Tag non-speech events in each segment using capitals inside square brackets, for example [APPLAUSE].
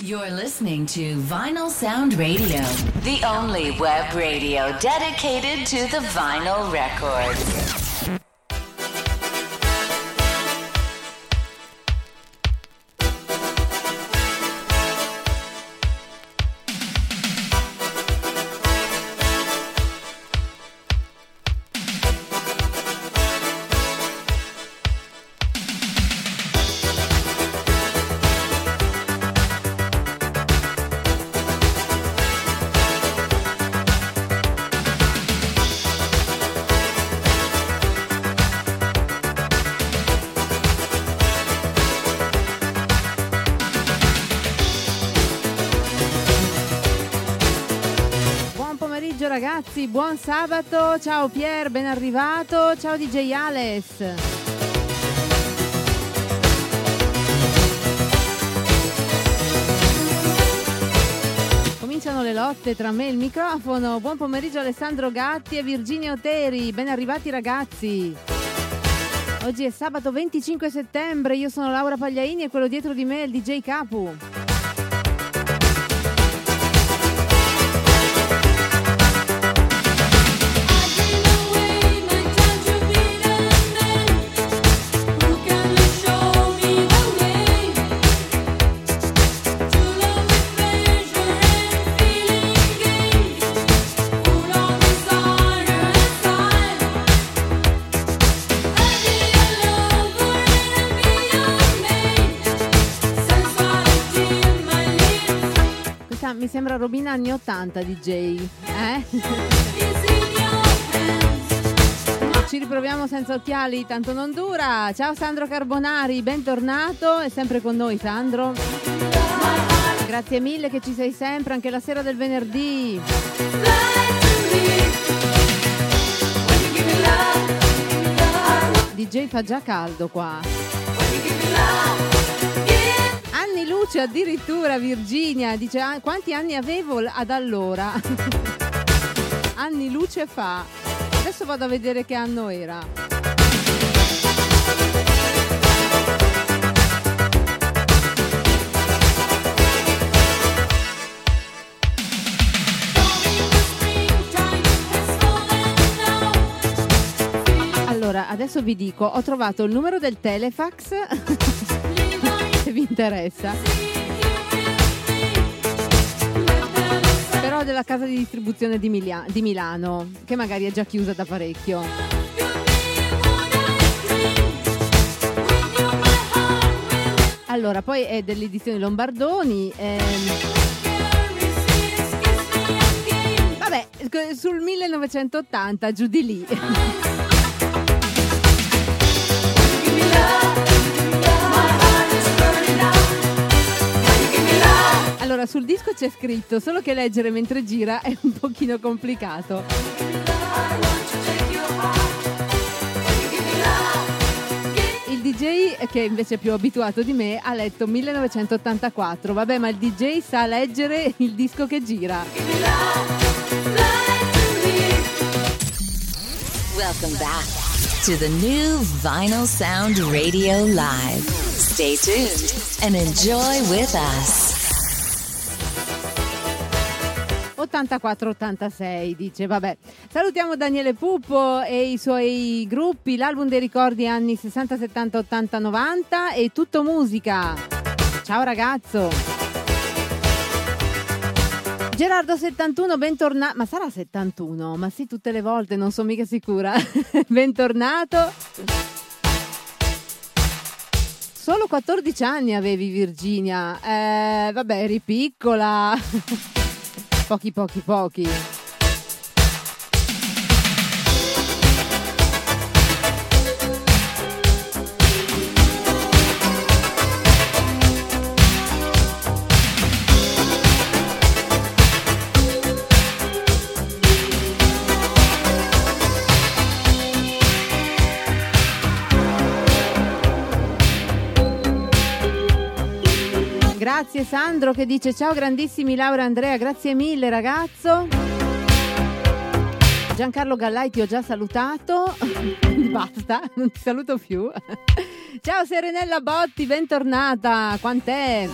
You're listening to Vinyl Sound Radio, the only web radio dedicated to the vinyl record. Buon sabato, ciao Pier, ben arrivato, ciao DJ Ales. Cominciano le lotte tra me e il microfono. Buon pomeriggio Alessandro Gatti e Virginia Oteri, ben arrivati ragazzi. Oggi è sabato 25 settembre, io sono Laura Pagliaini e quello dietro di me è il DJ Capu. Sembra Robina anni 80 DJ. Eh? [LAUGHS] Ci riproviamo senza occhiali, tanto non dura. Ciao Sandro Carbonari, bentornato. È sempre con noi Sandro. Grazie mille che ci sei sempre, anche la sera del venerdì. DJ fa già caldo qua. Luce addirittura Virginia dice "Ah, quanti anni avevo ad allora? [LAUGHS] anni luce fa. Adesso vado a vedere che anno era. Allora, adesso vi dico, ho trovato il numero del telefax [LAUGHS] vi interessa. Però della casa di distribuzione di, Milia- di Milano, che magari è già chiusa da parecchio. Allora, poi è dell'edizione Lombardoni. ehm, Vabbè, sul 1980, giù di lì. Allora, sul disco c'è scritto, solo che leggere mentre gira è un pochino complicato. Il DJ, che invece è più abituato di me, ha letto 1984. Vabbè, ma il DJ sa leggere il disco che gira. Welcome back to the new Vinyl Sound Radio Live. Stay tuned and enjoy with us. 84-86 dice vabbè salutiamo Daniele Pupo e i suoi gruppi l'album dei ricordi anni 60 70 80 90 e tutto musica Ciao ragazzo. Gerardo 71, bentornato. Ma sarà 71? Ma sì, tutte le volte, non sono mica sicura. [LAUGHS] bentornato. Solo 14 anni avevi Virginia. Eh, vabbè, eri piccola. [LAUGHS] pochi, pochi, pochi. Grazie Sandro che dice ciao grandissimi Laura e Andrea, grazie mille ragazzo. Giancarlo Gallai ti ho già salutato, [LAUGHS] basta, non ti saluto più. Ciao Serenella Botti, bentornata, quant'è?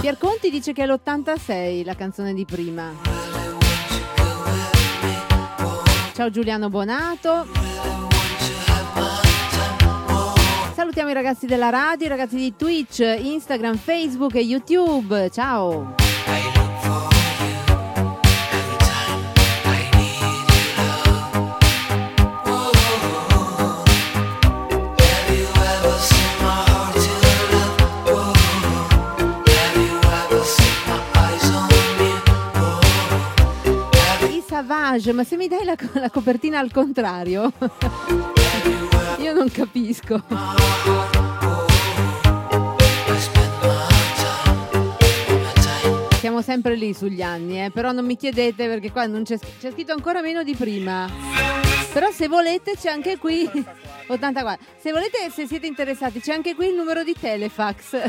Pier Conti dice che è l'86 la canzone di prima. Ciao Giuliano Bonato. Salutiamo i ragazzi della radio, i ragazzi di Twitch, Instagram, Facebook e YouTube. Ciao! Savage, ma se mi dai la, la copertina al contrario? [LAUGHS] Io non capisco. Siamo sempre lì sugli anni, eh? però non mi chiedete perché qua non c'è, c'è scritto ancora meno di prima. Però se volete c'è anche qui 84. Se volete, se siete interessati, c'è anche qui il numero di Telefax.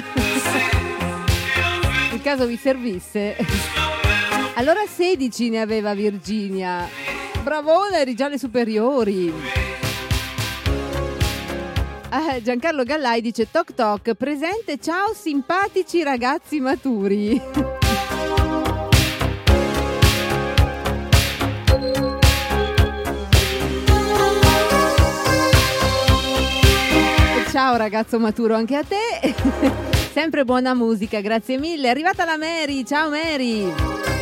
In caso vi servisse. Allora 16 ne aveva Virginia. Bravona, eri già alle superiori. Eh, Giancarlo Gallai dice toc toc, presente, ciao simpatici ragazzi maturi. Ciao ragazzo maturo anche a te. [LAUGHS] Sempre buona musica, grazie mille. È arrivata la Mary, ciao Mary.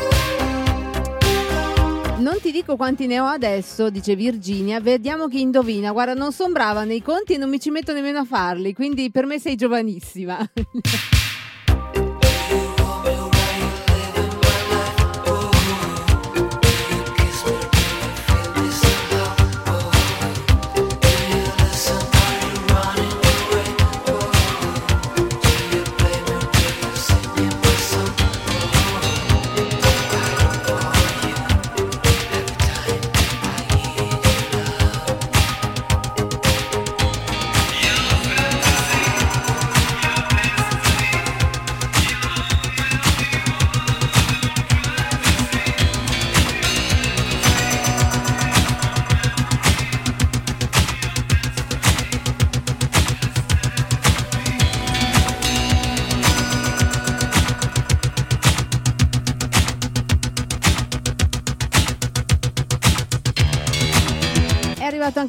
Non ti dico quanti ne ho adesso, dice Virginia, vediamo chi indovina. Guarda, non sono brava nei conti e non mi ci metto nemmeno a farli, quindi per me sei giovanissima. [LAUGHS]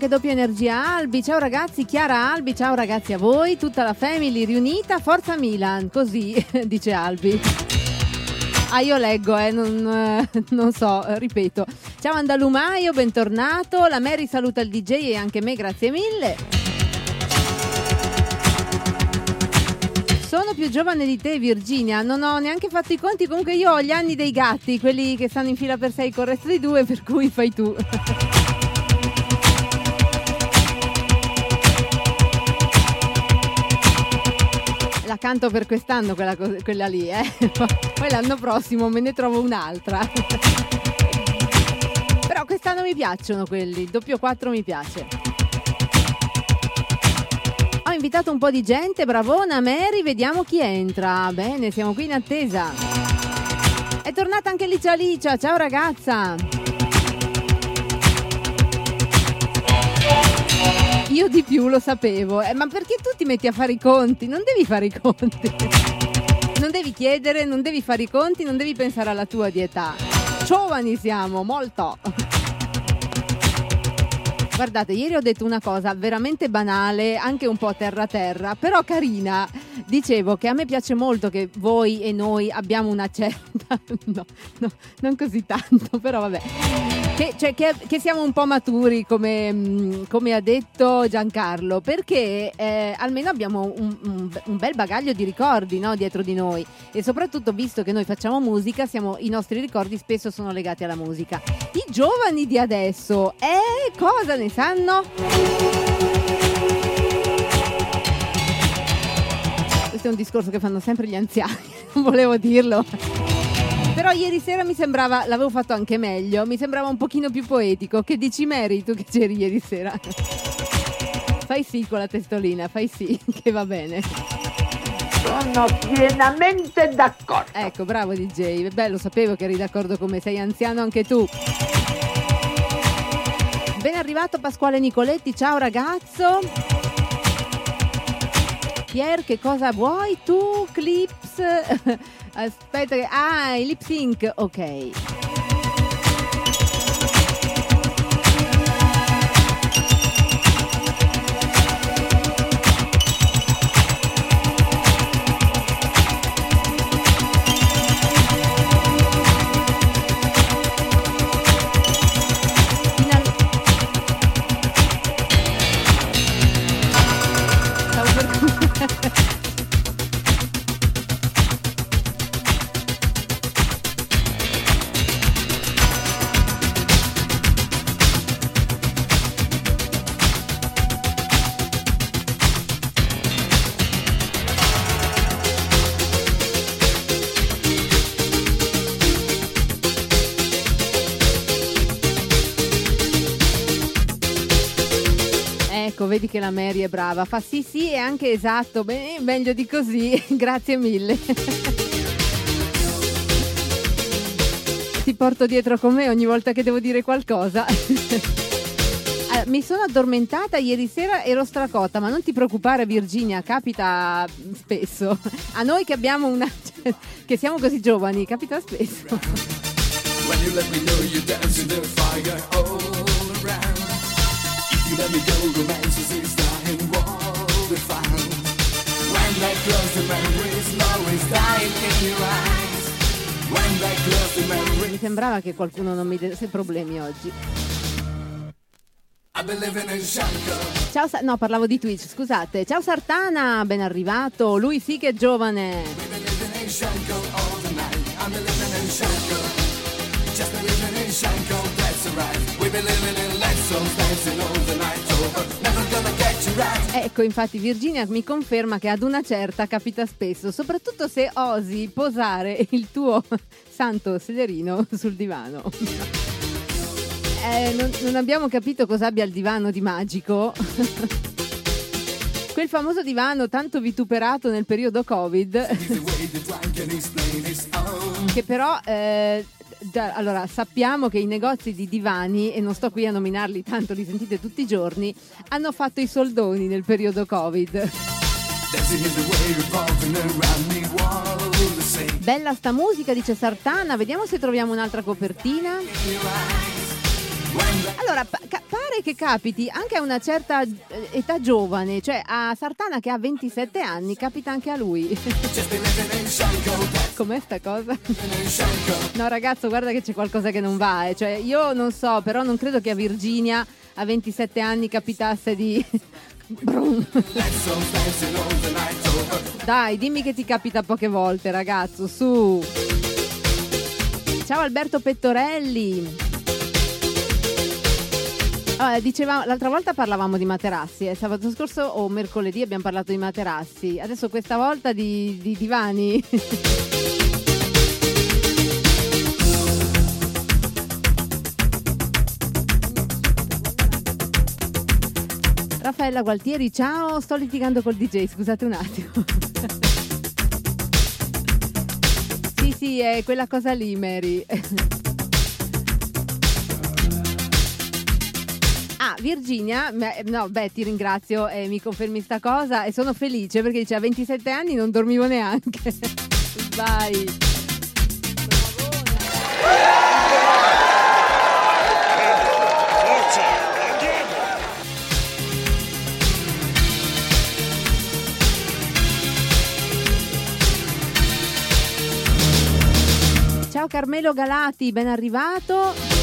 anche doppia energia Albi. Ciao ragazzi, Chiara Albi, ciao ragazzi a voi, tutta la family riunita, forza Milan, così [LAUGHS] dice Albi. Ah, io leggo, eh, non, eh, non, so, ripeto. Ciao Andalumaio, bentornato. La Mary saluta il DJ e anche me, grazie mille. Sono più giovane di te, Virginia. Non ho neanche fatto i conti. Comunque, io ho gli anni dei gatti, quelli che stanno in fila per sei con il resto dei due, per cui fai tu. [LAUGHS] la canto per quest'anno quella, quella lì, eh? [LAUGHS] poi l'anno prossimo me ne trovo un'altra. [LAUGHS] Però quest'anno mi piacciono quelli, il doppio 4 mi piace. Ho invitato un po' di gente, bravona Mary, vediamo chi entra. Bene, siamo qui in attesa. È tornata anche Licia Licia, ciao ragazza. Io di più lo sapevo. Eh, ma perché tu ti metti a fare i conti? Non devi fare i conti. Non devi chiedere, non devi fare i conti, non devi pensare alla tua di età. Giovani siamo, molto. Guardate, ieri ho detto una cosa veramente banale, anche un po' terra terra, però carina. Dicevo che a me piace molto che voi e noi abbiamo una certa... [LAUGHS] No, no non così tanto, però vabbè. Che, cioè, che, che siamo un po' maturi, come, mm, come ha detto Giancarlo, perché eh, almeno abbiamo un, un, un, bel bagaglio di ricordi no, dietro di noi e soprattutto visto che noi facciamo musica, siamo, i nostri ricordi spesso sono legati alla musica. I giovani di adesso, eh, cosa ne sanno? Questo è un discorso che fanno sempre gli anziani, non [LAUGHS] volevo dirlo. Però ieri sera mi sembrava, l'avevo fatto anche meglio, mi sembrava un pochino più poetico. Che dici Mary tu che c'eri ieri sera? Fai sì con la testolina, fai sì, [LAUGHS] che va bene. Sono pienamente d'accordo. Ecco, bravo DJ. Beh, lo sapevo che eri d'accordo con me, sei anziano anche tu. Ben arrivato Pasquale Nicoletti, ciao ragazzo. Pier, che cosa vuoi tu? Clips? [LAUGHS] Aspetta. Ah, i lip sync, ok. Vedi che la Mary è brava. Fa sì, sì, è anche esatto. Beh, meglio di così. [LAUGHS] Grazie mille. Ti porto dietro con me ogni volta che devo dire qualcosa. [LAUGHS] mi sono addormentata ieri sera, ero stracotta, ma non ti preoccupare Virginia, capita spesso. A noi che abbiamo una... [LAUGHS] che siamo così giovani, capita spesso. When you let me know you're dancing the fire. If you let me go, romance they close the memories, always dying in your eyes. When they close the memories. Mi sembrava che qualcuno non mi desse problemi oggi. Ciao, Sa- no, parlavo di Twitch, scusate. Ciao Sartana, ben arrivato. Lui sì che è giovane. Just living in Shanko, that's in Ecco, infatti Virginia mi conferma che ad una certa capita spesso, soprattutto se osi posare il tuo [LAUGHS] santo sederino sul divano. Eh, non, non abbiamo capito cosa abbia il divano di magico. [LAUGHS] Quel famoso divano tanto vituperato nel periodo Covid, [LAUGHS] che però eh, allora, sappiamo che i negozi di divani, e non sto qui a nominarli tanto, li sentite tutti i giorni, hanno fatto i soldoni nel periodo Covid. Bella sta musica, dice Sartana. Vediamo se troviamo un'altra copertina. Allora, pa- pare che capiti anche a una certa eh, età giovane, cioè a Sartana che ha 27 anni, capita anche a lui. [LAUGHS] Com'è sta cosa? No ragazzo, guarda che c'è qualcosa che non va, eh. cioè, io non so, però non credo che a Virginia a 27 anni capitasse di... [LAUGHS] Dai, dimmi che ti capita poche volte, ragazzo, su. Ciao Alberto Pettorelli. Oh, diceva, l'altra volta parlavamo di materassi, eh. sabato scorso o mercoledì abbiamo parlato di materassi, adesso questa volta di, di divani. [LAUGHS] Raffaella Gualtieri, ciao, sto litigando col DJ, scusate un attimo. [LAUGHS] sì, è quella cosa lì, Mary. [LAUGHS] Virginia, no, beh, ti ringrazio e mi confermi sta cosa e sono felice perché dice a 27 anni non dormivo neanche. [LAUGHS] Vai. Ciao Carmelo Galati, ben arrivato.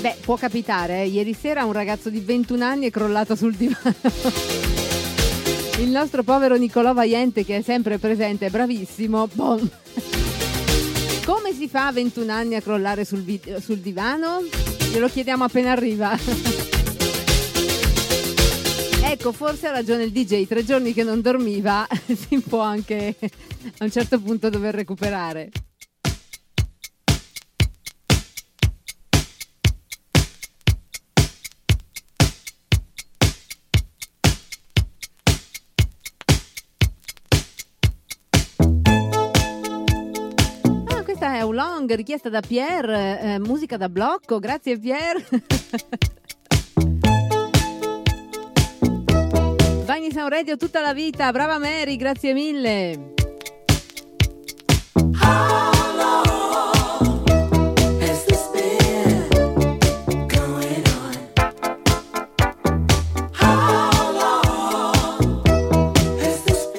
Beh, può capitare, eh. ieri sera un ragazzo di 21 anni è crollato sul divano. [LAUGHS] Il nostro povero Niccolò Vaiente, che è sempre presente, è bravissimo. Boom. Come si fa a 21 anni a crollare sul, vid- sul divano? Glielo chiediamo appena arriva. [LAUGHS] ecco, forse ha ragione il DJ, tre giorni che non dormiva, [LAUGHS] si può anche a un certo punto dover recuperare. Long, richiesta da Pierre, eh, musica da blocco, grazie Pierre. [LAUGHS] Bagni Sound Radio tutta la vita, brava Mary, grazie mille.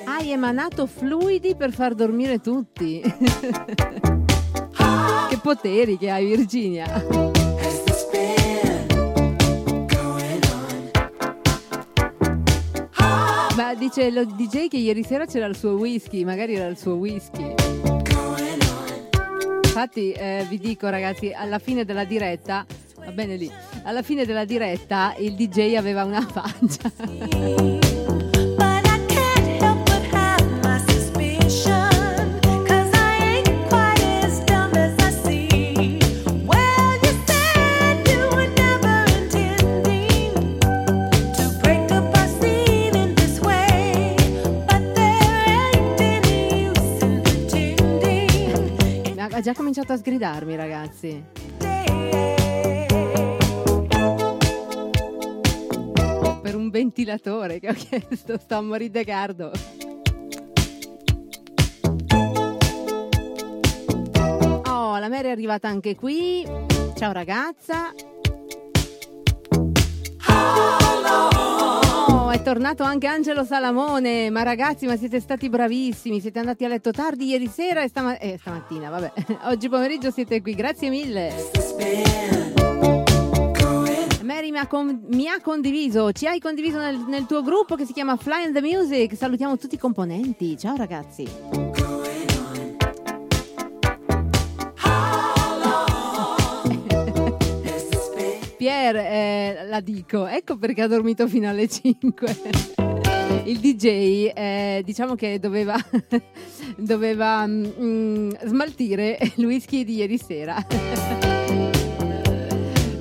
Hai emanato fluidi per far dormire tutti. [LAUGHS] poteri che hai Virginia. Ma dice lo DJ che ieri sera c'era il suo whisky, magari era il suo whisky. Infatti eh, vi dico ragazzi, alla fine della diretta, va bene lì, alla fine della diretta il DJ aveva una [LAUGHS] faccia. Ha già cominciato a sgridarmi, ragazzi. Per un ventilatore che ho chiesto, sto a morire de cardo. Oh, la Mary è arrivata anche qui. Ciao ragazza. È tornato anche Angelo Salamone. Ma ragazzi, ma siete stati bravissimi. Siete andati a letto tardi ieri sera e stama- eh, stamattina, vabbè. [LAUGHS] Oggi pomeriggio siete qui. Grazie mille. Mary mi ha, con- mi ha, condiviso, ci hai condiviso nel, nel tuo gruppo che si chiama Fly in the Music. Salutiamo tutti i componenti. Ciao ragazzi. Pierre, eh, la dico, ecco perché ha dormito fino alle 5. Il DJ, eh, diciamo che doveva, [LAUGHS] doveva mm, smaltire il whisky di ieri sera.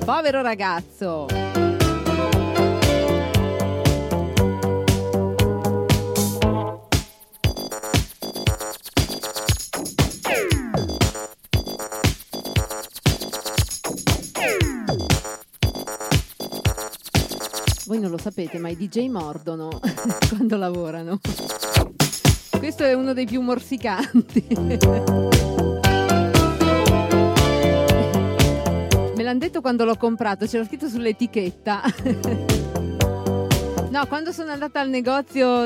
Povero ragazzo. Voi non lo sapete, ma i DJ mordono [LAUGHS] quando lavorano. Questo è uno dei più morsicanti. Me l'hanno detto quando l'ho comprato, c'era scritto sull'etichetta. No, quando sono andata al negozio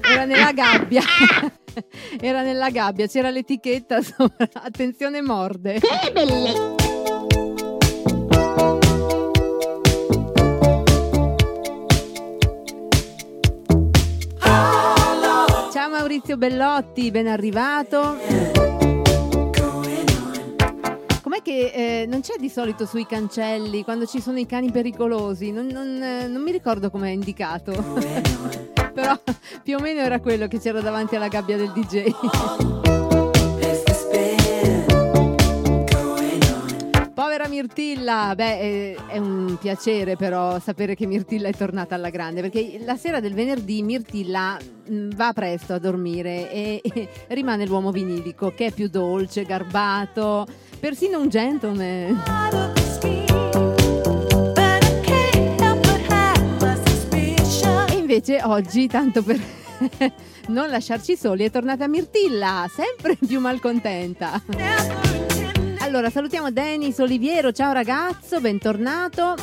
Era nella gabbia. [LAUGHS] Era nella gabbia, c'era l'etichetta sopra. [LAUGHS] Attenzione, morde. Che bellezza! Ciao Maurizio Bellotti, ben arrivato. Com'è che eh, non c'è di solito sui cancelli quando ci sono i cani pericolosi? Non, non, eh, non mi ricordo com'è indicato. [LAUGHS] Però [LAUGHS] più o meno era quello che c'era davanti alla gabbia del DJ. Povera Mirtilla, beh, eh, è un piacere però sapere che Mirtilla è tornata alla grande, perché la sera del venerdì Mirtilla mh, va presto a dormire e rimane l'uomo vinilico, che è più dolce, garbato, persino un gentleman. Invece oggi, tanto per [LAUGHS] non lasciarci soli, è tornata Mirtilla, sempre più malcontenta. Allora, salutiamo Denis Oliviero, ciao ragazzo, bentornato.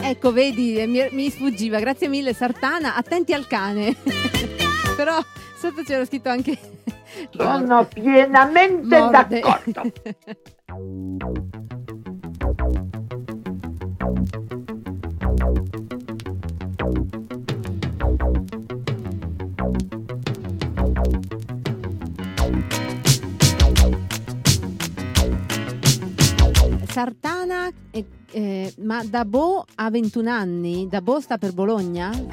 Ecco, vedi, mi, mi sfuggiva, grazie mille Sartana, attenti al cane. [LAUGHS] Però sotto c'era scritto anche... Sono pienamente Morde. d'accordo. [LAUGHS] Sartana, eh, eh, ma Dabo ha 21 anni? Dabo sta per Bologna? Sì,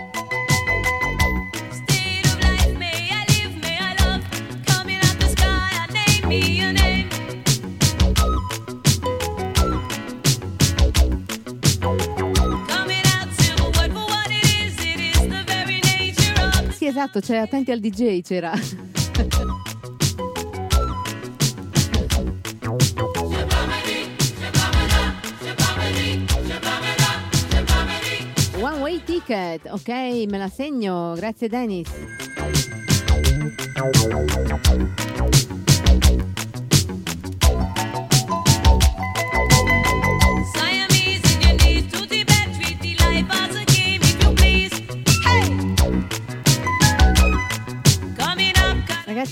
esatto, c'è attenti al DJ c'era. One way ticket, ok, me la segno, grazie Dennis.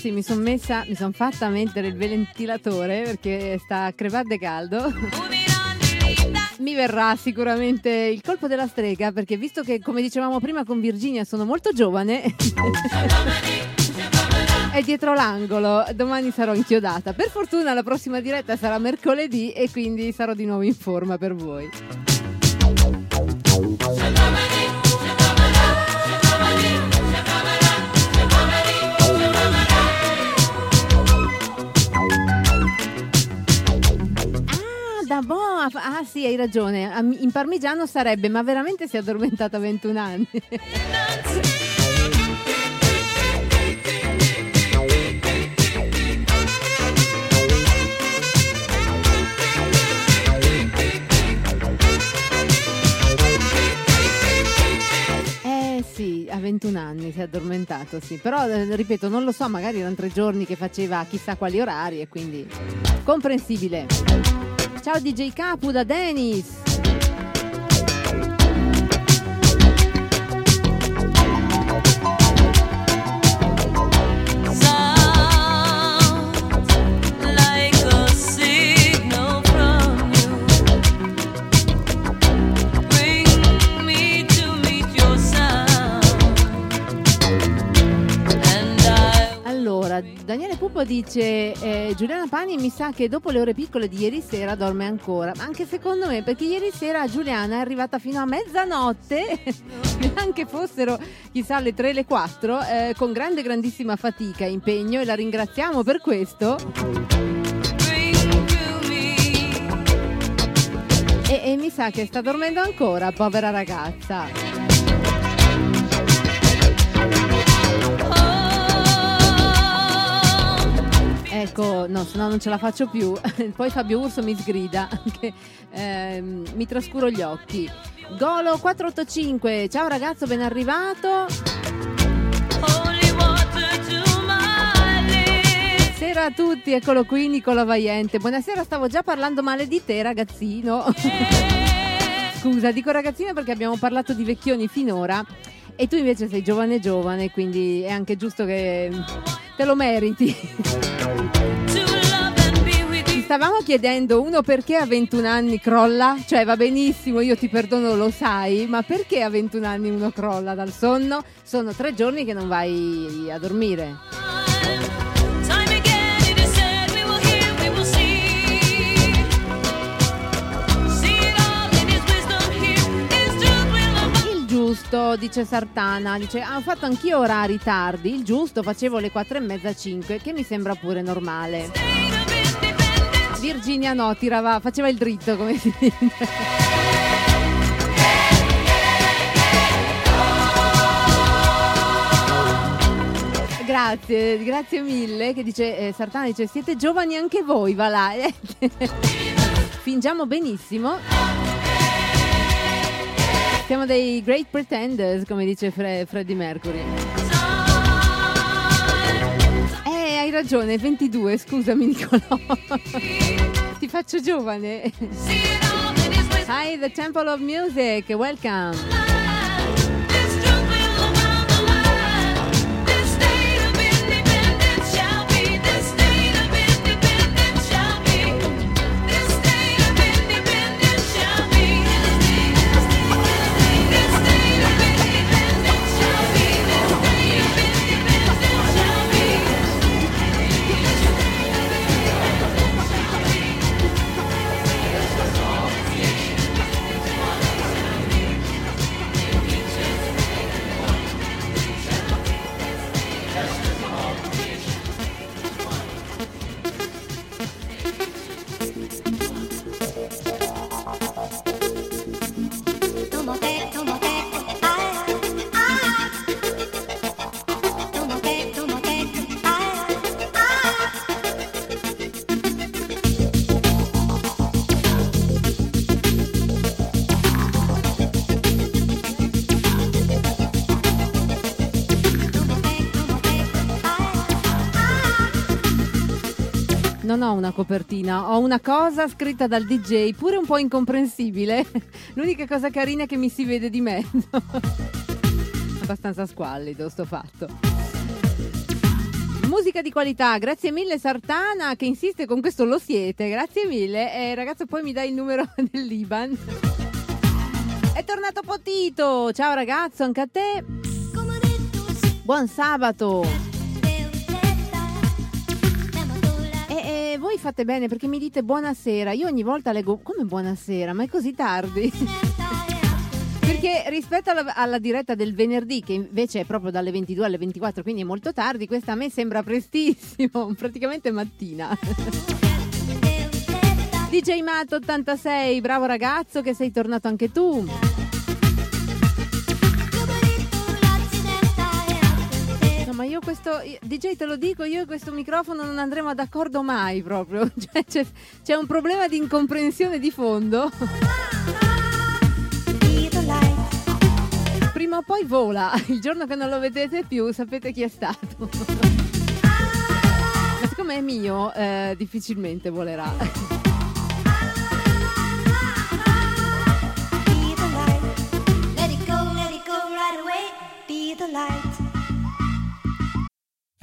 Ragazzi, mi sono messa, mi sono fatta mettere il ventilatore perché sta a crepare caldo. Mi verrà sicuramente il colpo della strega perché visto che, come dicevamo prima con Virginia, sono molto giovane. È dietro l'angolo, domani sarò inchiodata. Per fortuna la prossima diretta sarà mercoledì e quindi sarò di nuovo in forma per voi. Da boh, ah sì, hai ragione. In parmigiano sarebbe, ma veramente si è addormentata a 21 anni. Eh sì, a 21 anni si è addormentato, sì. Però, eh, ripeto, non lo so, magari erano tre giorni che faceva chissà quali orari e quindi comprensibile. Ciao DJ Capu da Denis. Daniele Pupo dice eh, Giuliana Pani mi sa che dopo le ore piccole di ieri sera dorme ancora, anche secondo me perché ieri sera Giuliana è arrivata fino a mezzanotte, [LAUGHS] neanche fossero chissà le 3 le 4, eh, con grande grandissima fatica e impegno e la ringraziamo per questo. E, e mi sa che sta dormendo ancora, povera ragazza. Ecco, no, se no non ce la faccio più. [LAUGHS] Poi Fabio Urso mi sgrida, [LAUGHS] che ehm, mi trascuro gli occhi. Golo 485, ciao ragazzo, ben arrivato. Buonasera a tutti, eccolo qui Nicola Vaiente. Buonasera, stavo già parlando male di te ragazzino. [LAUGHS] Scusa, dico ragazzino perché abbiamo parlato di vecchioni finora e tu invece sei giovane giovane, quindi è anche giusto che te lo meriti. Ti stavamo chiedendo uno perché a 21 anni crolla, cioè va benissimo, io ti perdono, lo sai, ma perché a 21 anni uno crolla dal sonno? Sono tre giorni che non vai a dormire. Giusto, dice Sartana, dice ah, ho fatto anch'io orari tardi, il giusto facevo le 4 e mezza 5, che mi sembra pure normale. Virginia no, tirava, faceva il dritto come si dice. Grazie, grazie mille. Che dice eh, Sartana dice siete giovani anche voi, va là. [LAUGHS] Fingiamo benissimo. Siamo dei great pretenders, come dice Fre- Freddie Mercury. Eh, hai ragione, 22, scusami Nicolò. Ti faccio giovane. Hi, the Temple of Music, welcome. Non ho una copertina, ho una cosa scritta dal DJ, pure un po' incomprensibile. [LAUGHS] L'unica cosa carina è che mi si vede di mezzo. [LAUGHS] Abbastanza squallido sto fatto. Musica di qualità, grazie mille Sartana che insiste con questo lo siete, grazie mille. E ragazzo poi mi dai il numero [LAUGHS] dell'Iban. È tornato Potito, ciao ragazzo, anche a te. Buon sabato. Voi fate bene perché mi dite buonasera. Io ogni volta leggo come buonasera, ma è così tardi. [LAUGHS] Perché rispetto alla, alla, diretta del venerdì, che invece è proprio dalle 22 alle 24, quindi è molto tardi, questa a me sembra prestissimo, [LAUGHS] praticamente mattina. [LAUGHS] DJ Matt 86, bravo ragazzo che sei tornato anche tu. Io questo DJ te lo dico, io e questo microfono non andremo d'accordo mai proprio. [LAUGHS] Cioè, c'è, c'è un problema di incomprensione di fondo. Prima o poi vola, il giorno che non lo vedete più sapete chi è stato. Ma siccome è mio, eh, difficilmente volerà. the light.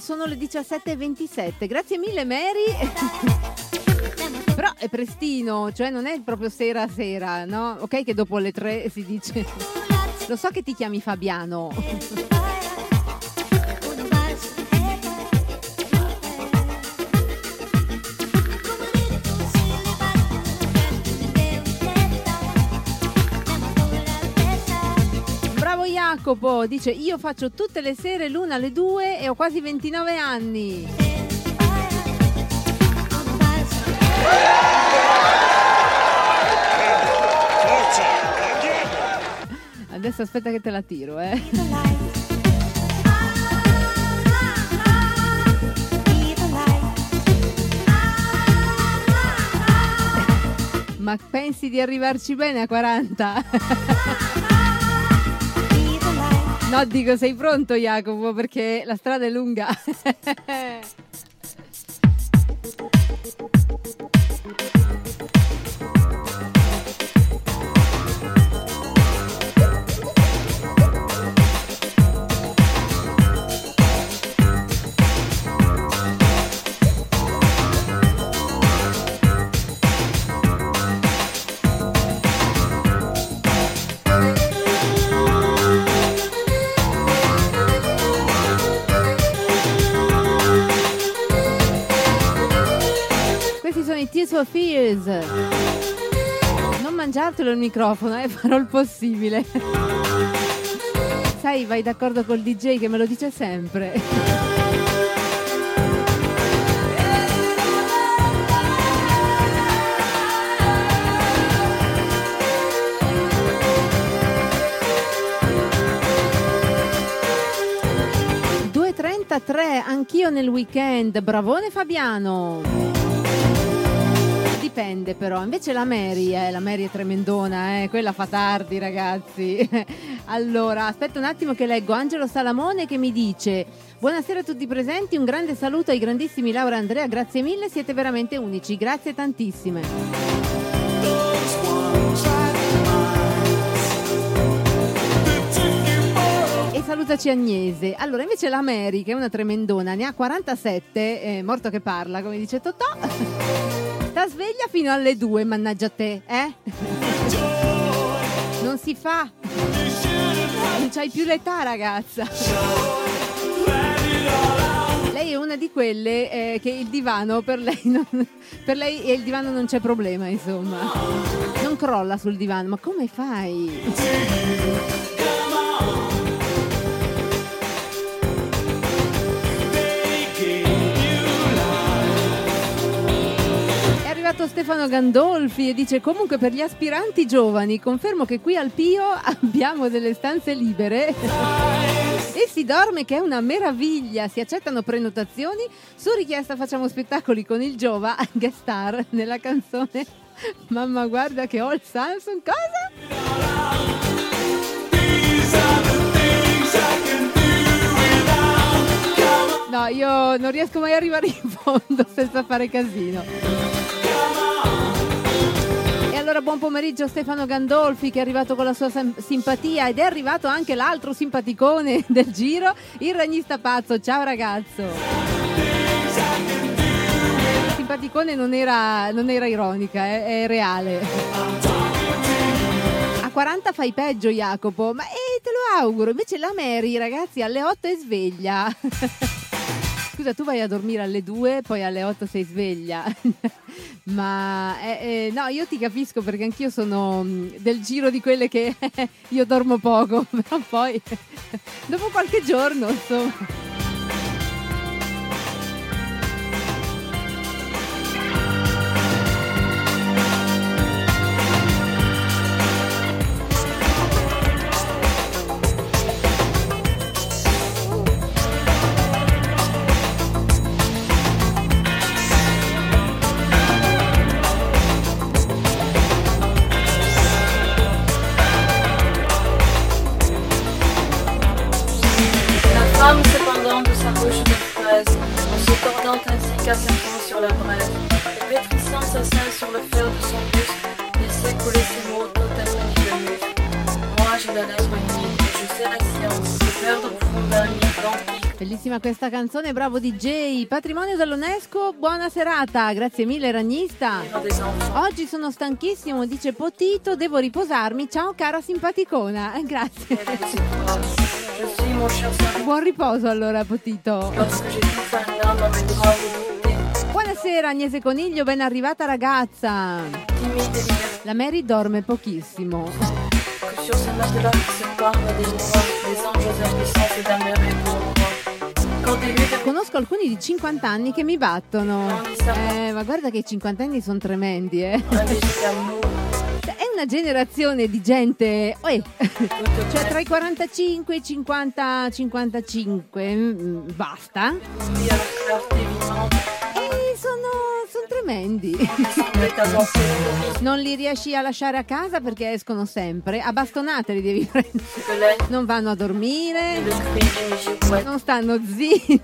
sono le 17.27. Grazie mille, Mary. [LAUGHS] Però è prestino, cioè non è proprio sera sera, no? Ok che dopo le tre si dice... Lo so che ti chiami Fabiano. [LAUGHS] Jacopo, dice io faccio tutte le sere l'una alle due e ho quasi 29 anni. Adesso aspetta che te la tiro, eh. Ma pensi di arrivarci bene a 40? [LAUGHS] No, dico, sei pronto Jacopo perché la strada è lunga. [LAUGHS] I Tears for Fears. Non mangiartelo il microfono, eh, [LAUGHS] farò il possibile. Sai, vai d'accordo col DJ che me lo dice sempre. ...2.33, anch'io nel weekend, bravone Fabiano! Dipende però, invece la Mary, eh, la Mary è tremendona, eh, quella fa tardi ragazzi. [LAUGHS] allora, aspetta un attimo che leggo Angelo Salamone che mi dice Buonasera a tutti presenti, un grande saluto ai grandissimi Laura e Andrea, grazie mille, siete veramente unici, grazie tantissime. Salutaci Agnese. Allora, invece la Mary, che è una tremendona, ne ha 47, eh, morto che parla, come dice Totò. [LAUGHS] Sta sveglia fino alle 2, mannaggia te, eh? Non si fa. Non c'hai più l'età, ragazza. Lei è una di quelle eh, che il divano per lei, non, per lei il divano non c'è problema, insomma. Non crolla sul divano, ma come fai? Arrivato Stefano Gandolfi e dice comunque per gli aspiranti giovani confermo che qui al Pio [LAUGHS] abbiamo delle stanze libere e si dorme che è una meraviglia, si accettano prenotazioni, su richiesta facciamo spettacoli con il Giova, [LAUGHS] guest star nella canzone Mamma guarda che ho il Samsung, cosa? No, io non riesco mai ad arrivare in fondo senza fare casino. Allora buon pomeriggio Stefano Gandolfi che è arrivato con la sua sem- simpatia ed è arrivato anche l'altro simpaticone [LAUGHS] del giro, il ragnista pazzo. Ciao ragazzo. Simpaticone non era, non era ironica, è, è reale. A 40 fai peggio Jacopo, ma eh, te lo auguro. Invece la Mary ragazzi alle 8 è sveglia. [LAUGHS] Scusa, tu vai a dormire alle 2, poi alle 8 sei sveglia. [LAUGHS] Ma eh, eh, no, io ti capisco perché anch'io sono mh, del giro di quelle che [LAUGHS] io dormo poco, [LAUGHS] però poi dopo qualche giorno, insomma. Bellissima questa canzone, bravo DJ. Patrimonio dell'UNESCO, buona serata. Grazie mille, ragnista. Oggi sono stanchissimo, dice Potito, devo riposarmi. Ciao cara simpaticona. Eh, Grazie. Buon riposo allora, Potito. Buonasera Agnese Coniglio, ben arrivata ragazza. La Mary dorme pochissimo. sur ce matelas se parle des mourants, des anges impuissants et d'amères pour Conosco alcuni di 50 anni che mi battono. Eh, ma guarda che i 50 anni sono tremendi, eh. amour, È una generazione di gente, eh, cioè tra i 45 e i 50, 55, mm, basta. Sono tremendi. Non li riesci a lasciare a casa perché escono sempre. A bastonate li devi prendere. Non vanno a dormire, non stanno zitti.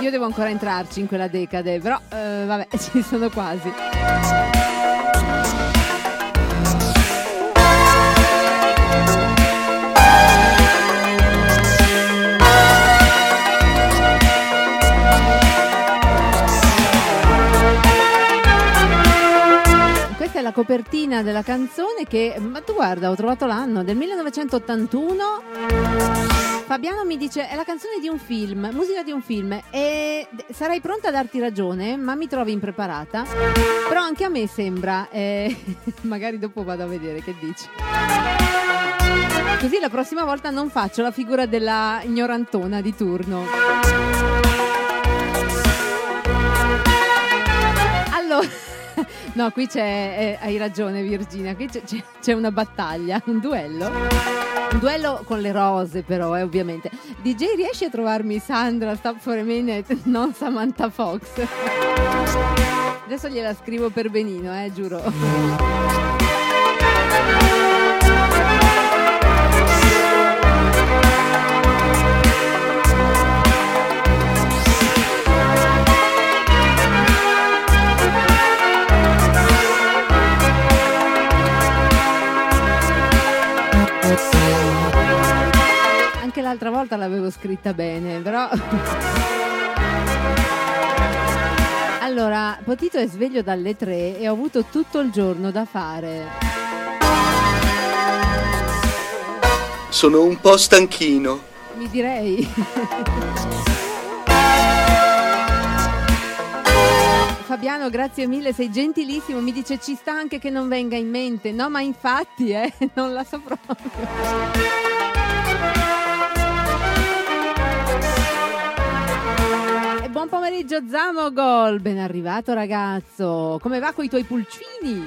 Io devo ancora entrarci in quella decade, però eh, vabbè, [LAUGHS] ci sono quasi. La copertina della canzone che, ma tu guarda, ho trovato l'anno, del 1981. Fabiano mi dice è la canzone di un film, musica di un film e sarei pronta a darti ragione, ma mi trovi impreparata. Però anche a me sembra, eh, [LAUGHS] magari dopo vado a vedere che dici. Così la prossima volta non faccio la figura della ignorantona di turno. Allora, no, qui c'è, eh, hai ragione Virginia, qui c'è, c'è- una battaglia, un duello. Un duello con le rose però, eh, ovviamente. DJ riesci a trovarmi Sandra, stop for a minute, [LAUGHS] non Samantha Fox. Adesso gliela scrivo per benino, eh, giuro. L'altra volta l'avevo scritta bene, però... [LAUGHS] Allora, Potito è sveglio dalle tre e ho avuto tutto il giorno da fare. Sono un po' stanchino. Mi direi. [LAUGHS] Fabiano, grazie mille, sei gentilissimo. Mi dice ci sta anche che non venga in mente. No, ma infatti, eh, [LAUGHS] non la so proprio. Buon pomeriggio Zamogol, ben arrivato ragazzo. Come va con i tuoi pulcini?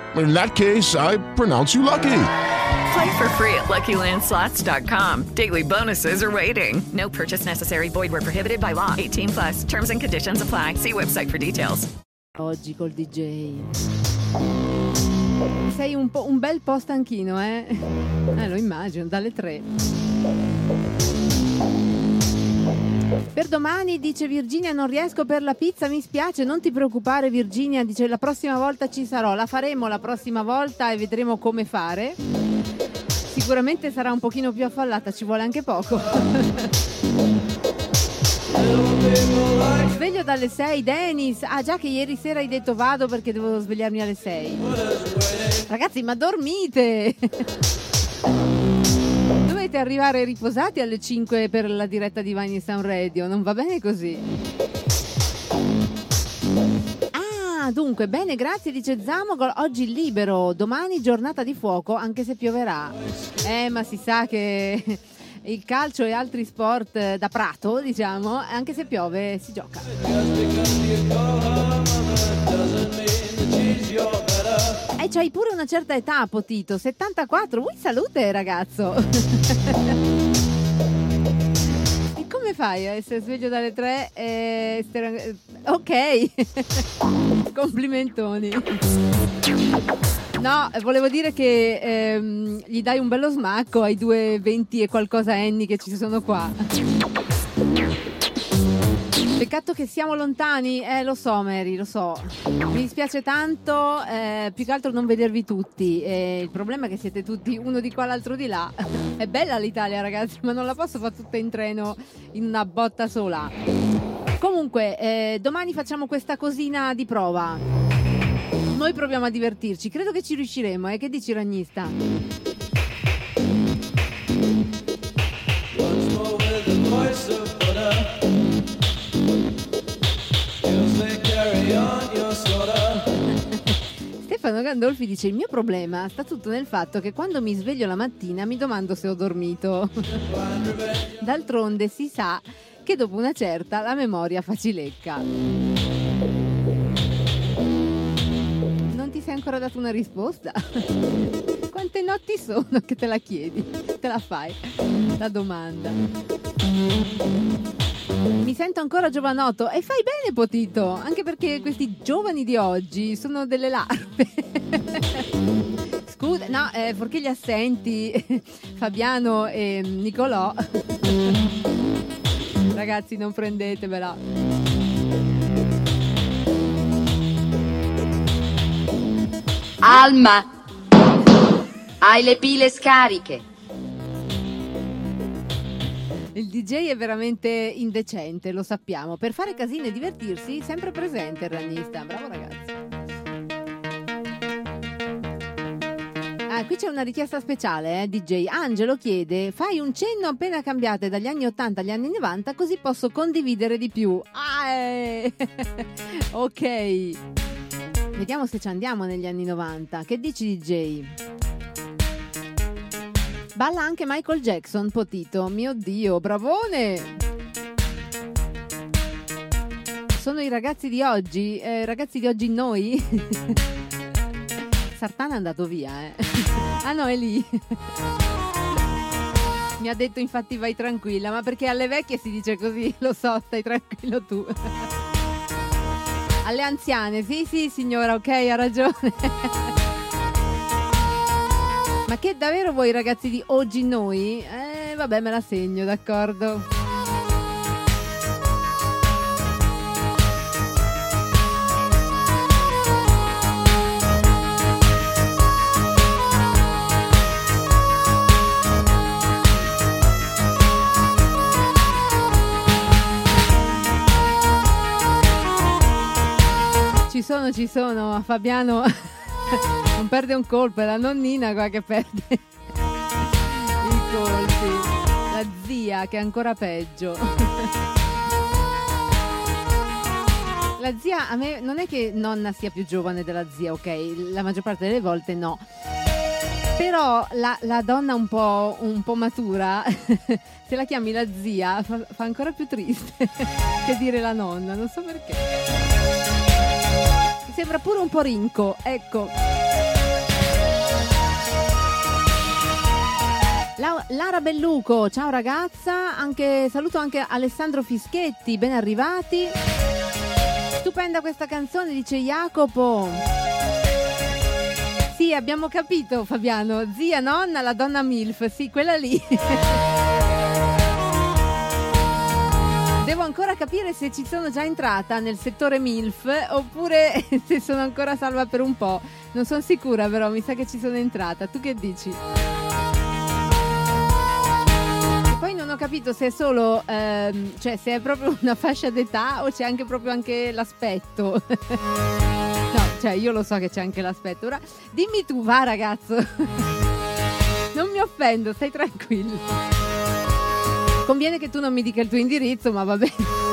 In that case, I pronounce you lucky. Play for free at LuckyLandSlots.com. Daily bonuses are waiting. No purchase necessary. Void were prohibited by law. 18 plus. Terms and conditions apply. See website for details. Oggi col DJ. Sei un, po', un bel po' stanchino, eh? Eh, lo immagino, dalle tre. Per domani dice Virginia non riesco per la pizza, mi spiace, non ti preoccupare Virginia, dice la prossima volta ci sarò, la faremo la prossima volta e vedremo come fare. Sicuramente sarà un pochino più affallata, ci vuole anche poco. Sveglio dalle 6, Dennis. Ah, già che ieri sera hai detto vado perché devo svegliarmi alle 6. Ragazzi, ma dormite! Dovete arrivare riposati alle 5 per la diretta di Vine Sound Radio, non va bene così. Ah, dunque, bene, grazie, dice Zamogol. Oggi libero, domani giornata di fuoco, anche se pioverà. Eh, ma si sa che [LAUGHS] il calcio e altri sport eh, da prato, diciamo, anche se piove si gioca. E c'hai pure una certa età, Potito, 74. Ui, salute, ragazzo. [LAUGHS] e come fai a essere sveglio dalle 3 e... Ok. [LAUGHS] Complimentoni. No, volevo dire che ehm, gli dai un bello smacco ai due 20 e qualcosa anni che ci sono qua. Peccato che siamo lontani, eh lo so Mary, lo so. Mi dispiace tanto, eh, più che altro non vedervi tutti. Eh, il problema è che siete tutti uno di qua l'altro di là. [LAUGHS] È bella l'Italia ragazzi, ma non la posso fare tutta in treno in una botta sola. Comunque, eh, domani facciamo questa cosina di prova. Noi proviamo a divertirci, credo che ci riusciremo, eh? Che dici ragnista? Stefano Gandolfi dice il mio problema sta tutto nel fatto che quando mi sveglio la mattina mi domando se ho dormito. [LAUGHS] D'altronde si sa che dopo una certa la memoria facilecca. Non ti sei ancora dato una risposta? [LAUGHS] Quante notti sono che te la chiedi? Te la fai la domanda. Sento ancora giovanotto e fai bene Potito, anche perché questi giovani di oggi sono delle larve. [LAUGHS] Scusa, no, eh, perché gli assenti [LAUGHS] Fabiano e Nicolò. [LAUGHS] Ragazzi, non prendetevela. Alma, hai le pile scariche. Il DJ è veramente indecente, lo sappiamo. Per fare casino e divertirsi, sempre presente il ragnista. Bravo ragazzi. Ah, qui c'è una richiesta speciale, eh, DJ. Angelo chiede: fai un cenno appena cambiate dagli anni 80 agli anni 90, così posso condividere di più. Ah, eh. [LAUGHS] ok. Vediamo se ci andiamo negli anni 90. Che dici, DJ? Balla anche Michael Jackson, Potito. Mio Dio, bravone! Sono i ragazzi di oggi, eh, ragazzi di oggi noi. [LAUGHS] Sartana è andato via, eh. [LAUGHS] ah no, è lì. Mi ha detto infatti vai tranquilla, ma perché alle vecchie si dice così, [LAUGHS] lo so, stai tranquillo tu. Alle anziane, sì sì signora, ok, ha ragione. Ma che davvero voi ragazzi di oggi noi? Eh, vabbè, me la segno, d'accordo. Ci sono, ci sono. Fabiano [LAUGHS] non perde un colpo, è la nonnina qua che perde [LAUGHS] i colpi. La zia che è ancora peggio. La zia, a me non è che nonna sia più giovane della zia, ok? La maggior parte delle volte no. Però la, la donna un po', un po' matura, [LAUGHS] se la chiami la zia, fa, fa ancora più triste [LAUGHS] che dire la nonna, non so perché. Sembra pure un po' rinco, ecco. La- Lara Belluco, ciao ragazza, anche, saluto anche Alessandro Fischetti, ben arrivati. Stupenda questa canzone, dice Jacopo. Sì, abbiamo capito Fabiano, zia, nonna, la donna MILF, sì, quella lì. Devo ancora capire se ci sono già entrata nel settore MILF oppure [LAUGHS] se sono ancora salva per un po'. Non sono sicura però, mi sa che ci sono entrata. Tu che dici? Capito se è solo, ehm, cioè se è proprio [LAUGHS] una fascia d'età o c'è anche proprio anche l'aspetto. [LAUGHS] no, cioè io lo so che c'è anche l'aspetto. Ora dimmi tu, va ragazzo. [LAUGHS] non mi offendo, stai tranquillo. Conviene che tu non mi dica il tuo indirizzo, ma va bene.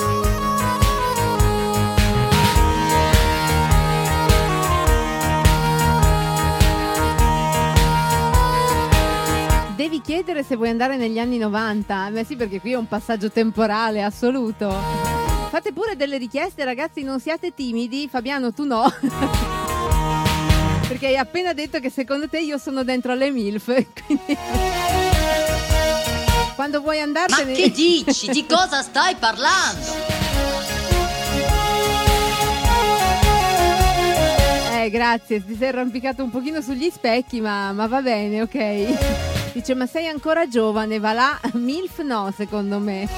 Devi chiedere se vuoi andare negli anni 90. Beh sì, perché qui è un passaggio temporale assoluto. Fate pure delle richieste, ragazzi, non siate timidi. Fabiano, tu no. [LAUGHS] perché hai appena detto che secondo te io sono dentro alle MILF. [LAUGHS] Quindi... Quando vuoi andartene... Ma che dici? Di cosa stai parlando? Eh, grazie, ti sei arrampicato un pochino sugli specchi, ma, ma va bene, ok. Dice, ma sei ancora giovane, va là? [LAUGHS] MILF no, secondo me.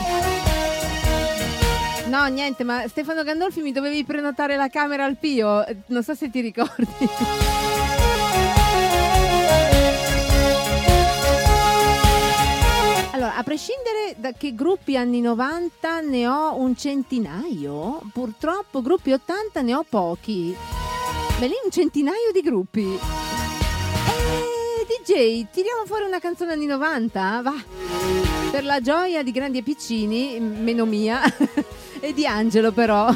No, niente, ma Stefano Gandolfi mi dovevi prenotare la camera al Pio, non so se ti ricordi. Allora, a prescindere da che gruppi anni 90 ne ho un centinaio, purtroppo gruppi 80 ne ho pochi. Beh, lì un centinaio di gruppi. Eh, DJ, tiriamo fuori una canzone anni 90? Va. Per la gioia di grandi e piccini, meno mia, [LAUGHS] e di Angelo però.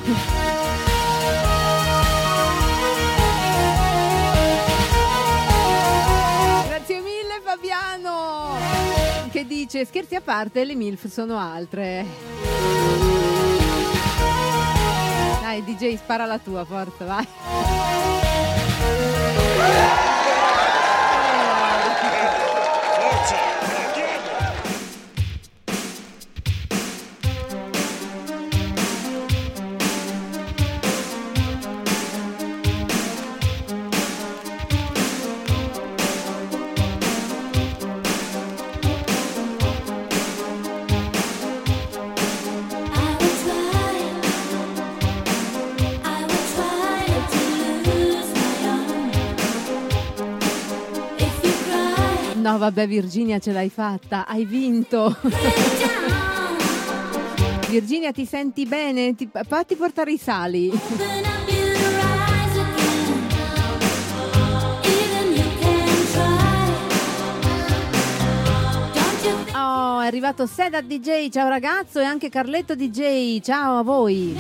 Grazie mille Fabiano! Che dice, scherzi a parte, le MILF sono altre. DJ, spara la tua, forza, vai. Vabbè, Virginia, ce l'hai fatta, hai vinto. Virginia, ti senti bene? Ti, fatti portare i sali. Oh, è arrivato Seda DJ, ciao ragazzo, e anche Carletto DJ, ciao a voi.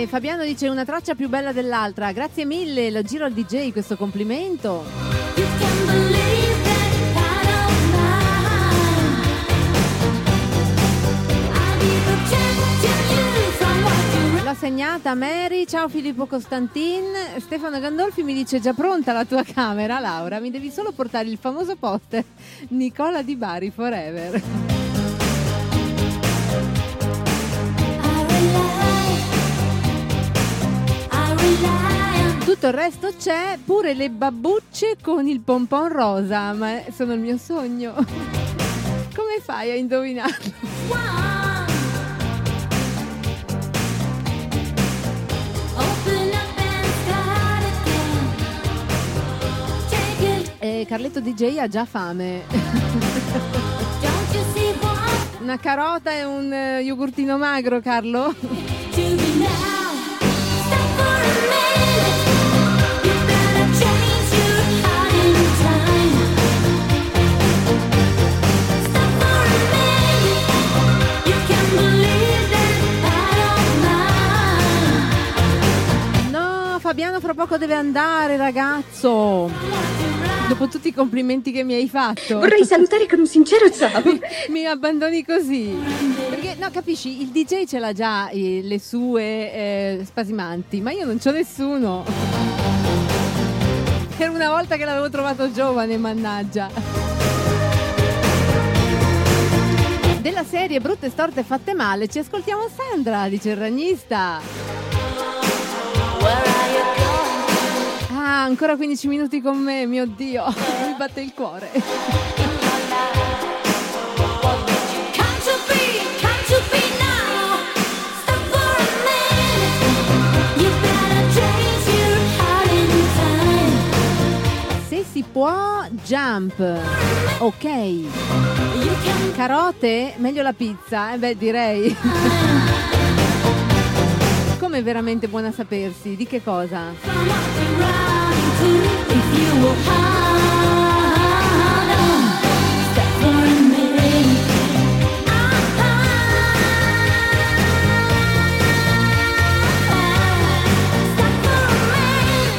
E Fabiano dice una traccia più bella dell'altra. Grazie mille, lo giro al DJ questo complimento. L'ho segnata Mary, ciao Filippo Costantin. Stefano Gandolfi mi dice già pronta la tua camera, Laura. Mi devi solo portare il famoso poster Nicola Di Bari Forever. Tutto il resto c'è, pure le babbucce con il pompon rosa, ma sono il mio sogno. Come fai a indovinarlo? E Carletto DJ ha già fame. Una carota e un eh, yogurtino magro, Carlo? Fabiano fra poco deve andare, ragazzo. Dopo tutti i complimenti che mi hai fatto. Vorrei salutare con un sincero [LAUGHS] ciao. mi abbandoni così. Perché, no, capisci, il DJ ce l'ha già eh, le sue eh, spasimanti, ma io non c'ho nessuno. Per una volta che l'avevo trovato giovane, mannaggia. Della serie Brutte storte fatte male, ci ascoltiamo Sandra, dice il ragnista. Ah, ancora 15 minuti con me, mio Dio, [LAUGHS] mi batte il cuore. Se si può, jump. Ok. Carote? Meglio la pizza? Eh beh, direi. Come veramente buona sapersi? Di che cosa?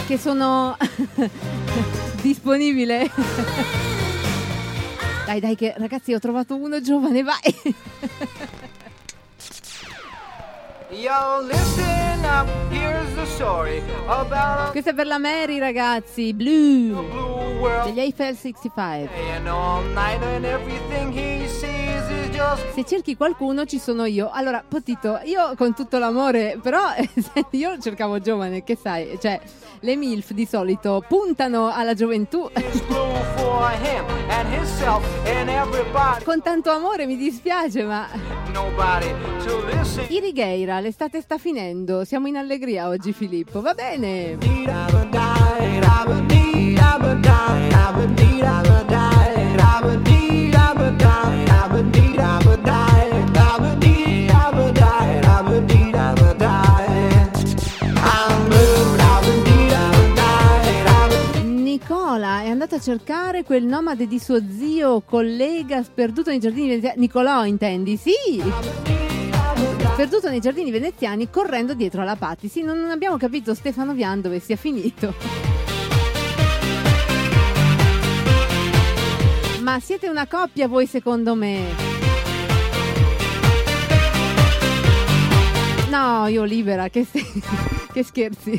Che sono [LAUGHS] disponibile. Dai, dai, che ragazzi, ho trovato uno giovane, vai. Questa è per la Mary, ragazzi. Blue. Degli Eiffel 65. and all night and everything he sees is just Se cerchi qualcuno ci sono io. Allora, Potito, io con tutto l'amore, però [LAUGHS] io cercavo giovane, che sai, cioè le MILF di solito puntano alla gioventù. Con tanto amore mi dispiace, ma. Irigheira, l'estate sta finendo. Siamo in allegria oggi, Filippo. Va bene. Nicola è andato a cercare quel nomade di suo zio, collega sperduto nei giardini veneziani. Nicolò, intendi? Sì! Perduto nei giardini veneziani correndo dietro alla Patti. Sì, non abbiamo capito Stefano Vian dove sia finito. Ma siete una coppia voi secondo me? No, io libera, che, se- [LAUGHS] che scherzi.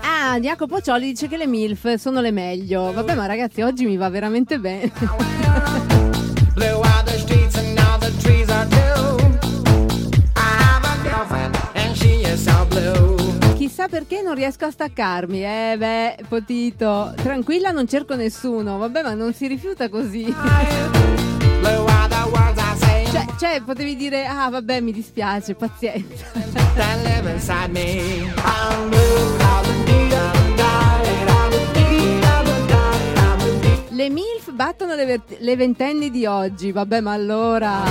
Ah, Jacopo Cioli dice che le MILF sono le meglio. Vabbè, ma ragazzi, oggi mi va veramente bene. [LAUGHS] Chissà perché non riesco a staccarmi. Eh beh, Potito. Tranquilla, non cerco nessuno. Vabbè, ma non si rifiuta così. Cioè, cioè, potevi dire, ah vabbè, mi dispiace, pazienza. Le MILF battono le, ver- le ventenni di oggi. Vabbè, ma allora...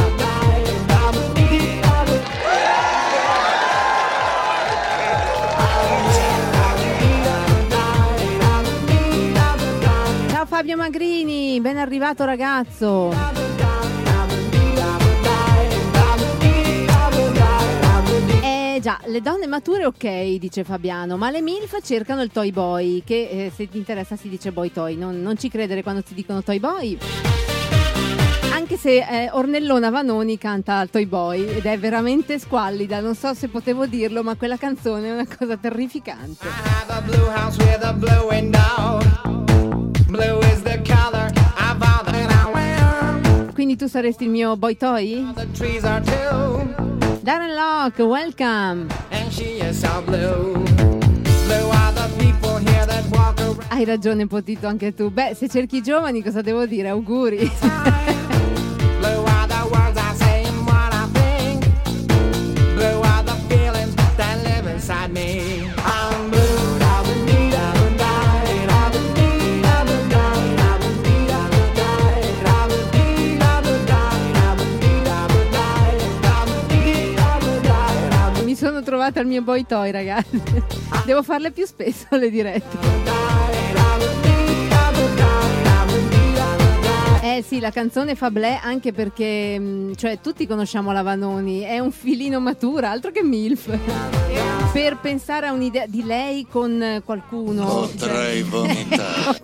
Fabio Magrini, ben arrivato ragazzo. Eh già, le donne mature ok, dice Fabiano, ma le MILF cercano il toy boy, che eh, se ti interessa si dice boy toy, non, non ci credere quando ti dicono toy boy. Anche se eh, Ornellona Vanoni canta al Toy Boy ed è veramente squallida, non so se potevo dirlo, ma quella canzone è una cosa terrificante. have a blue house with a blue window. Blue Quindi tu saresti il mio boy toy? Darren Locke, welcome! Hai ragione, Potito, anche tu. Beh, se cerchi giovani, cosa devo dire? Auguri. [LAUGHS] Blue are trovate al mio boy toy, ragazzi. Devo farle più spesso le dirette. Eh sì, la canzone fa blè anche perché mh, cioè, tutti conosciamo la Vanoni, è un filino matura, altro che MILF. per pensare a un'idea di lei con eh, qualcuno. Potrei [LAUGHS] vomitare.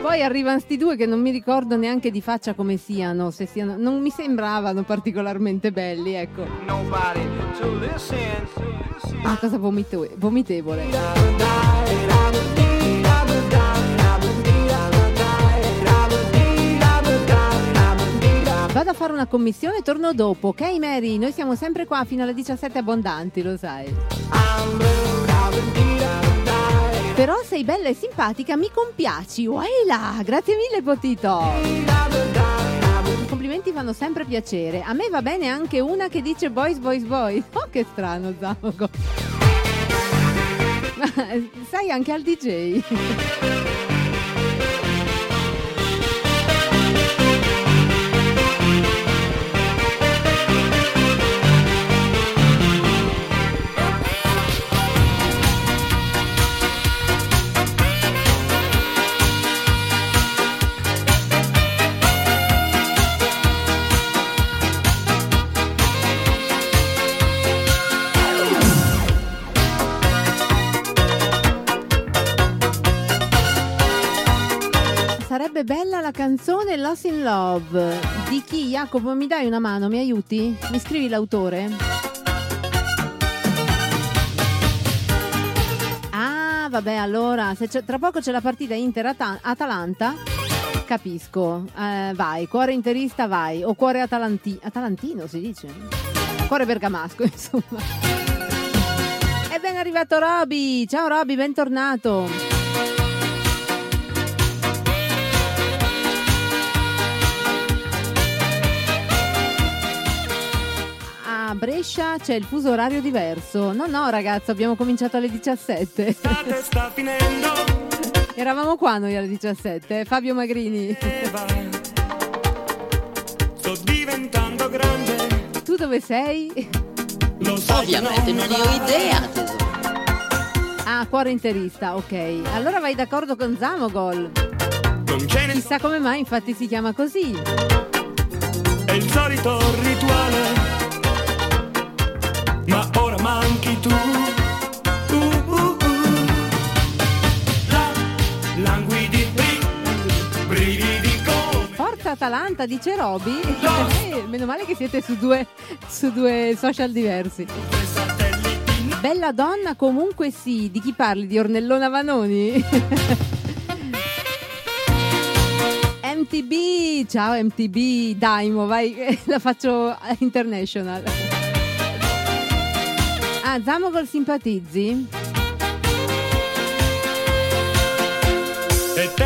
Poi arrivano sti due che non mi ricordo neanche di faccia come siano, se siano non mi sembravano particolarmente belli, ecco. Una cosa vomito- vomitevole. Vado a fare una commissione e torno dopo, ok Mary? Noi siamo sempre qua fino alle 17 abbondanti, lo sai. Però sei bella e simpatica, mi compiaci. Uaila, grazie mille Potito. Complimenti fanno sempre piacere. A me va bene anche una che dice boys, boys, boys. [LAUGHS] Oh, che strano, Zamogo. Ma [LAUGHS] sai anche al DJ. Sarebbe bella la canzone Lost in Love. Di chi? Jacopo, mi dai una mano? Mi aiuti? Mi scrivi l'autore? Ah, vabbè, allora, tra poco c'è la partita Inter-Atalanta. Capisco. Eh, vai, cuore interista, vai. O cuore atalanti- atalantino si dice? Cuore bergamasco, [LAUGHS] insomma. E ben arrivato Roby. Ciao Roby, bentornato. Brescia c'è il fuso orario diverso. No, no, ragazzo, abbiamo cominciato alle 17. sta finendo Eravamo qua noi alle 17. Fabio Magrini. sto diventando grande Tu dove sei? lo sai Ovviamente non ne ho idea, tesoro. Ah, cuore interista, ok. Allora vai d'accordo con Zamogol. Chissà come mai, infatti si chiama così. è il solito rituale ma ora manchi tu Uh, uh, uh. La- languidi bri- brividi come Forza Atalanta, dice Roby. Eh, meno male che siete su due, su due social diversi. Bella donna comunque sì. Di chi parli? Di Ornellona Vanoni? [LAUGHS] MTB, ciao MTB, Daimo, vai, [LAUGHS] la faccio international. Ah, Zamogol simpatizzi? è tempo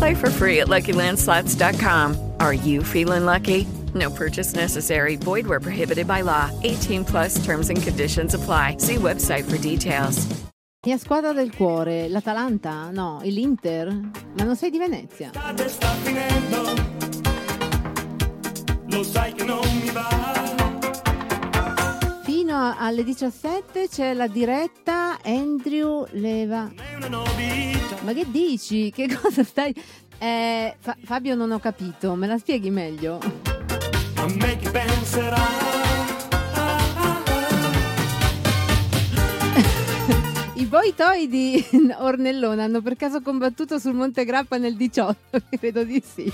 Play for free at LuckyLandSlots.com. Are you feeling lucky? No purchase necessary. Void where prohibited by law. 18 plus terms and conditions apply. See website for details. Mia squadra del cuore, l'Atalanta? No, e l'Inter? Ma non sei di Venezia? Lo sai che non mi va. Fino alle 17 c'è la diretta Andrew Leva. Ma che dici? Che [LAUGHS] cosa stai... Eh, Fa- Fabio non ho capito, me la spieghi meglio? A me chi penserà? I Boy Toy di [LAUGHS] Ornellona hanno per caso combattuto sul Monte Grappa nel 18? [LAUGHS] Credo di sì.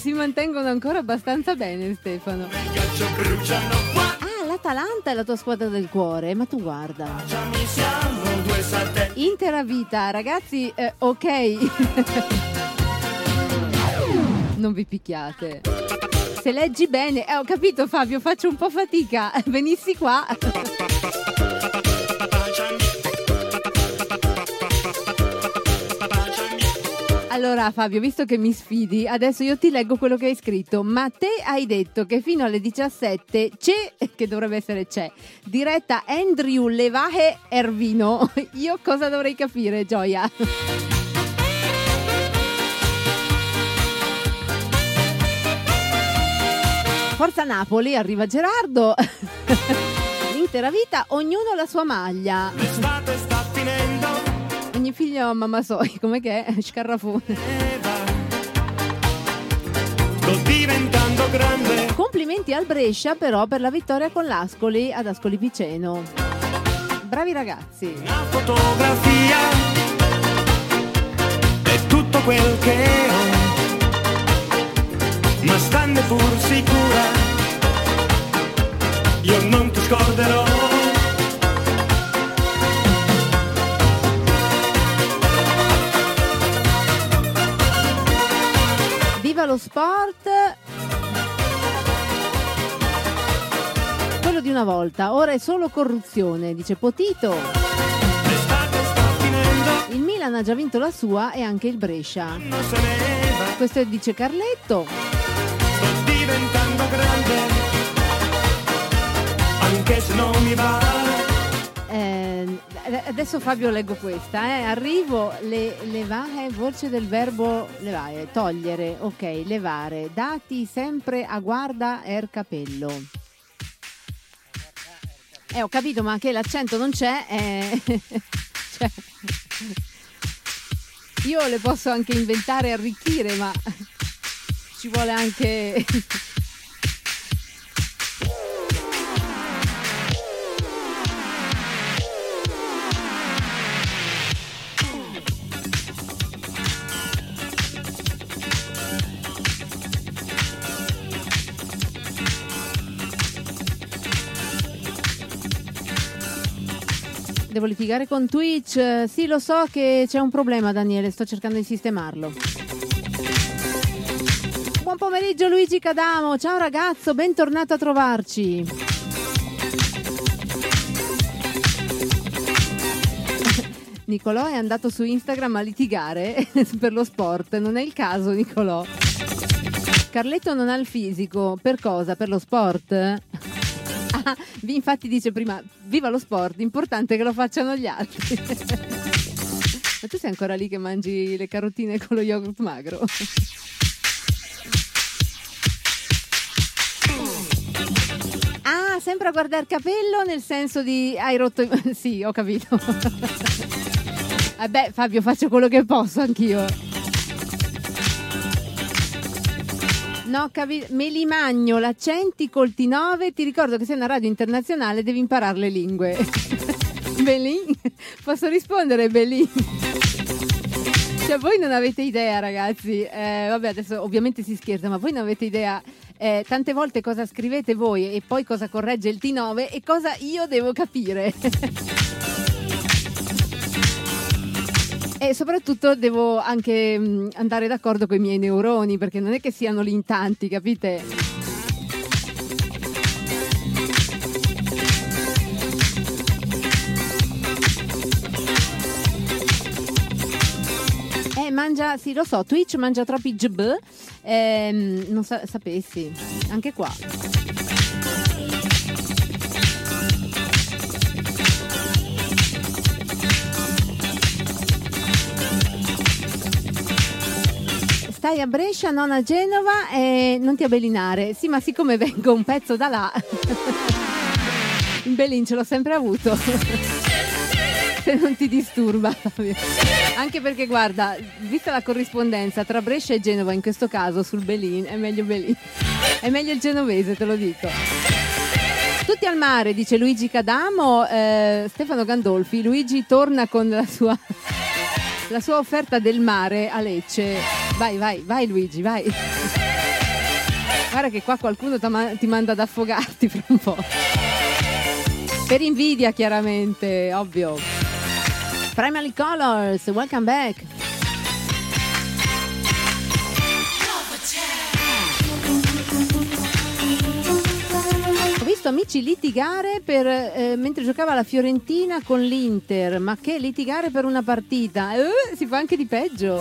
Si mantengono ancora abbastanza bene, Stefano. Ah, l'Atalanta è la tua squadra del cuore, ma tu guarda. Intera vita, ragazzi, eh, ok. [LAUGHS] non vi picchiate. Se leggi bene, eh, ho capito Fabio, faccio un po' fatica. [LAUGHS] Venissi qua. Allora Fabio, visto che mi sfidi, adesso io ti leggo quello che hai scritto. Ma te hai detto che fino alle 17 c'è, che dovrebbe essere c'è, diretta Andrew Levahe Ervino. [LAUGHS] Io cosa dovrei capire, Gioia? Forza Napoli, arriva Gerardo. [LAUGHS] L'intera vita, ognuno la sua maglia. L'estate sta finendo, Ogni figlio ha mamma soi, [LAUGHS] come che è? Scarrafone. sto diventando grande. Complimenti al Brescia però per la vittoria con l'Ascoli ad Ascoli Piceno. Bravi ragazzi. Una fotografia è tutto quel che ho. Ma stande pur sicura, io non ti scorderò. Viva lo sport! Quello di una volta, ora è solo corruzione, dice Potito. Il Milan ha già vinto la sua e anche il Brescia. Questo dice Carletto. Sto diventando grande, anche se non mi va. Adesso Fabio leggo questa, eh. arrivo, le, levare, voce del verbo levare, togliere, ok, levare, dati sempre a guarda er capello. Eh, ho capito, ma che l'accento non c'è, eh, [LAUGHS] cioè, io le posso anche inventare e arricchire, ma ci vuole anche... Devo litigare con Twitch. Eh, Sì, lo so che c'è un problema, Daniele. Sto cercando di sistemarlo. Buon pomeriggio, Luigi Cadamo. Ciao ragazzo, bentornato a trovarci. [LAUGHS] Nicolò è andato su Instagram a litigare [LAUGHS] per lo sport. Non è il caso, Nicolò. Carletto non ha il fisico. Per cosa? Per lo sport? [LAUGHS] Vi infatti dice prima, viva lo sport, importante che lo facciano gli altri. [LAUGHS] Ma tu sei ancora lì che mangi le carotine con lo yogurt magro? Ah, sempre a guardare capello nel senso di hai rotto. [LAUGHS] Sì, ho capito. Vabbè, Fabio, faccio quello che posso anch'io. No, capi- me li magno, l'accenti col T9. Ti ricordo che sei una radio internazionale, devi imparare le lingue. [LAUGHS] Belin? Posso rispondere, Belin? Cioè, voi non avete idea, ragazzi. Eh, vabbè, adesso ovviamente si scherza, ma voi non avete idea. eh, tante volte cosa scrivete voi e poi cosa corregge il T9 e cosa io devo capire. [LAUGHS] E soprattutto devo anche mh, andare d'accordo con i miei neuroni, perché non è che siano lì in tanti, capite? Eh, mangia, sì, lo so, Twitch mangia troppi GB. Ehm, non sa- sapessi, anche qua. Stai a Brescia, non a Genova e non ti abbellinare. Sì, ma siccome vengo un pezzo da là, [LAUGHS] il Belin ce l'ho sempre avuto. [LAUGHS] Se non ti disturba. Anche perché, guarda, vista la corrispondenza tra Brescia e Genova, in questo caso sul Belin, è meglio Belin. È meglio il genovese, te lo dico. Tutti al mare, dice Luigi Cadamo, eh, Stefano Gandolfi. Luigi torna con la sua, la sua offerta del mare a Lecce. Vai, vai, vai Luigi, vai. Guarda che qua qualcuno ti manda ad affogarti fra un po'. Per invidia, chiaramente, ovvio. Primary Colors, welcome back. Visto amici litigare per, eh, mentre giocava la Fiorentina con l'Inter, ma che litigare per una partita? Eh, si fa anche di peggio.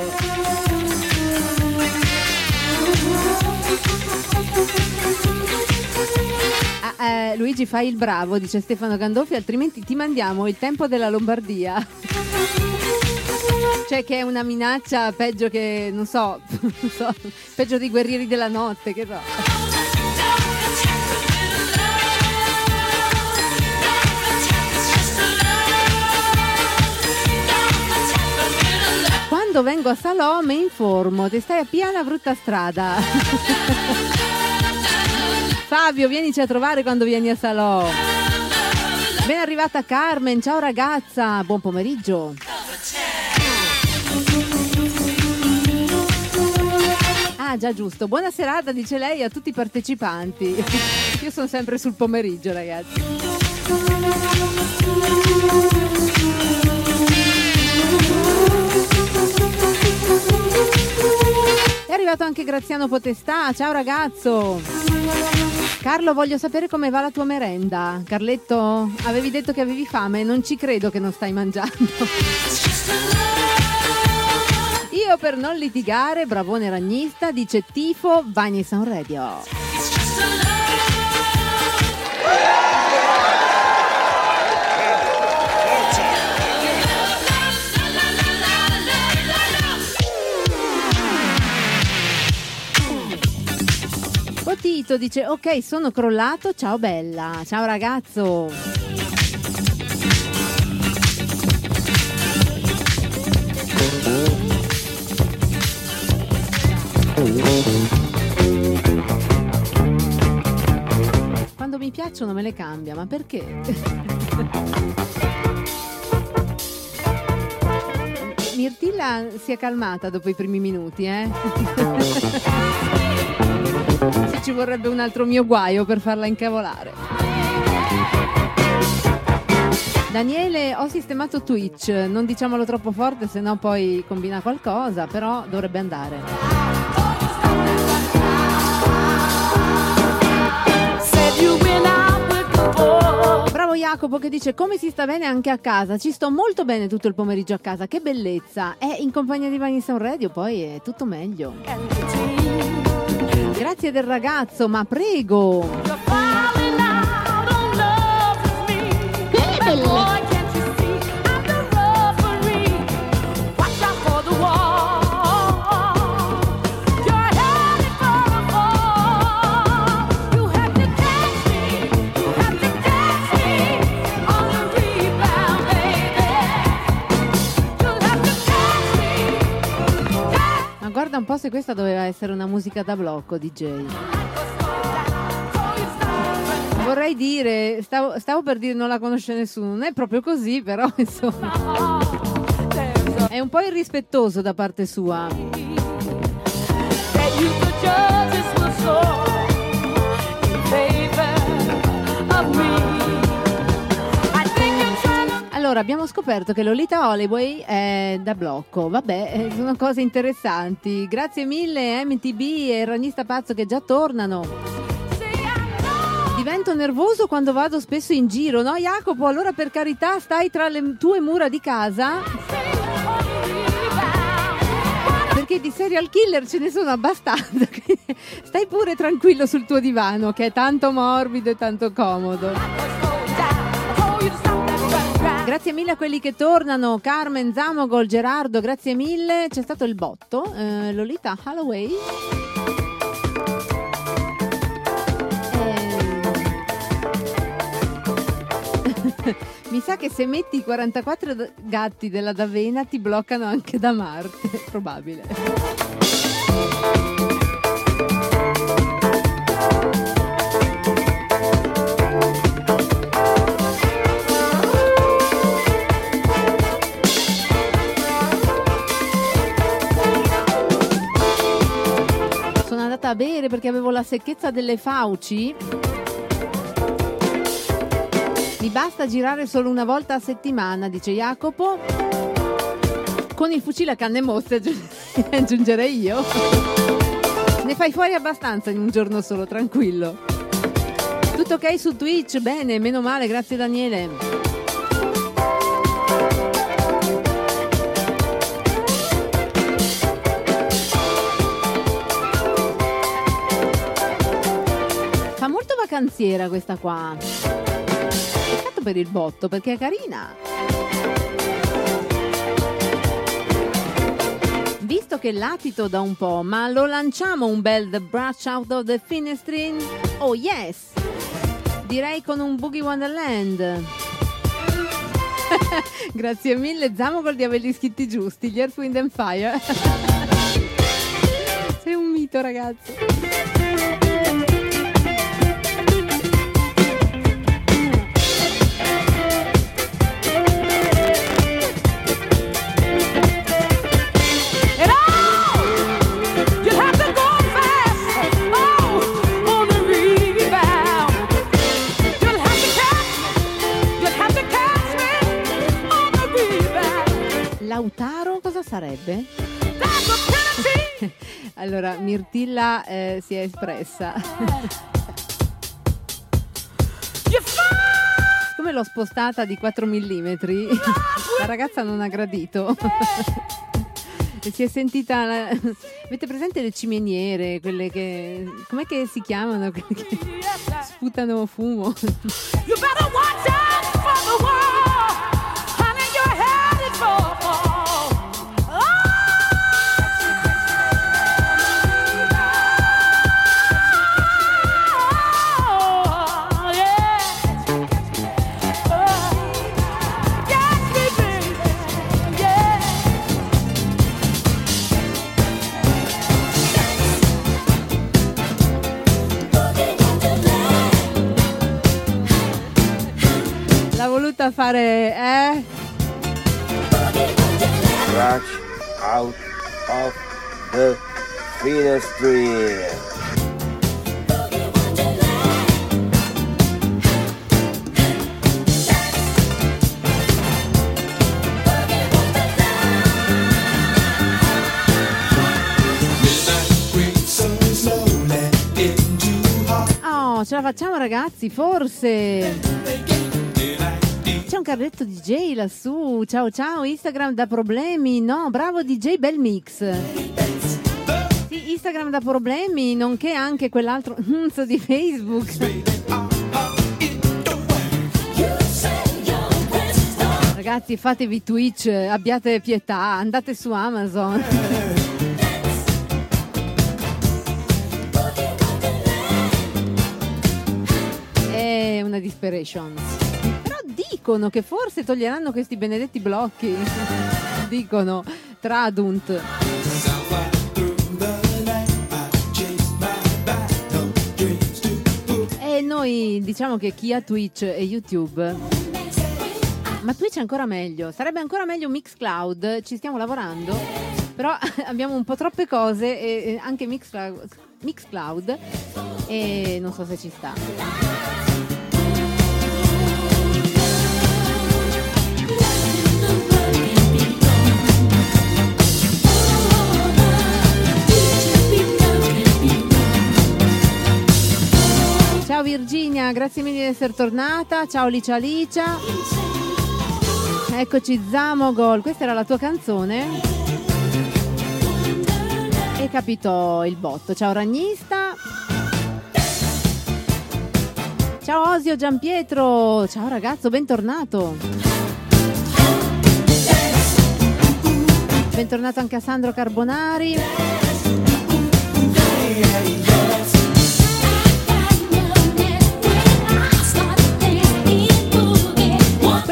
Ah, eh, Luigi fai il bravo, dice Stefano Gandolfi, altrimenti ti mandiamo il tempo della Lombardia. Cioè che è una minaccia peggio che, non so, [LAUGHS] non so, peggio dei guerrieri della notte, che so. Quando vengo a Salò mi informo, ti stai a piana brutta strada. [LAUGHS] Fabio, vienici a trovare quando vieni a Salò. Ben arrivata Carmen, ciao ragazza, buon pomeriggio. Ah, già giusto. Buona serata, dice lei a tutti i partecipanti. [LAUGHS] Io sono sempre sul pomeriggio, ragazzi. Arrivato anche Graziano Potestà. Ciao ragazzo. Carlo, voglio sapere come va la tua merenda. Carletto, avevi detto che avevi fame, non ci credo che non stai mangiando. Io per non litigare, bravone ragnista, dice tifo Bagni Sound Radio. Potito dice ok sono crollato, ciao bella, ciao ragazzo. Quando mi piacciono me le cambia, ma perché? [LAUGHS] Mirtilla si è calmata dopo i primi minuti, eh? [LAUGHS] Sì, ci vorrebbe un altro mio guaio per farla incavolare. Daniele, ho sistemato Twitch, non diciamolo troppo forte, se no poi combina qualcosa, però dovrebbe andare. Bravo Jacopo che dice come si sta bene anche a casa, ci sto molto bene tutto il pomeriggio a casa, che bellezza, è in compagnia di Vanni Sound Radio poi è tutto meglio. Grazie del ragazzo, ma prego. Ma guarda un po' se questa doveva essere una musica da blocco, DJ. Vorrei dire, stavo, stavo per dire non la conosce nessuno, non è proprio così, però insomma. È un po' irrispettoso da parte sua. Allora, abbiamo scoperto che Lolita Holloway è da blocco. Vabbè, eh, sono cose interessanti. Grazie mille MTB e il ragnista pazzo che già tornano. Divento nervoso quando vado spesso in giro, no Jacopo? Allora per carità stai tra le tue mura di casa? Perché di serial killer ce ne sono abbastanza. [LAUGHS] Stai pure tranquillo sul tuo divano che è tanto morbido e tanto comodo. Grazie mille a quelli che tornano, Carmen, Zamogol, Gerardo, grazie mille. C'è stato il botto, eh, Lolita Holloway. Eh, [LAUGHS] Mi sa che se metti i 44 d- gatti della D'Avena ti bloccano anche da Marte, [LAUGHS] probabile. Sono andata a bere perché avevo la secchezza delle fauci. Mi basta girare solo una volta a settimana, dice Jacopo. Con il fucile a canne mosse aggiung- [LAUGHS] aggiungerei io. Ne fai fuori abbastanza in un giorno solo, tranquillo. Tutto ok su Twitch? Bene, meno male, grazie Daniele. Vacanziera questa qua. Peccato per il botto perché è carina. Visto che latito da un po', ma lo lanciamo un bel The Brush Out of the Finestrin? Oh yes! Direi con un Boogie Wonderland. [LAUGHS] Grazie mille Zamogol di averli scritti giusti, gli Earth, Wind and Fire. [LAUGHS] Sei un mito ragazzi. Allora, Mirtilla eh, si è espressa. Come l'ho spostata di 4 mm, la ragazza non ha gradito. E si è sentita. la- Avete presente le ciminiere? Quelle che. Com'è che si chiamano? Quelle che sputano fumo. You better watch out for the wall. Voluta fare. Eh? Rush out of the Finestrin. Oh, ce la facciamo ragazzi, forse. C'è un carretto DJ lassù. Ciao ciao, Instagram da problemi. No, bravo DJ Bel Mix. Sì, Instagram da problemi, nonché anche quell'altro [LAUGHS] unzo di Facebook. Ragazzi, fatevi Twitch, abbiate pietà, andate su Amazon. Una disperation. Dicono che forse toglieranno questi benedetti blocchi. [LAUGHS] dicono tradunt. E noi diciamo che chi ha Twitch e YouTube. Ma Twitch è ancora meglio, sarebbe ancora meglio Mixcloud, ci stiamo lavorando, però [LAUGHS] abbiamo un po' troppe cose e anche Mixcloud, Mixcloud e non so se ci sta. Ciao Virginia, grazie mille di essere tornata. Ciao Licia Licia. Eccoci Zamogol, questa era la tua canzone. E capito il botto. Ciao Ragnista. Ciao Osio Giampietro. Ciao ragazzo, bentornato. Bentornato anche a Sandro Carbonari.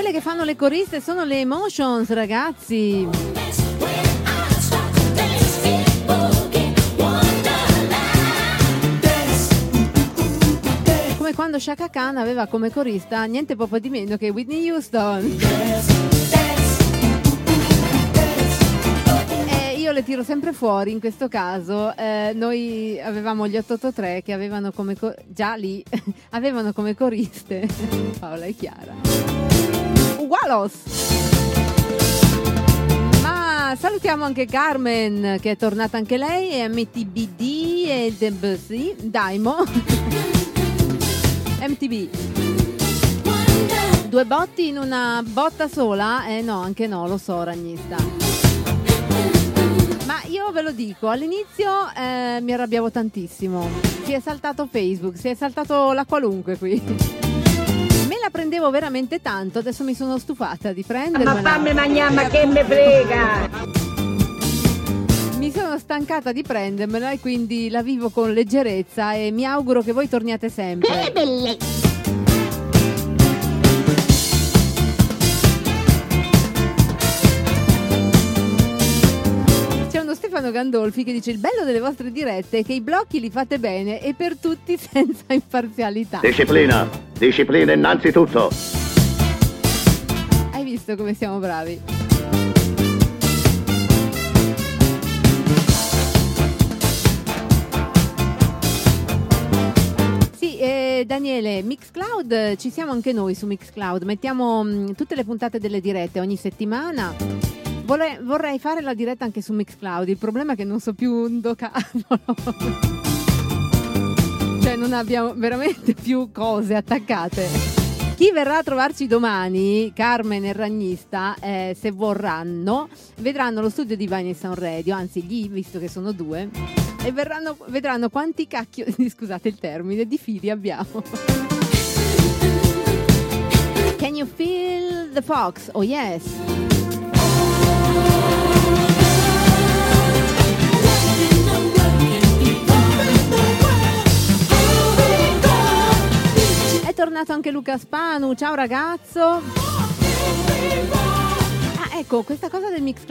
Quelle che fanno le coriste sono le Emotions, ragazzi. Come quando Shaka Khan aveva come corista niente poco di meno che Whitney Houston. E io le tiro sempre fuori in questo caso. Eh, noi avevamo gli 883 che avevano come co- già lì [LAUGHS] avevano come coriste [LAUGHS] Paola e Chiara. Ugualos! Ma salutiamo anche Carmen che è tornata anche lei, e MTBD e Debussy, Daimo. [LAUGHS] MTV. Due botti in una botta sola? Eh no, anche no, lo so, ragnista. Ma io ve lo dico, all'inizio eh, mi arrabbiavo tantissimo. Si è saltato Facebook, si è saltato la qualunque qui. Me la prendevo veramente tanto, adesso mi sono stufata di prenderla. Ma fammi mangiare, ma che me frega! Mi sono stancata di prendermela e quindi la vivo con leggerezza e mi auguro che voi torniate sempre. Che bellezza! Stefano Gandolfi che dice il bello delle vostre dirette è che i blocchi li fate bene e per tutti [LAUGHS] senza imparzialità. Disciplina, disciplina innanzitutto. Hai visto come siamo bravi? Sì, eh, Daniele, Mixcloud, ci siamo anche noi su Mixcloud, mettiamo mh, tutte le puntate delle dirette ogni settimana. Vorrei, vorrei fare la diretta anche su Mixcloud, il problema è che non so più indocarlo. [LAUGHS] cioè non abbiamo veramente più cose attaccate. Chi verrà a trovarci domani, Carmen e Ragnista, eh, se vorranno, vedranno lo studio di Vine Sound Radio, anzi gli, visto che sono due, e verranno, vedranno quanti cacchio, [LAUGHS] scusate il termine, di fili abbiamo. Can you feel the fox? Oh yes. Tornato anche Luca Spanu, ciao ragazzo. Ah, ecco, questa cosa del mix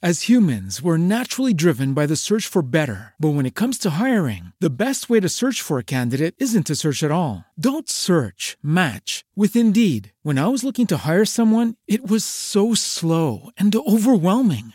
As humans, we're naturally driven by the search for better. But when it comes to hiring, the best way to search for a candidate isn't to search at all. Don't search, match with Indeed. When I was looking to hire someone, it was so slow and overwhelming.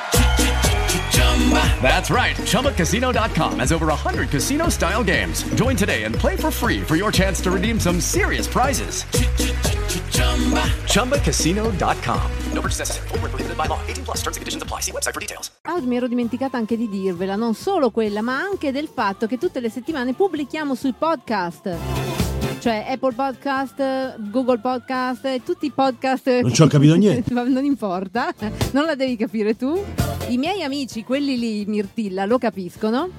That's right. ChumbaCasino.com has over 100 casino style games. Join today and play for free for your chance to redeem some serious prizes. ChumbaCasino.com. No purchase necessary. Void where prohibited by law. 18 plus terms and conditions apply. See website for details. Ah, mi ero dimenticata anche di dirvela, non solo quella, ma anche del fatto che tutte le settimane pubblichiamo sui podcast. Cioè Apple Podcast, Google Podcast, e tutti i podcast. Non ci ho capito niente. [LAUGHS] Ma non importa, non la devi capire tu. I miei amici, quelli lì, Mirtilla, lo capiscono.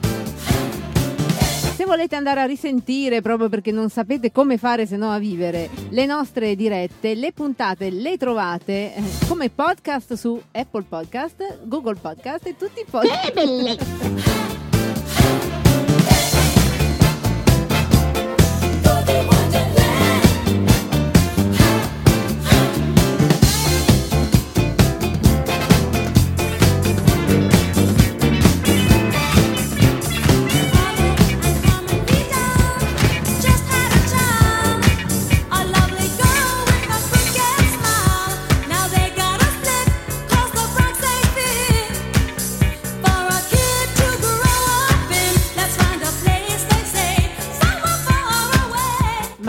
Se volete andare a risentire, proprio perché non sapete come fare se no a vivere, le nostre dirette, le puntate le trovate eh, come podcast su Apple Podcast, Google Podcast e tutti i podcast. [LAUGHS]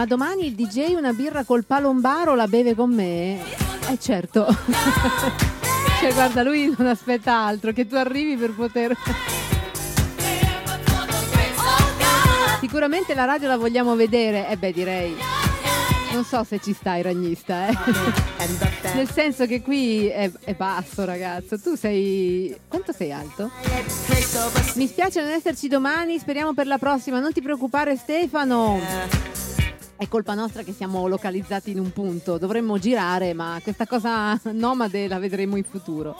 Ma domani il DJ una birra col palombaro la beve con me? Eh certo. [LAUGHS] cioè guarda, lui non aspetta altro che tu arrivi per poter... Sicuramente la radio la vogliamo vedere. Eh beh, direi. Non so se ci stai, ragnista, eh. [LAUGHS] Nel senso che qui è, è basso, ragazzo. Tu sei. Quanto sei alto? Mi spiace non esserci domani, speriamo per la prossima. Non ti preoccupare, Stefano. È colpa nostra che siamo localizzati in un punto. Dovremmo girare, ma questa cosa nomade la vedremo in futuro.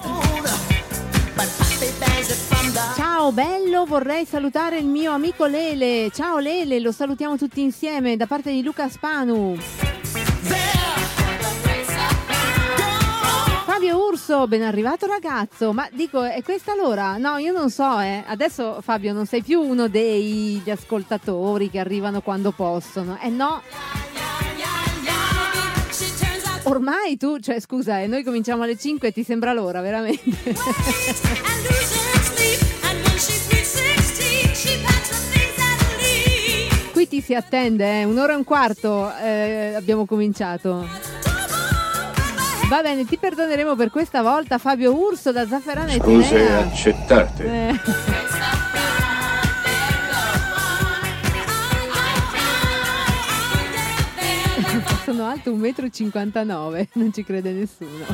Ciao bello, vorrei salutare il mio amico Lele. Ciao Lele, lo salutiamo tutti insieme da parte di Luca Spanu. Fabio Urso, ben arrivato ragazzo. Ma dico, è questa l'ora? No, io non so, eh. Adesso Fabio non sei più uno degli ascoltatori che arrivano quando possono. Eh no. Ormai tu, cioè scusa, eh, noi cominciamo alle 5 e ti sembra l'ora, veramente. Qui ti si attende, eh, un'ora e un quarto eh, abbiamo cominciato. Va bene, ti perdoneremo per questa volta, Fabio Urso da Zafferana e Scuse Tinea. accettate. Eh. [LAUGHS] Sono alto 1,59 m, non ci crede nessuno.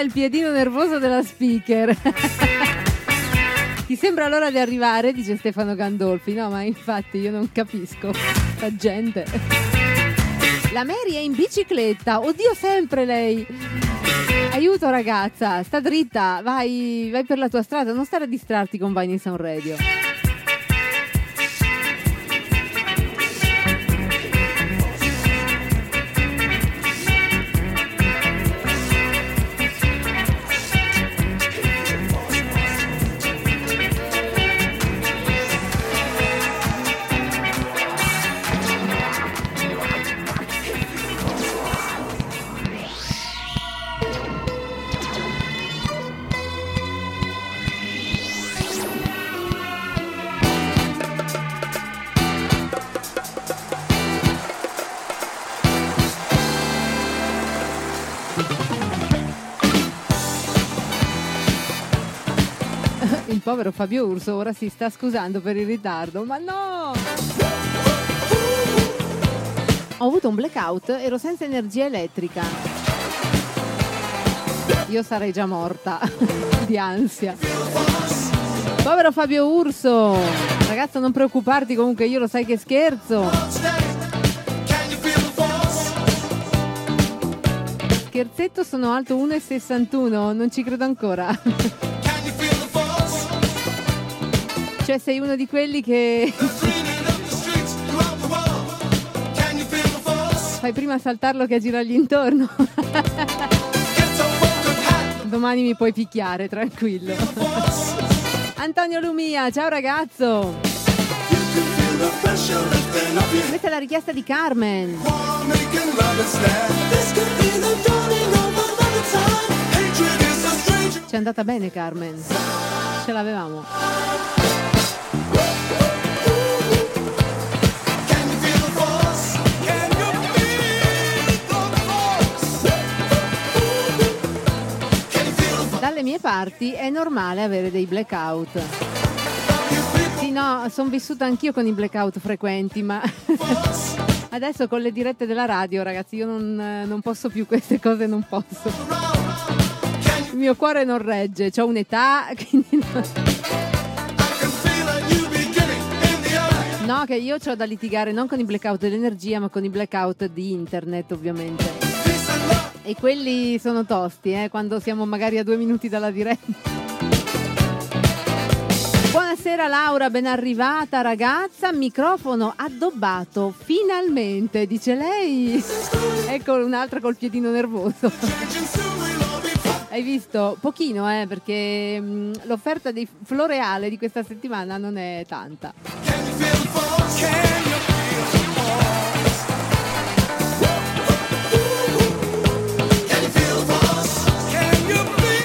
Il piedino nervoso della speaker. Ti sembra l'ora di arrivare? Dice Stefano Gandolfi. No, ma infatti io non capisco la gente. La Mary è in bicicletta. Oddio, sempre lei. Aiuto ragazza, sta dritta, vai, vai per la tua strada, non stare a distrarti con Vine in Sound Radio. Povero Fabio Urso ora si sta scusando per il ritardo, ma no! Ho avuto un blackout, ero senza energia elettrica. Io sarei già morta [LAUGHS] di ansia. Povero Fabio Urso! Ragazzo, non preoccuparti, comunque io lo sai che scherzo. Scherzetto, sono alto 1,61, non ci credo ancora. [LAUGHS] Cioè sei uno di quelli che fai prima saltarlo che a girargli intorno. Domani mi puoi picchiare, tranquillo. Antonio Lumia, ciao ragazzo. Questa è la richiesta di Carmen. Ci è andata bene Carmen. Ce l'avevamo. Dalle mie parti è normale avere dei blackout. Sì, no, sono vissuta anch'io con i blackout frequenti, ma [LAUGHS] adesso con le dirette della radio, ragazzi, io non, non posso più queste cose, non posso. Il mio cuore non regge, ho un'età, [LAUGHS] quindi. No, che io ho da litigare non con i blackout dell'energia, ma con i blackout di internet, ovviamente. E quelli sono tosti, eh, quando siamo magari a due minuti dalla diretta. Buonasera Laura, ben arrivata ragazza, microfono addobbato, finalmente, dice lei. Ecco un'altra col piedino nervoso. Hai visto? Pochino, eh, perché mh, l'offerta di Floreale di questa settimana non è tanta.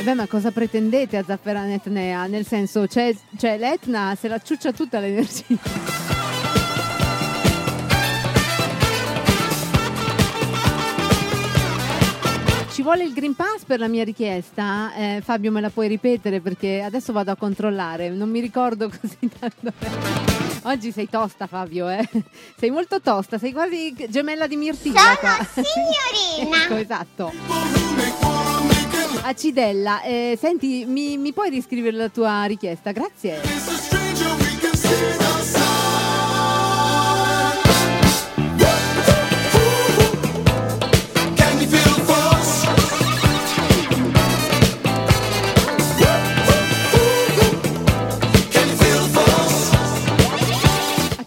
Vabbè, ma cosa pretendete a Zafferana Etnea? Nel senso, c'è, c'è l'Etna, se la ciuccia tutta l'energia. Ci vuole il Green Pass per la mia richiesta? Eh, Fabio, me la puoi ripetere perché adesso vado a controllare, non mi ricordo [LAUGHS] così tanto. Oggi sei tosta, Fabio, eh? Sei molto tosta, sei quasi gemella di Mirtina. Sono signorina. [LAUGHS] ecco, esatto. Acidella, eh, senti, mi, mi puoi riscrivere la tua richiesta? Grazie.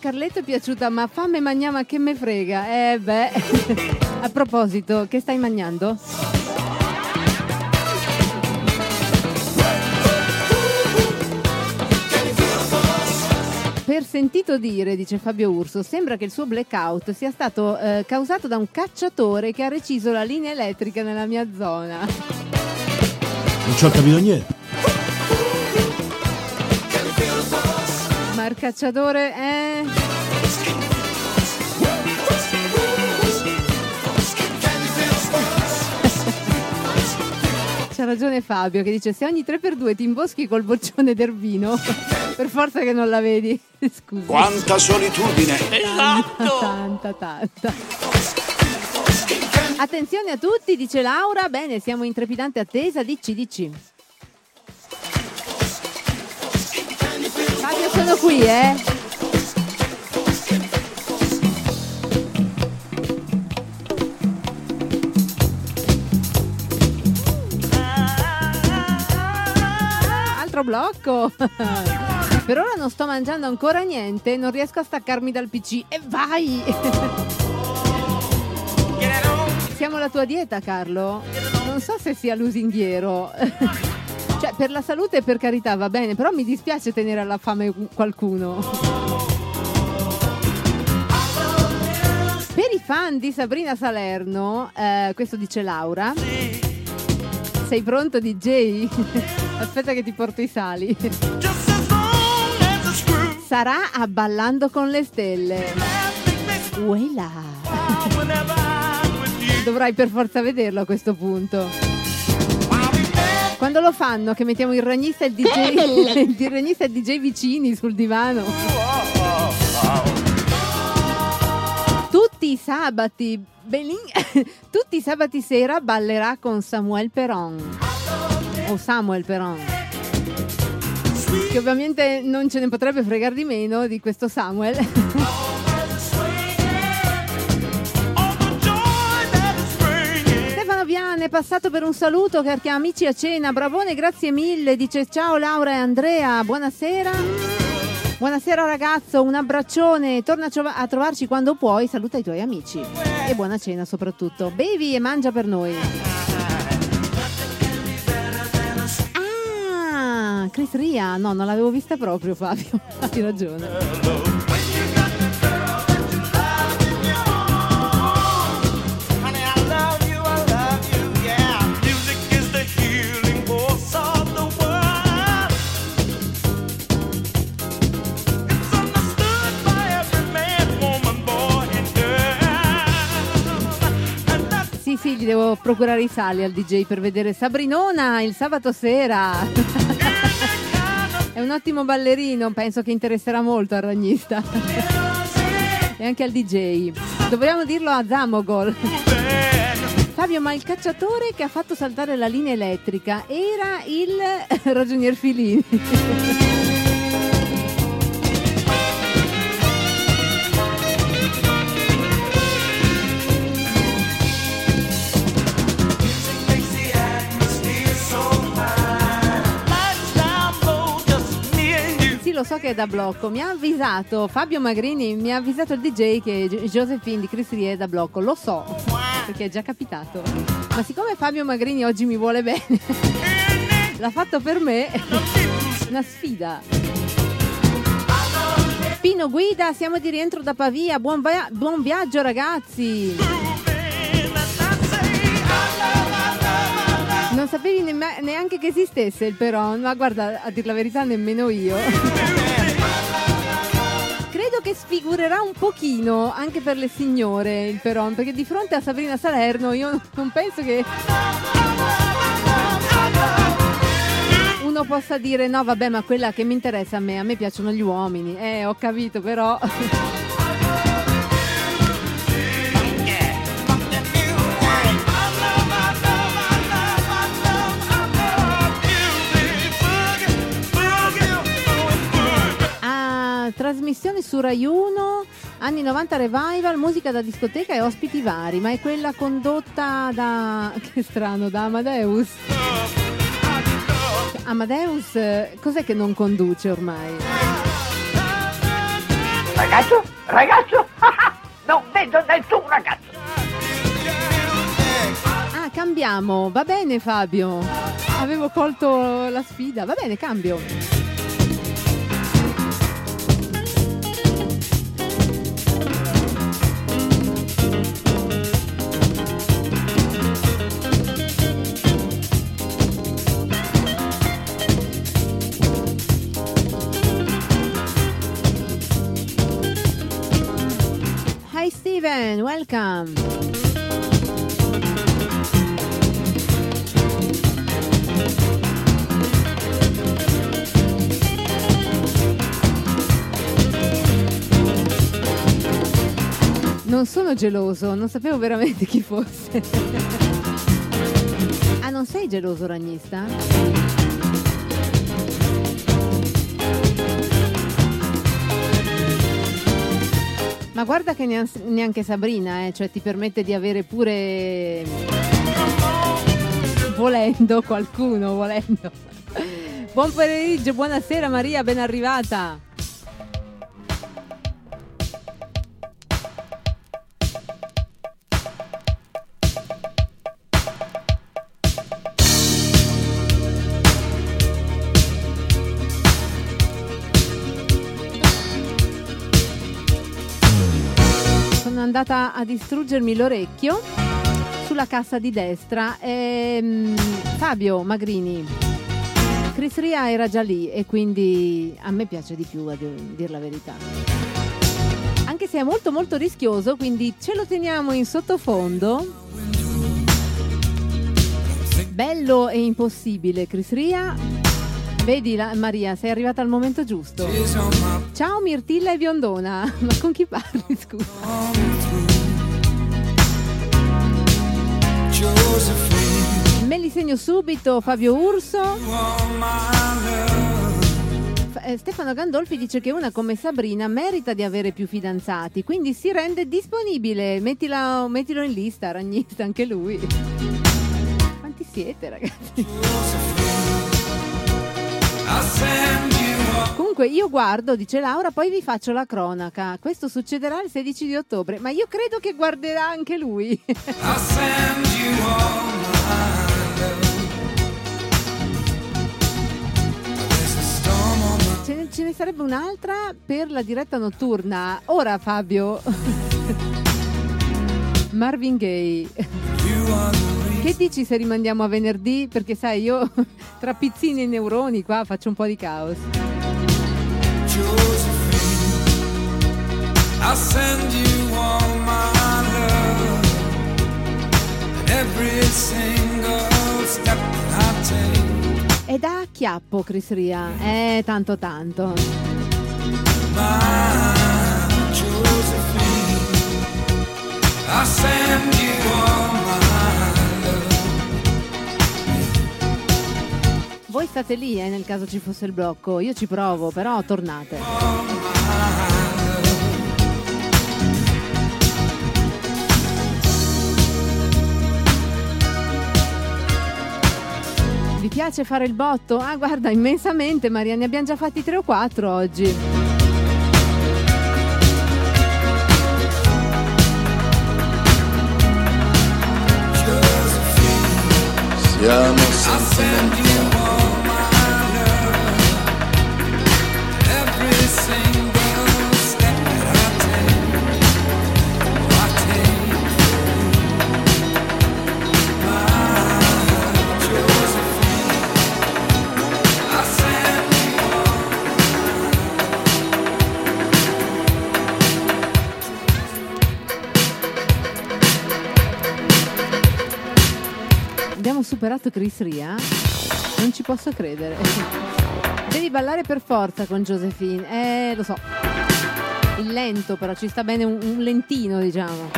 Carletto è piaciuta, ma fame mangiama che me frega. Eh beh, [LAUGHS] a proposito, che stai mangiando? Per sentito dire, dice Fabio Urso, sembra che il suo blackout sia stato eh, causato da un cacciatore che ha reciso la linea elettrica nella mia zona. Non ci ho capito niente. Ma il cacciatore è... C'ha ragione Fabio che dice se ogni 3x2 ti imboschi col boccione d'erbino, per forza che non la vedi. [LAUGHS] Scusa. Quanta solitudine! Tanta, tanta, tanta. Attenzione a tutti, dice Laura. Bene, siamo in trepidante attesa. Dici, dici. Fabio, sono qui, eh. Altro blocco. [LAUGHS] Per ora non sto mangiando ancora niente, non riesco a staccarmi dal PC. E vai! [LAUGHS] Siamo la tua dieta, Carlo? Non so se sia lusinghiero. [LAUGHS] Cioè, per la salute per carità va bene, però mi dispiace tenere alla fame qualcuno. Per i fan di Sabrina Salerno, eh, questo dice Laura. Sei pronto DJ? Aspetta che ti porto i sali. Sarà a Ballando con le stelle. Uela. Dovrai per forza vederlo a questo punto. Quando lo fanno che mettiamo il ragnista e il DJ, [LAUGHS] il ragnista e il DJ vicini sul divano. Tutti i sabati, Belin- [LAUGHS] tutti i sabati sera ballerà con Samuel Peron. O Samuel Peron. Che ovviamente non ce ne potrebbe fregare di meno di questo Samuel. Stefano Viane è passato per un saluto perché amici a cena. Bravone, grazie mille. Dice ciao Laura e Andrea, buonasera. Buonasera ragazzo, un abbraccione, torna a trovarci quando puoi, saluta i tuoi amici e buona cena soprattutto. Bevi e mangia per noi. Ah, Chris Ria, no, non l'avevo vista proprio Fabio, [LAUGHS] hai ragione. Sì, sì, gli devo procurare i sali al DJ per vedere Sabrinona il sabato sera. [LAUGHS] È un ottimo ballerino, penso che interesserà molto al ragnista. E anche al DJ. Dovremmo dirlo a Zamogol. Fabio, ma il cacciatore che ha fatto saltare la linea elettrica era il [LAUGHS] ragionier Filini. Lo so che è da blocco. Mi ha avvisato Fabio Magrini, mi ha avvisato il DJ che Josephine di Chris Rie è da blocco. Lo so, perché è già capitato. Ma siccome Fabio Magrini oggi mi vuole bene, [LAUGHS] l'ha fatto per me. [LAUGHS] Una sfida. Pino Guida, siamo di rientro da Pavia. Buon, via- buon viaggio, ragazzi. Non sapevi nemm- neanche che esistesse il Peron, ma guarda, a dir la verità nemmeno io. Credo che sfigurerà un pochino anche per le signore il Peron, perché di fronte a Sabrina Salerno io non penso che uno possa dire no vabbè ma quella che mi interessa a me, a me piacciono gli uomini. Eh, ho capito però... Trasmissioni su Rai 1, anni 90 revival, musica da discoteca e ospiti vari, ma è quella condotta da [LAUGHS] che strano, da Amadeus. Amadeus eh, cos'è che non conduce ormai? Ragazzo, ragazzo, [LAUGHS] non vedo nessun ragazzo. Ah, cambiamo. Va bene Fabio. Avevo colto la sfida. Va bene, cambio. Steven, welcome. Non sono geloso, non sapevo veramente chi fosse. [LAUGHS] ah, non sei geloso ragnista? Ma guarda che nean- neanche Sabrina, eh, cioè ti permette di avere pure volendo qualcuno, volendo. Buon pomeriggio, buonasera Maria, ben arrivata. Andata a distruggermi l'orecchio sulla cassa di destra. Ehm, Fabio Magrini, Chris Ria era già lì e quindi a me piace di più a dir dir la verità. Anche se è molto molto rischioso, quindi ce lo teniamo in sottofondo. Bello e impossibile, Chris Ria. Vedi la- Maria, sei arrivata al momento giusto. Ciao Mirtilla e Biondona. [LAUGHS] Ma con chi parli, scusa? Me li segno subito, Fabio Urso. Eh, Stefano Gandolfi dice che una come Sabrina merita di avere più fidanzati, quindi si rende disponibile. Mettila- mettilo in lista, ragnista, anche lui. Quanti siete, ragazzi? Comunque io guardo, dice Laura, poi vi faccio la cronaca. Questo succederà il 16 di ottobre, ma io credo che guarderà anche lui. Ce ne, ce ne sarebbe un'altra per la diretta notturna. Ora Fabio. [LAUGHS] Marvin Gaye. Che dici se rimandiamo a venerdì? Perché sai, io [LAUGHS] tra pizzini e neuroni qua faccio un po' di caos. I send you all my love and every single step I take. È da chiappo, Chris Ria. Eh, tanto tanto. My Josephine, I send you all my Voi state lì, eh, nel caso ci fosse il blocco. Io ci provo, però tornate. Vi piace fare il botto? Ah, guarda, immensamente, Maria, ne abbiamo già fatti tre o quattro oggi. Siamo sentimentali. Superato Chris Ria? Non ci posso credere. [LAUGHS] Devi ballare per forza con Josephine. Eh, lo so. Il lento, però ci sta bene un, un lentino, diciamo.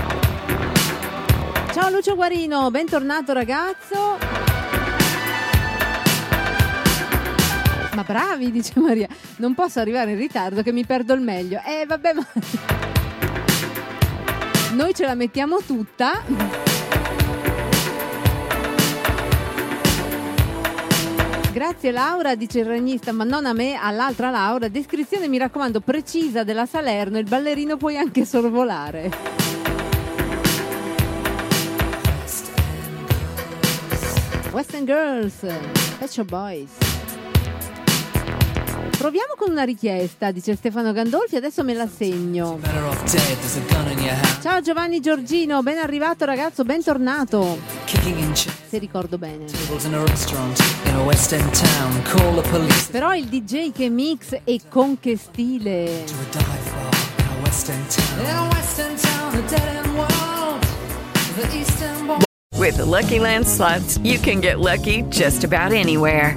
Ciao Lucio Guarino, bentornato ragazzo. Ma bravi, dice Maria. Non posso arrivare in ritardo che mi perdo il meglio. Eh, vabbè, ma... [LAUGHS] Noi ce la mettiamo tutta. Grazie Laura, dice il ragnista, ma non a me, all'altra Laura. Descrizione, mi raccomando, precisa della Salerno, il ballerino puoi anche sorvolare. Western Girls, Shop Boys. Proviamo con una richiesta, dice Stefano Gandolfi, adesso me la segno. Ciao Giovanni Giorgino, ben arrivato ragazzo, bentornato. Se ricordo bene. Però il DJ che mix e con che stile. With the Lucky Land slots, you can get lucky just about anywhere.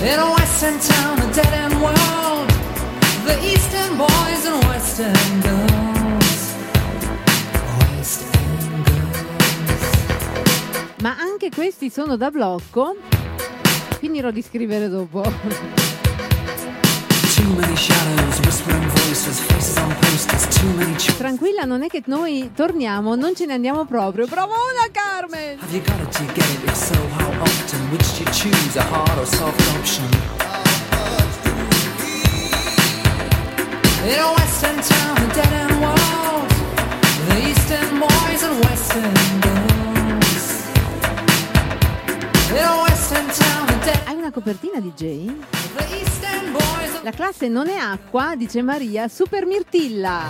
In a western town, a dead end world. The eastern boys and western girls. Western girls. Ma anche questi sono da blocco. Finirò di scrivere dopo. Tranquilla, non è che noi torniamo, non ce ne andiamo proprio. Bravona Carmen! Have you got it to get it? If so, how often? Which do you choose, a hard or soft option? In a western town, a dead end world. The eastern boys and western girls. In a western town, a dead Hai una copertina DJ? La classe non è acqua, dice Maria, super mirtilla.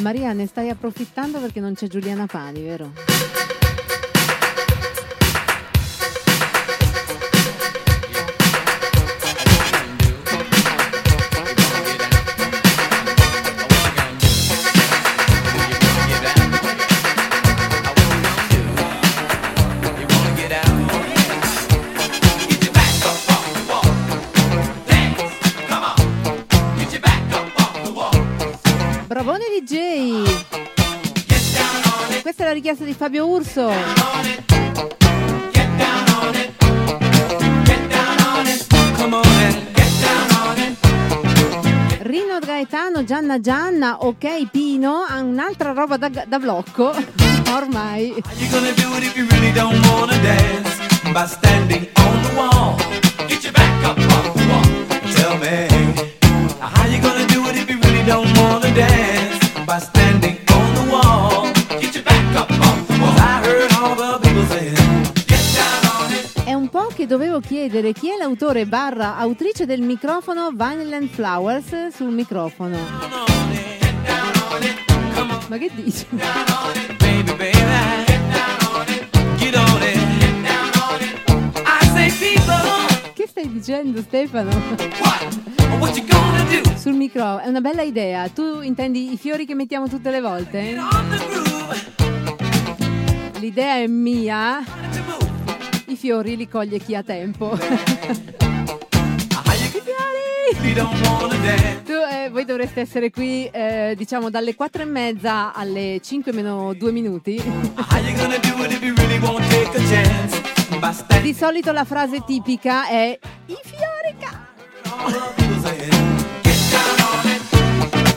Maria, ne stai approfittando perché non c'è Giuliana Pani, vero? Bravone DJ! Questa è la richiesta di Fabio Urso. Rino Gaetano, Gianna Gianna, ok Pino, ha un'altra roba da, da blocco. [LAUGHS] Ormai. how you gonna do it if you really don't wanna dance? È un po' che dovevo chiedere chi è l'autore barra autrice del microfono Vinyl and Flowers sul microfono. Ma che dici? Che stai dicendo Stefano? Sul microfono, è una bella idea. Tu intendi i fiori che mettiamo tutte le volte? L'idea è mia. I fiori li coglie chi ha tempo. Tu, eh, voi dovreste essere qui, eh, diciamo, dalle 4 e mezza alle 5 meno 2 minuti. Di solito la frase tipica è i fiori ca-".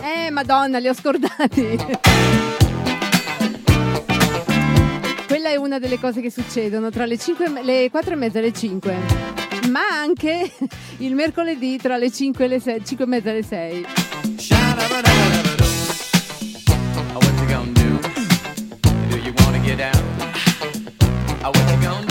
Eh, madonna, li ho scordati. Quella è una delle cose che succedono tra le, 5 e me- le 4 e mezza e le 5. Ma anche il mercoledì tra le 5 e le 6, 5 e mezza e le 6. Oh, what you gonna do? Do you wanna get down? Oh, what you gonna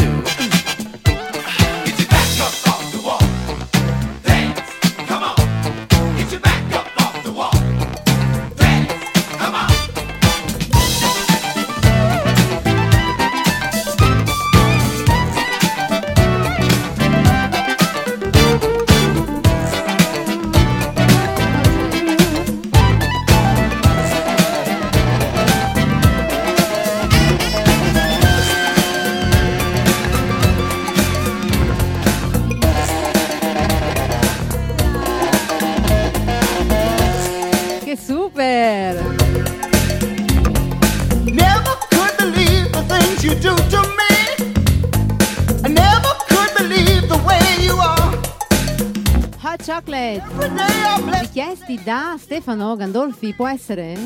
Richiesti da Stefano Gandolfi, può essere?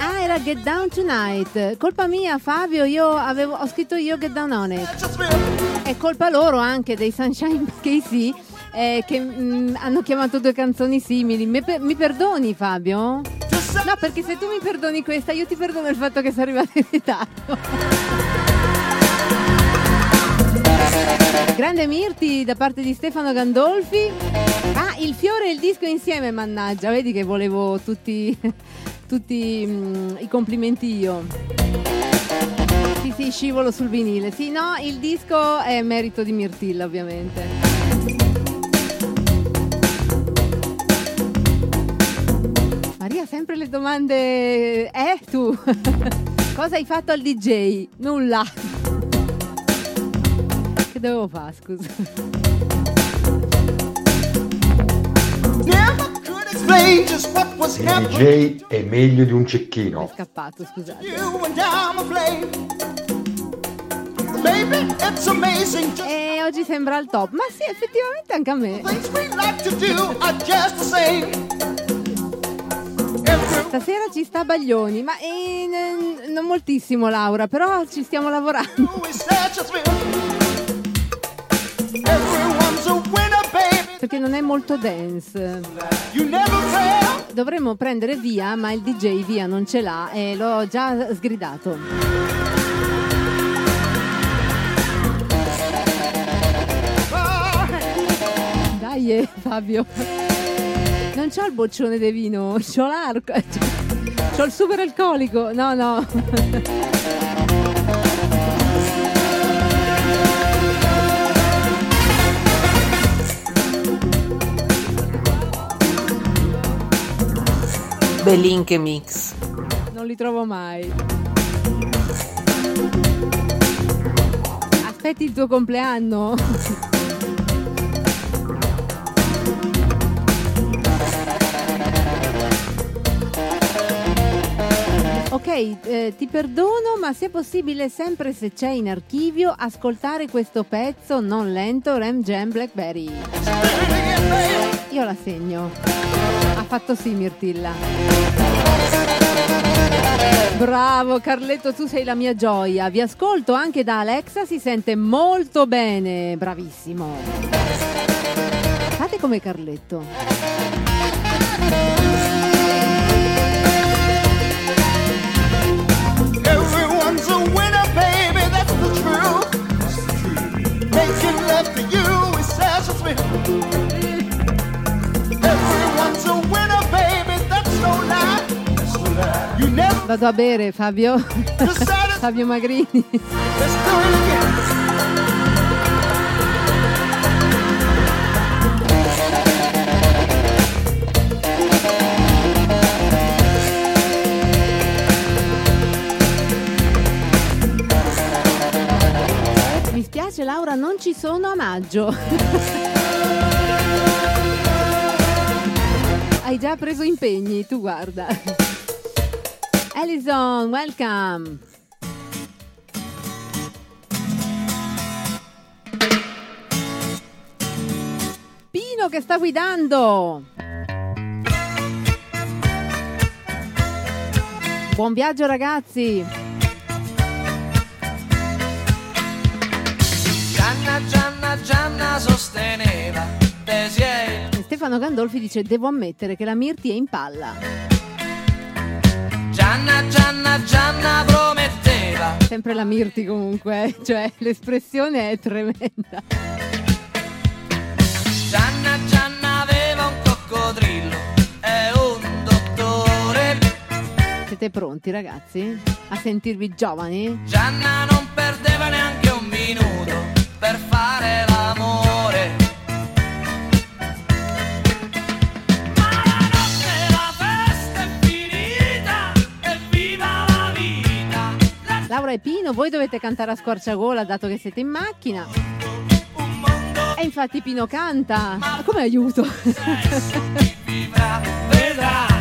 Ah, era Get Down Tonight. Colpa mia, Fabio, io avevo, ho scritto io Get Down On It. È colpa loro anche dei Sunshine KC eh, che mm, hanno chiamato due canzoni simili. Mi, mi perdoni, Fabio? No, perché se tu mi perdoni questa, io ti perdono il fatto che sei arrivato in ritardo. Grande Mirti da parte di Stefano Gandolfi. Ah, il fiore e il disco insieme, mannaggia. Vedi che volevo tutti, [LAUGHS] tutti mm, i complimenti io. Sì, sì, scivolo sul vinile. Sì, no, il disco è merito di Mirtilla, ovviamente. Maria, sempre le domande. Eh, tu? [LAUGHS] Cosa hai fatto al DJ? Nulla. Che dovevo fare, scusa? Il. DJ è meglio di un cecchino. Scappato, scusate. You and I'm a flame. Baby, it's amazing. Just E oggi sembra al top. Ma sì, effettivamente anche a me. Stasera ci sta Baglioni, ma eh, n- non moltissimo Laura, però ci stiamo lavorando. Perché non è molto dance. Dovremmo prendere via, ma il DJ via non ce l'ha e l'ho già sgridato. Dai, eh, Fabio. Non c'ho il boccione di vino, c'ho l'arco. C'ho il super alcolico. No, no. Belinche Mix. Non li trovo mai. Aspetti il tuo compleanno. Ok, eh, ti perdono, ma se possibile, sempre se c'è in archivio, ascoltare questo pezzo non lento, Ram Jam Blackberry. Io la segno. Fatto sì, Mirtilla. Bravo Carletto, tu sei la mia gioia. Vi ascolto anche da Alexa, si sente molto bene. Bravissimo. Fate come Carletto. Vado a bere, Fabio. [LAUGHS] Fabio Magrini. Mi spiace Laura, non ci sono a maggio. Hai già preso impegni, tu guarda. Alison, welcome. Pino che sta guidando. Buon viaggio ragazzi. Gianna, Gianna, Gianna sosteneva Stefano Gandolfi dice devo ammettere che la Mirti è in palla. Gianna, Gianna, Gianna prometteva Sempre la Mirti comunque, eh. cioè l'espressione è tremenda. Gianna, Gianna aveva un coccodrillo e un dottore Siete pronti ragazzi? A sentirvi giovani? Gianna non perdeva neanche un minuto Laura e Pino, voi dovete cantare a squarciagola dato che siete in macchina. E infatti Pino canta. Come aiuto? vedrà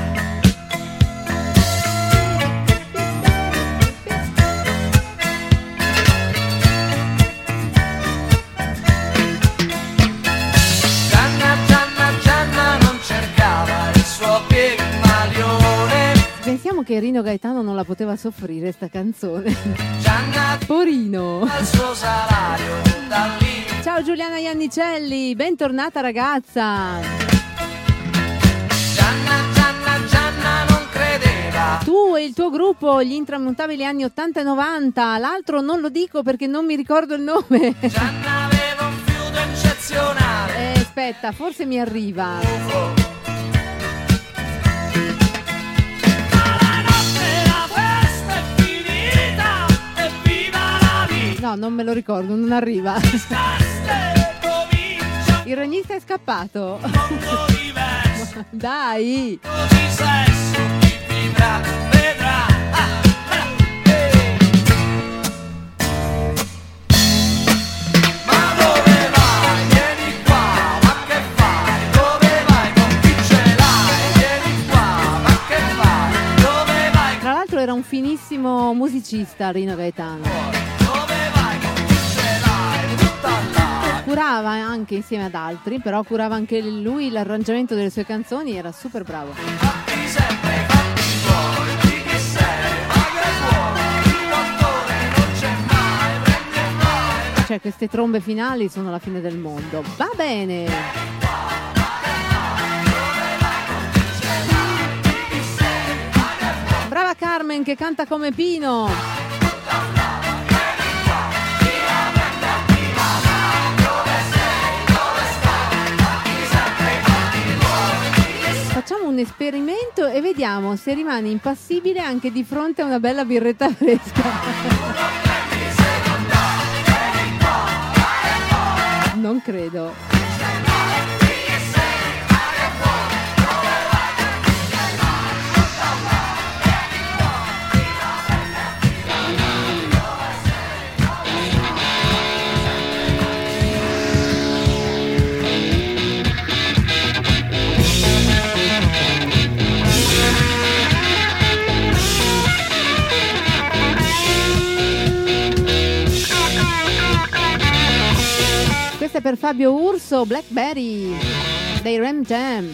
che Rino Gaetano non la poteva soffrire sta canzone. Gianna Porino. al suo salario da lì Ciao Giuliana Iannicelli, bentornata ragazza. Gianna, Gianna, Gianna non credeva Tu e il tuo gruppo, gli intramontabili anni 80 e 90, l'altro non lo dico perché non mi ricordo il nome. Gianna aveva un fiuto eccezionale Eh, aspetta, forse mi arriva. La No, non me lo ricordo, non arriva. Il regista è scappato. Dai. Tra l'altro era un finissimo musicista Rino Gaetano. Curava anche insieme ad altri, però curava anche lui l'arrangiamento delle sue canzoni, era super bravo. Cioè, queste trombe finali sono la fine del mondo. Va bene. Brava Carmen che canta come Pino. Facciamo un esperimento e vediamo se rimane impassibile anche di fronte a una bella birretta fresca. Non credo. È per Fabio Urso, Blackberry dei Ram Jam.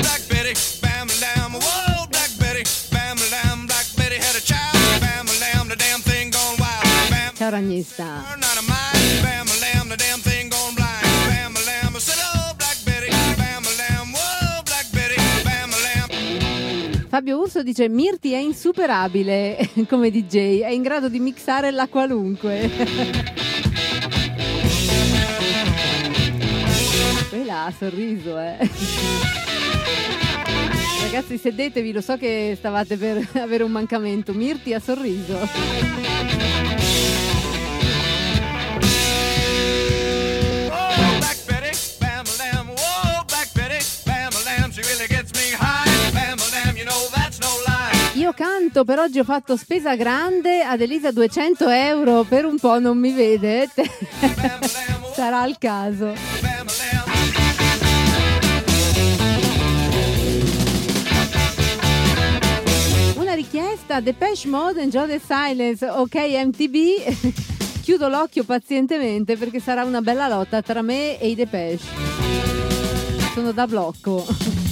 Black Betty, Fabio Urso dice Mirti è insuperabile [LAUGHS] come DJ, è in grado di mixare la qualunque. [LAUGHS] Leila ha sorriso, eh. Ragazzi, sedetevi, lo so che stavate per [LAUGHS] avere un mancamento. Mirti ha sorriso. Lie. Io canto, per oggi ho fatto spesa grande, ad Elisa 200 euro, per un po' non mi vedete. [LAUGHS] Sarà il caso. Una richiesta, Depeche Mode, Enjoy the Silence, ok MTB. [LAUGHS] Chiudo l'occhio pazientemente perché sarà una bella lotta tra me e i Depeche. Sono da blocco. [LAUGHS]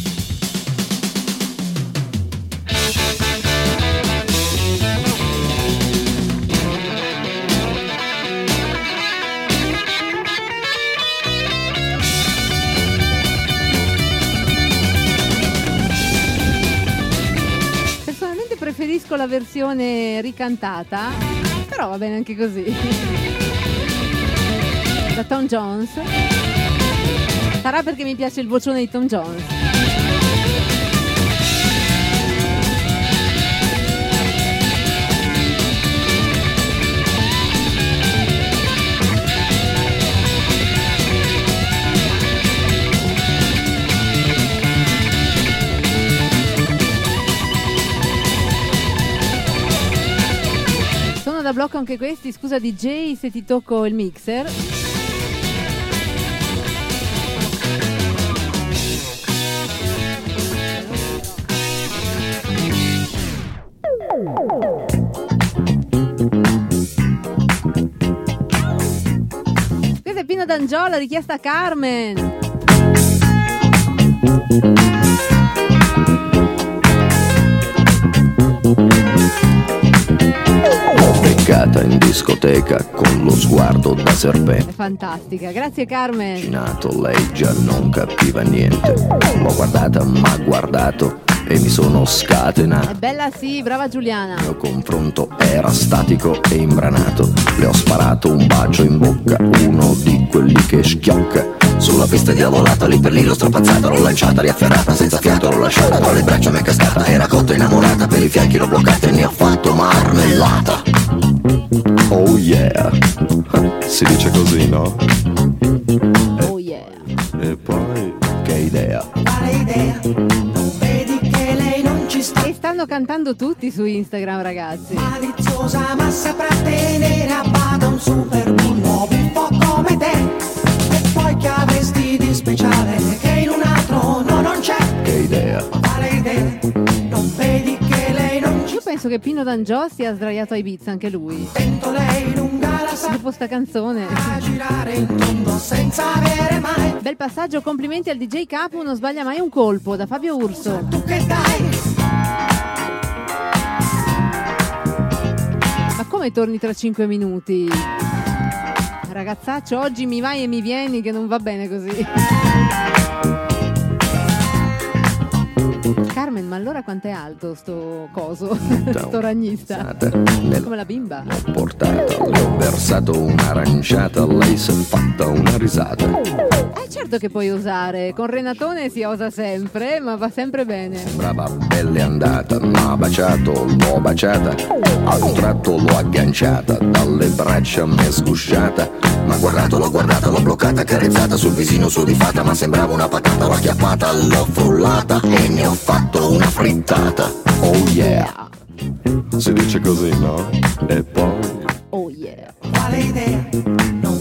preferisco la versione ricantata, però va bene anche così. Da Tom Jones. Sarà perché mi piace il vocione di Tom Jones. Da blocco anche questi, scusa DJ se ti tocco il mixer. Questa è Pino D'Angiola, richiesta Carmen. L'ho beccata in discoteca con lo sguardo da serpente. È fantastica, grazie Carmen. Nato, lei già non capiva niente. L'ho guardata, ma guardato e mi sono scatenato. È bella sì, brava Giuliana. Il mio confronto era statico e imbranato. Le ho sparato un bacio in bocca, uno di quelli che schiocca. Sulla pista diavolata, lì per lì l'ho strapazzata, l'ho lanciata, riafferrata, senza fiato l'ho lasciata, tra le braccia mi è cascata, era cotta innamorata, per i fianchi l'ho bloccata e ne ho fatto marmellata. Oh yeah, si dice così, no? Oh yeah. E poi, che idea? Vedi che lei non ci sta E stanno cantando tutti su Instagram, ragazzi. maliziosa ma saprà tenere a bada un super bullo un po' come te e poi che avresti di speciale che in un altro no non c'è Che idea? quale idea non vedi penso che Pino D'Angio sia sdraiato a Ibiza anche lui. sento lei lunga la sa Dopo sta canzone. girare in tondo senza avere mai Bel passaggio, complimenti al DJ Capu, non sbaglia mai un colpo, da Fabio Urso. tu che dai Ma come torni tra 5 minuti? Ragazzaccio, oggi mi vai e mi vieni che non va bene così. Carmen, ma allora quanto è alto sto coso? [LAUGHS] sto ragnista? Nel Come la bimba. portata, le ho versato un'aranciata, lei si è fatta una risata. Eh certo che puoi osare, con Renatone si osa sempre, ma va sempre bene. Sembrava bella andata, ma baciato, l'ho baciata. Ad un tratto l'ho agganciata, dalle braccia mi è sgusciata. Ma guardato, l'ho guardata, l'ho bloccata, carezzata sul visino sudifata, ma sembrava una patata, l'ho acchiappata, l'ho frullata e ne ho fatto una frittata. Oh yeah! Si dice così, no? E poi... Oh yeah. quale idea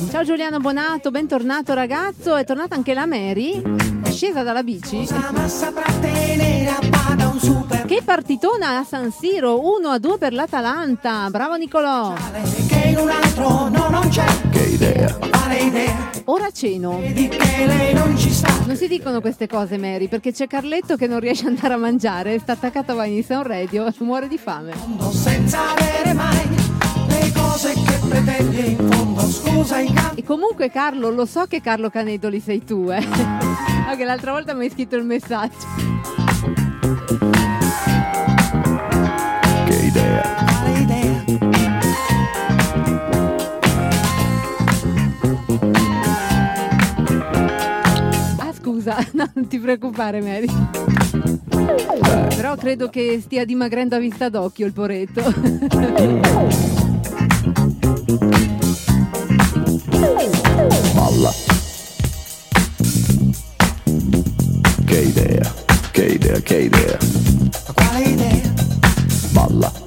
Ciao Giuliano Bonato, bentornato ragazzo. È tornata anche la Mary. È scesa dalla bici. ma saprà tenere a bada un Che partitona a San Siro, 1 a 2 per l'Atalanta. Bravo Nicolò. che in un altro no non c'è Che idea! quale idea Ora ceno. vedi che lei non ci sta Non si dicono queste cose, Mary, perché c'è Carletto che non riesce ad andare a mangiare, sta attaccato a Vani Sound Radio, [LAUGHS] muore di fame. senza avere mai cose che pretendi in fondo scusa in E comunque Carlo, lo so che Carlo Canedoli sei tu, eh. [LAUGHS] Anche l'altra volta mi hai scritto il messaggio. [LAUGHS] no, non ti preoccupare Mary. Però credo che stia dimagrendo a vista d'occhio il poretto. Balla. Che idea, che idea, che idea. Quale idea? Balla.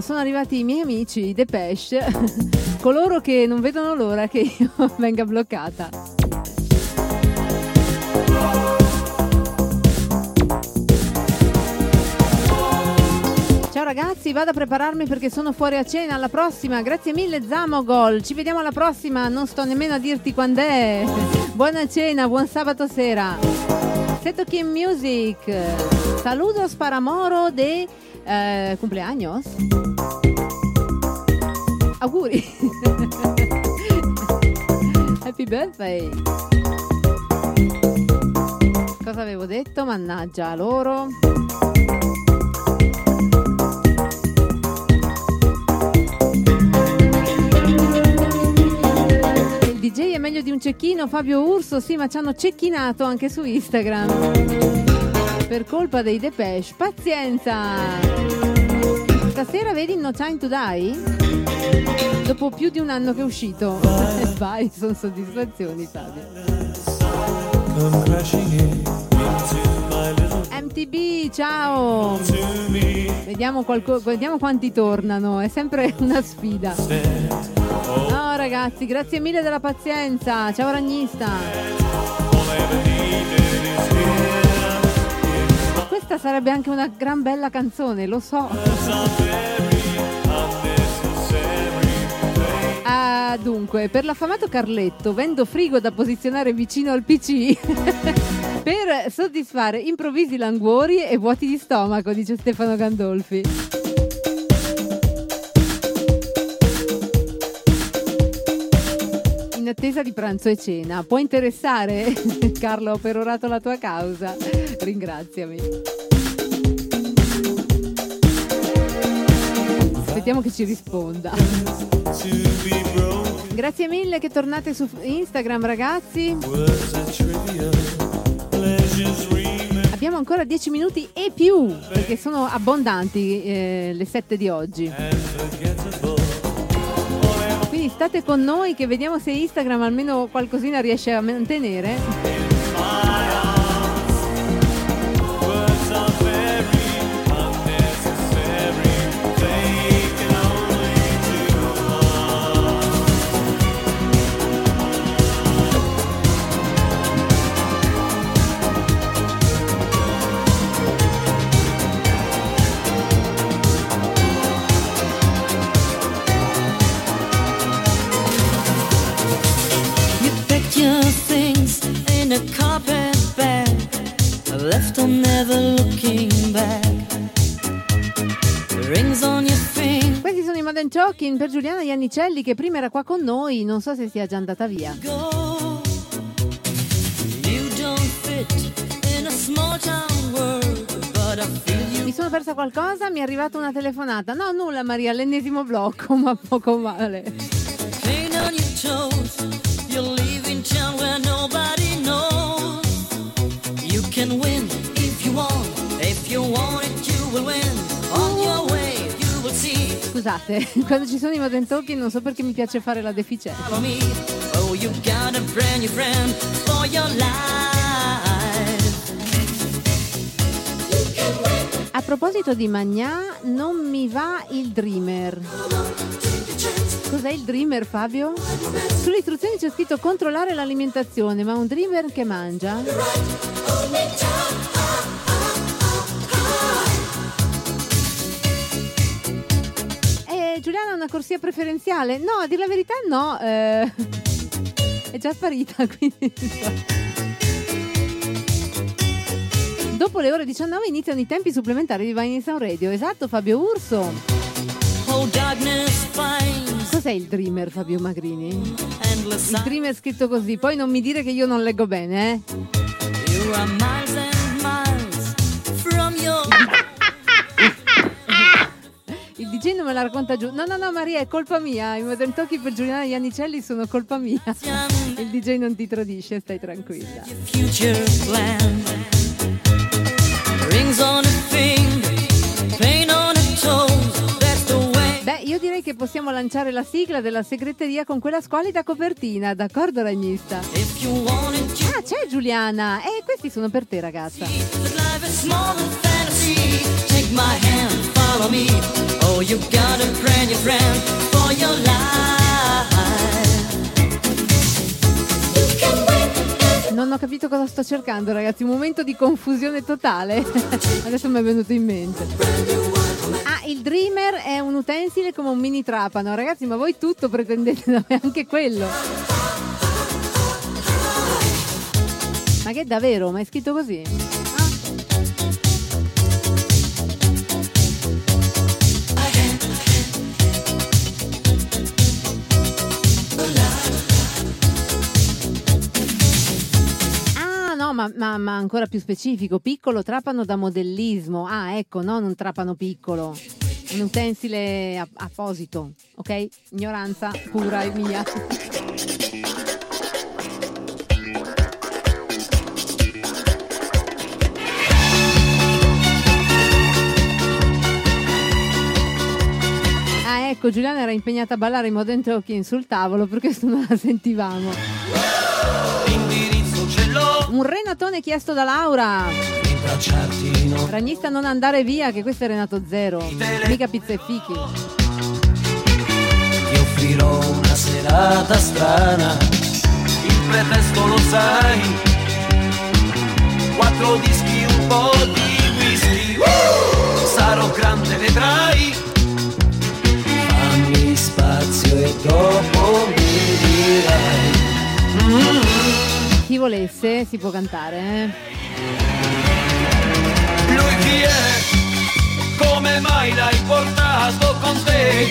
Sono arrivati i miei amici, i Depeche, [LAUGHS] coloro che non vedono l'ora che io [LAUGHS] venga bloccata. Ciao ragazzi, vado a prepararmi perché sono fuori a cena. Alla prossima, grazie mille Zamogol. Ci vediamo alla prossima, non sto nemmeno a dirti quando è. Buona cena, buon sabato sera. Seto Kim Music. Saludos para Moro de eh, cumpleaños. Auguri. [LAUGHS] Happy birthday. Cosa avevo detto? Mannaggia loro. DJ è meglio di un cecchino, Fabio Urso, sì, ma ci hanno cecchinato anche su Instagram. Per colpa dei Depeche. Pazienza! Stasera vedi No Time to Die? Dopo più di un anno che è uscito. [LAUGHS] Vai, sono soddisfazioni, Fabio. MTB, ciao! Vediamo, qualco- vediamo quanti tornano, è sempre una sfida. No ragazzi, grazie mille della pazienza. Ciao ragnista. Questa sarebbe anche una gran bella canzone, lo so. Ah, dunque, per l'affamato Carletto vendo frigo da posizionare vicino al PC [LAUGHS] per soddisfare improvvisi languori e vuoti di stomaco, dice Stefano Gandolfi. Attesa di pranzo e cena, può interessare? [LAUGHS] Carlo, ho perorato la tua causa. Ringraziami. Aspettiamo che ci risponda. Grazie mille che tornate su Instagram, ragazzi. Abbiamo ancora 10 minuti e più, perché sono abbondanti eh, le 7 di oggi. State con noi che vediamo se Instagram almeno qualcosina riesce a mantenere. Talking per Giuliana Iannicelli che prima era qua con noi, non so se sia già andata via. You don't fit in a small town world, but but I feel you. Mi sono persa qualcosa? Mi è arrivata una telefonata. No, nulla Maria, l'ennesimo blocco, [LAUGHS] ma poco male. You can win if you want. If you want it, you will win. Scusate, [LAUGHS] quando ci sono i Modern Talking non so perché mi piace fare la me. Oh, you got a brand new friend for your life. A proposito di Magnà, non mi va il Dreamer. Cos'è il Dreamer, Fabio? Sulle istruzioni c'è scritto controllare l'alimentazione, ma un Dreamer che mangia? Eh, Giuliana ha una corsia preferenziale? No, a dire la verità no. eh, è già sparita, [LAUGHS] quindi... Dopo le ore 19 iniziano i tempi supplementari di Vine in Sound Radio. Esatto, Fabio Urso. Oh, Cos'è il Dreamer, Fabio Magrini? Il Dreamer è scritto così, poi non mi dire che io non leggo bene, eh. Il DJ non me la racconta giù. No, no, no, Maria, è colpa mia. I Modern Talking per Giuliana Iannicelli sono colpa mia. Il DJ non ti tradisce, stai tranquilla. Beh, io direi che possiamo lanciare la sigla della segreteria con quella squalida copertina, d'accordo ragnista? Ah, c'è Giuliana! E questi sono per te, ragazza. Take my hand, follow me. Oh, you got a brand new friend for your life. Non ho capito cosa sto cercando, ragazzi. Un momento di confusione totale. [LAUGHS] Adesso mi è venuto in mente. Ah, il Dreamer è un utensile come un mini trapano. Ragazzi, ma voi tutto pretendete da me, anche quello. Ma che davvero? Ma è scritto così? No, ma, ma- ma ancora più specifico. Piccolo trapano da modellismo. Ah, ecco, non un trapano piccolo. Un utensile apposito, ok? Ignoranza pura e mia. Ah, ecco, Giuliana era impegnata a ballare in Modern Talking sul tavolo, per questo non la sentivamo. L'ho. Un Renatone chiesto da Laura. Ragnista non andare via, che questo è Renato Zero. Mica pizza e fichi. Ti offrirò una serata strana. Il pretesto lo sai. Quattro dischi, un po' di whisky. Sarò grande, vedrai. Fammi spazio e dopo mi dirai. Chi volesse si può cantare, eh? Lui chi è? Come mai l'hai portato con te?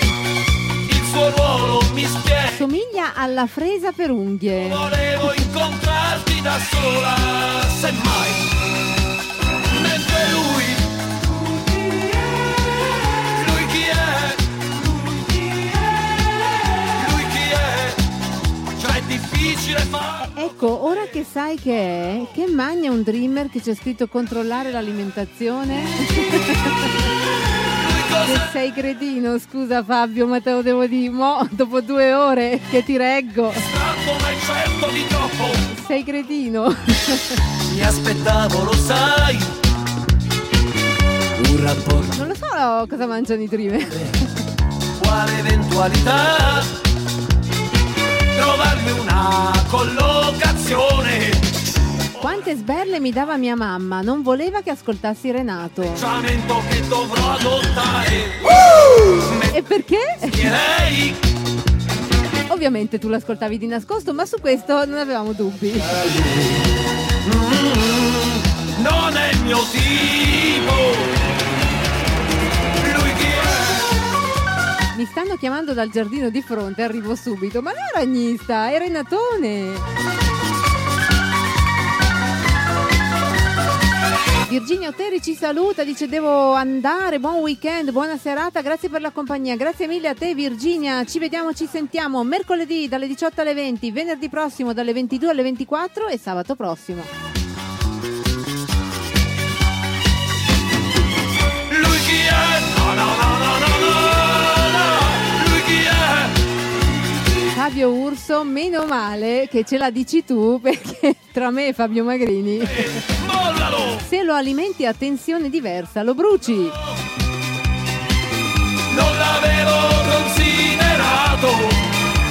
Il suo ruolo mi spiega. Somiglia alla fresa per unghie. Volevo incontrarti da sola, semmai. Difficile fare. Ecco, ora che sai che è, che magna un dreamer che c'è scritto controllare l'alimentazione? [LAUGHS] che sei cretino, scusa Fabio, ma te lo devo dire, mo, dopo due ore che ti reggo. Certo. Sei cretino. Mi aspettavo, lo sai. Un rapporto, Non lo so cosa mangiano i dreamer. quale eventualità? Trovarmi una collocazione. Quante sberle mi dava mia mamma, non voleva che ascoltassi Renato. Che dovrò adottare. E perché? Direi Ovviamente tu l'ascoltavi di nascosto, ma su questo non avevamo dubbi. non è il mio tipo. Mi stanno chiamando dal giardino di fronte, arrivo subito. Ma non è ragnista, è Renatone. Virginia Otteri ci saluta, dice devo andare, buon weekend, buona serata, grazie per la compagnia, grazie mille a te Virginia, ci vediamo, ci sentiamo mercoledì dalle 18 alle 20, venerdì prossimo dalle 22 alle 24 e sabato prossimo. Lui chi è? No, no, no, Fabio Urso, meno male che ce la dici tu perché [LAUGHS] tra me e Fabio Magrini se lo alimenti a tensione diversa lo bruci. Non l'avevo considerato,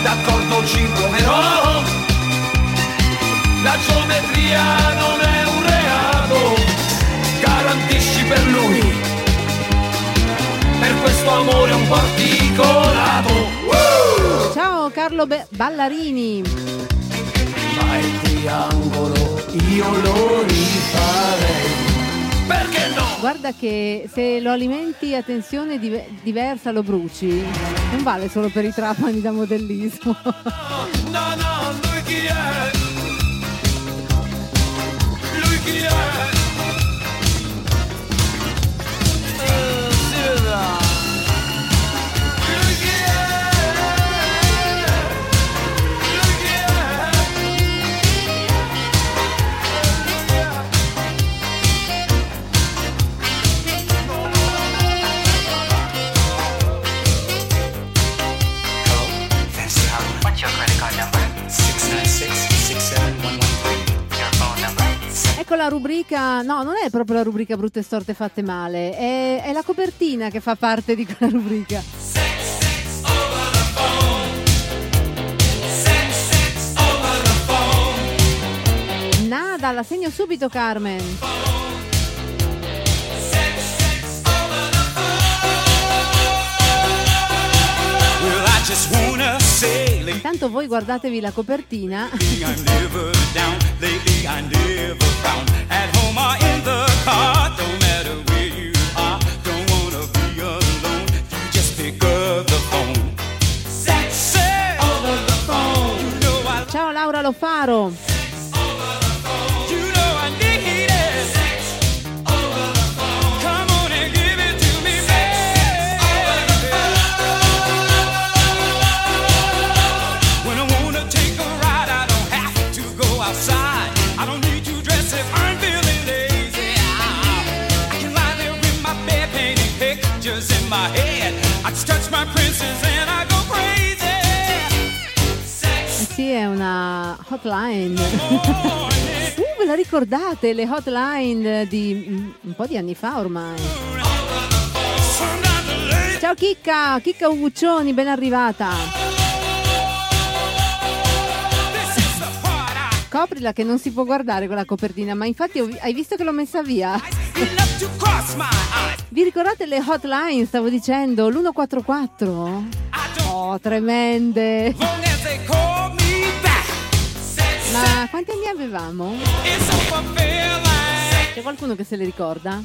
d'accordo ci proverò. La geometria non è un reato, garantisci per lui. Per questo amore un po' articolato. Woo! Carlo Be- Ballarini. Ma il triangolo io lo rifarei. Perché no? Guarda che se lo alimenti a tensione dive- diversa lo bruci, non vale solo per i trapani da modellismo. No, no, lui chi è? Lui chi è? Ecco la rubrica, no, non è proprio la rubrica brutte storte fatte male, è, è la copertina che fa parte di quella rubrica. Nada, la segno subito Carmen. The phone. You know I, Ciao Laura Lofaro. Sì, è una hotline. [LAUGHS] uh, ve la ricordate? Le hotline di mm, un po' di anni fa ormai. Ciao Chicca, Chicca Uguccioni, ben arrivata. Coprila che non si può guardare quella copertina, ma infatti hai visto che l'ho messa via? [LAUGHS] Vi ricordate le hotline? Stavo dicendo, l'144? Oh, tremende. Ma quanti anni avevamo? C'è qualcuno che se le ricorda?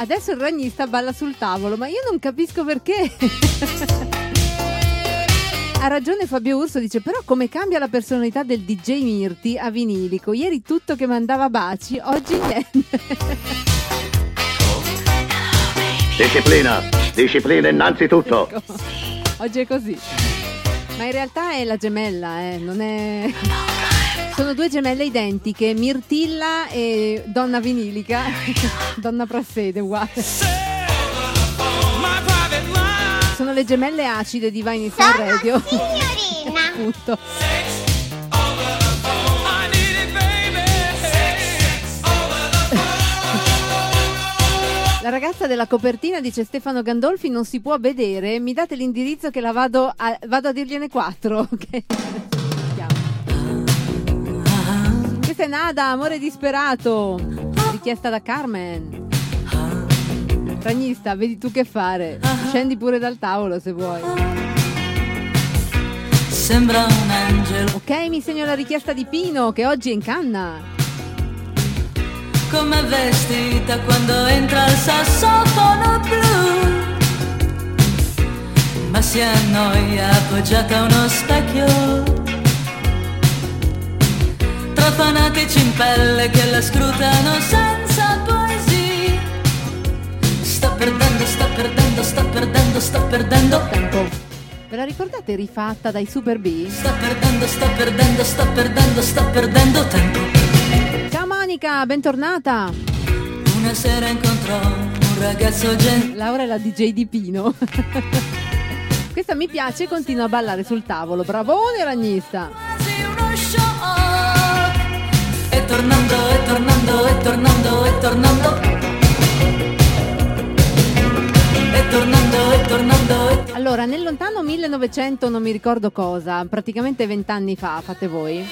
Adesso il ragnista balla sul tavolo, ma io non capisco perché. [LAUGHS] Ha ragione Fabio Urso, dice però come cambia la personalità del DJ Mirti a vinilico. Ieri tutto che mandava baci, oggi niente. Disciplina, disciplina innanzitutto. Ecco. Oggi è così. Ma in realtà è la gemella, eh, non è... Sono due gemelle identiche, Mirtilla e Donna Vinilica. [LAUGHS] Donna Prassede, uguale. Sono le gemelle acide di Vine in San Radio. signorina. [LAUGHS] Appunto. La ragazza della copertina dice Stefano Gandolfi non si può vedere, mi date l'indirizzo che la vado a, vado a dirgliene quattro. [LAUGHS] Questa è Nada, amore disperato, richiesta da Carmen. Ragnista, vedi tu che fare. Scendi pure dal tavolo se vuoi. Sembra un angelo Ok, mi segno la richiesta di Pino che oggi è in canna. come vestita quando entra il sassofono blu. ma si annoia appoggiata a uno specchio. Tra fanatici in pelle che la scrutano senza perdendo, sta perdendo, sta perdendo, sta perdendo tempo. Ve la ricordate rifatta dai Super B? Sta perdendo, sta perdendo, sta perdendo, sta perdendo tempo. Ciao Monica, bentornata. Una sera incontrò un ragazzo gentile. Laura è la DJ di Pino. [LAUGHS] Questa mi piace e continua a ballare sul tavolo. Bravone ragnista. quasi uno shock. E tornando, e tornando, e tornando, e tornando. E tornando, e tornando, e Allora, nel lontano 1900 non mi ricordo cosa, praticamente vent'anni fa, fate voi.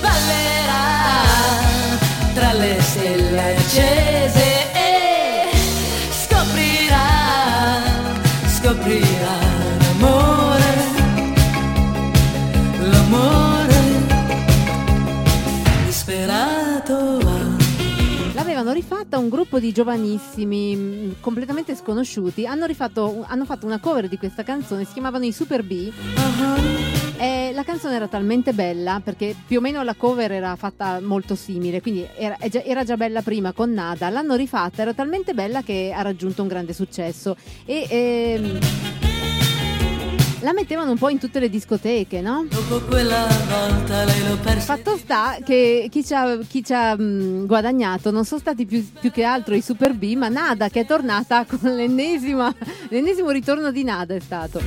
ballerà tra le stelle accese e scoprirà, scoprirà L'avevano rifatta un gruppo di giovanissimi mh, completamente sconosciuti. Hanno, rifatto, hanno fatto una cover di questa canzone, si chiamavano i Super B. E la canzone era talmente bella perché più o meno la cover era fatta molto simile, quindi era, era già bella prima con Nada. L'hanno rifatta, era talmente bella che ha raggiunto un grande successo. E. ehm, la mettevano un po' in tutte le discoteche, no? Dopo quella volta lei lo perse. Fatto sta che chi ci ha, chi ci ha, mh, guadagnato non sono stati più, più che altro i Super B, ma Nada che è tornata [LAUGHS] con l'ennesima, l'ennesimo ritorno di Nada è stato.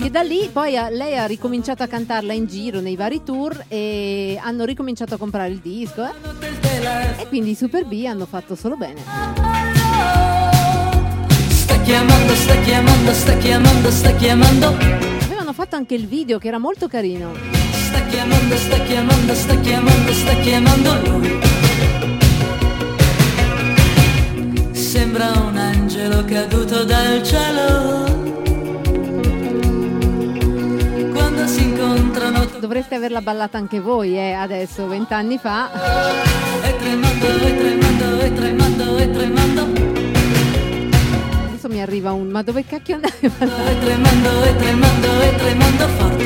Che da lì poi lei ha ricominciato a cantarla in giro nei vari tour e hanno ricominciato a comprare il disco. eh. E quindi i Super B hanno fatto solo bene. Sta chiamando, sta chiamando, sta chiamando, sta chiamando. Avevano fatto anche il video che era molto carino. Sta chiamando, sta chiamando, sta chiamando, sta chiamando lui. Sembra un angelo caduto dal cielo. Quando si incontrano Dovreste averla ballata anche voi, eh, adesso, vent'anni fa. e tremando, e tremando, e tremando, e tremando. Adesso mi arriva un ma dove cacchio andavi a ballare? E tremando, e tremando, e tremando forte.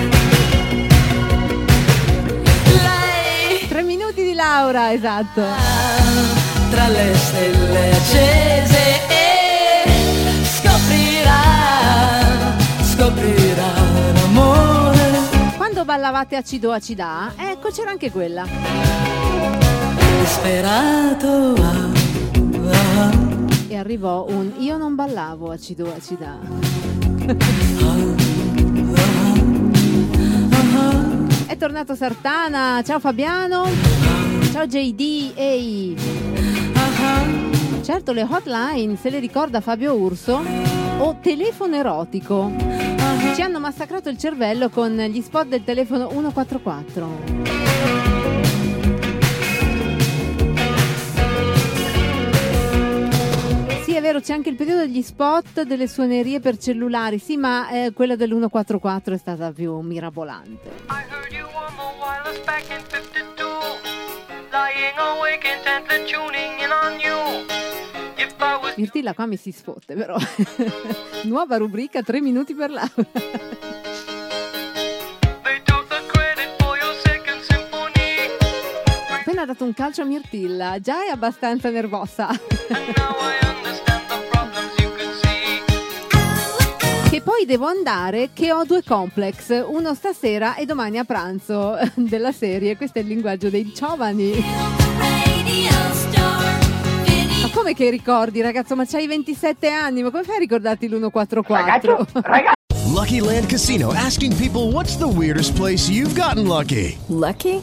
Lei Tre minuti di Laura, esatto. tra le stelle accese e scoprirà, scoprirà l'amore. Quando ballavate acido acida, ecco c'era anche quella. Disperato. ah, ah. E arrivò un io non ballavo acido acida. È tornato Sartana, ciao Fabiano, ciao JD, ehi. Certo le hotline, se le ricorda Fabio Urso, o telefono erotico. Ci hanno massacrato il cervello con gli spot del telefono 144. Vero, c'è anche il periodo degli spot delle suonerie per cellulari. Sì, ma eh, quella dell'144 è stata più mirabolante. wireless back in 52. Lying awake intently tuning in on you. If I was Mirtilla qua mi si sfotte, però. [LAUGHS] Nuova rubrica, 3 minuti per [LAUGHS] the symphony. Appena dato un calcio a Mirtilla, già è abbastanza nervosa. [LAUGHS] poi devo andare, che ho due complex, uno stasera e domani a pranzo [LAUGHS] della serie. Questo è il linguaggio dei giovani. Ma come che ricordi, ragazzo? Ma c'hai 27 anni, ma come fai a ricordarti l'144? Lucky Land Casino asking people what's the weirdest place you've gotten lucky? Lucky?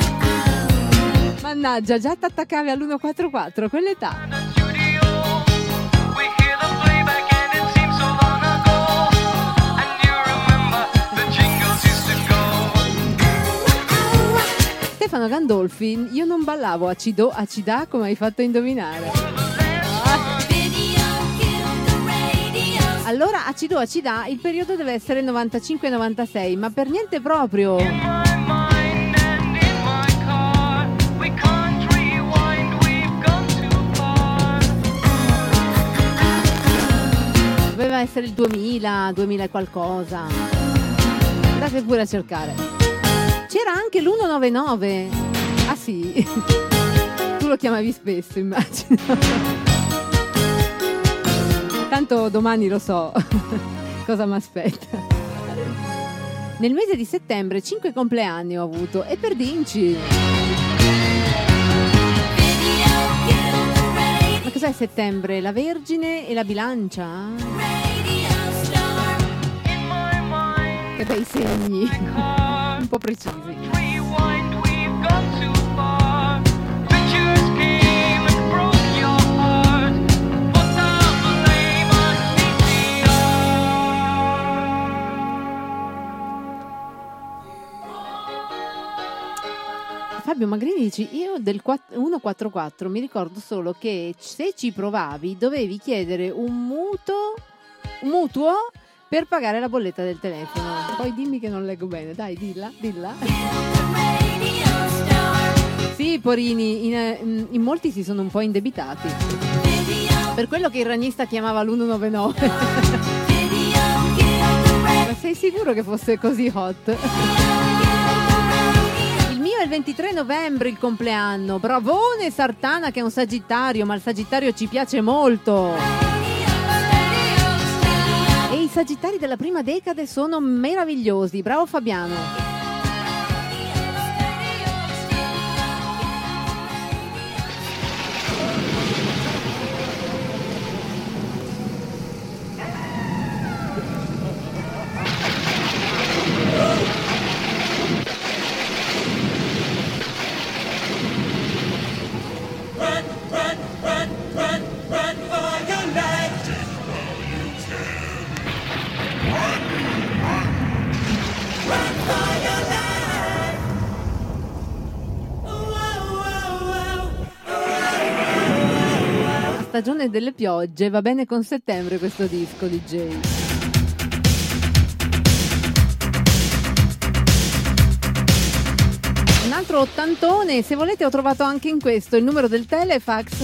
Mannaggia, già t'attaccavi all'144, quell'età. Stefano Gandolfi, io non ballavo a Cido, a Cidà come hai fatto a indovinare. Allora a Cido, a Cidà il periodo deve essere 95-96, ma per niente proprio. Doveva essere il 2000, 2000 e qualcosa. Andate pure a cercare. C'era anche l'199. Ah sì. [LAUGHS] Tu lo chiamavi spesso, immagino. Tanto domani lo so [LAUGHS] cosa mi aspetta. Nel mese di settembre 5 compleanni ho avuto e per Dinci. Cos'è settembre? La Vergine e la bilancia? Che bei segni. [LAUGHS] Un po' precisi. Fabio Magrini dice io del 4 144 mi ricordo solo che se ci provavi dovevi chiedere un mutuo, mutuo per pagare la bolletta del telefono. Poi dimmi che non leggo bene, dai, dilla, dilla. Sì, Porini, in, eh, in molti si sono un po' indebitati. Per quello che il ragnista chiamava l'199. Ma sei sicuro che fosse così hot? Mio è il 23 novembre il compleanno. Bravone Sartana che è un sagittario, ma il sagittario ci piace molto. E i sagittari della prima decade sono meravigliosi. Bravo Fabiano. Stagione delle piogge va bene con settembre questo disco DJ. Un altro ottantone, se volete ho trovato anche in questo il numero del telefax. [LAUGHS]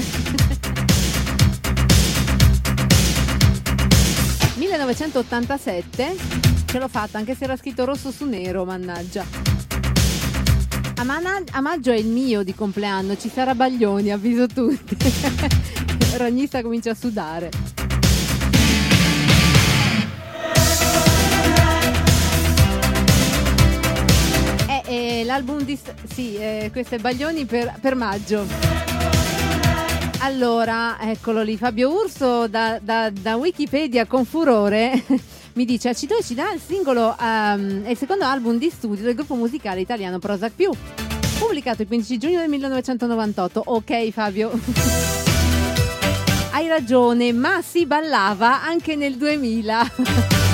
1987, ce l'ho fatta anche se era scritto rosso su nero, mannaggia. A, mana- a maggio è il mio di compleanno, ci sarà Baglioni, avviso tutti. [LAUGHS] Ragnista comincia a sudare. Eh, eh, l'album di... Sì, eh, questo è Baglioni per, per maggio. Allora, eccolo lì, Fabio Urso da, da- da Wikipedia con furore [LAUGHS] mi dice Acido e Cida il singolo è il secondo album di studio del gruppo musicale italiano Prozac Più, pubblicato il 15 giugno del 1998. Ok Fabio. [LAUGHS] Hai ragione, ma si ballava anche nel 2000.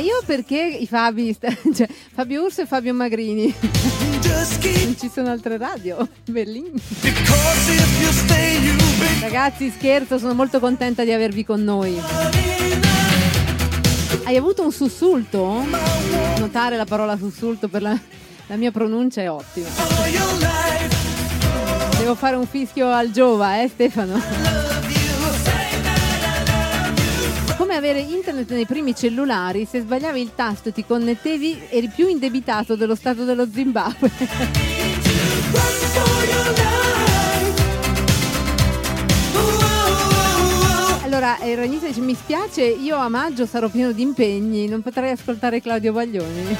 Io perché i Fabi, [LAUGHS] cioè Fabio Urso e Fabio Magrini? Non ci sono altre radio, Berlino. Ragazzi, scherzo, sono molto contenta di avervi con noi. Hai avuto un sussulto? Notare la parola sussulto per la, la mia pronuncia è ottima. Devo fare un fischio al Giova, eh Stefano? Come avere internet nei primi cellulari, se sbagliavi il tasto ti connettevi eri più indebitato dello stato dello Zimbabwe. [LAUGHS] Allora, eh, Ragnita dice, mi spiace, io a maggio sarò pieno di impegni, non potrei ascoltare Claudio Baglioni. [LAUGHS]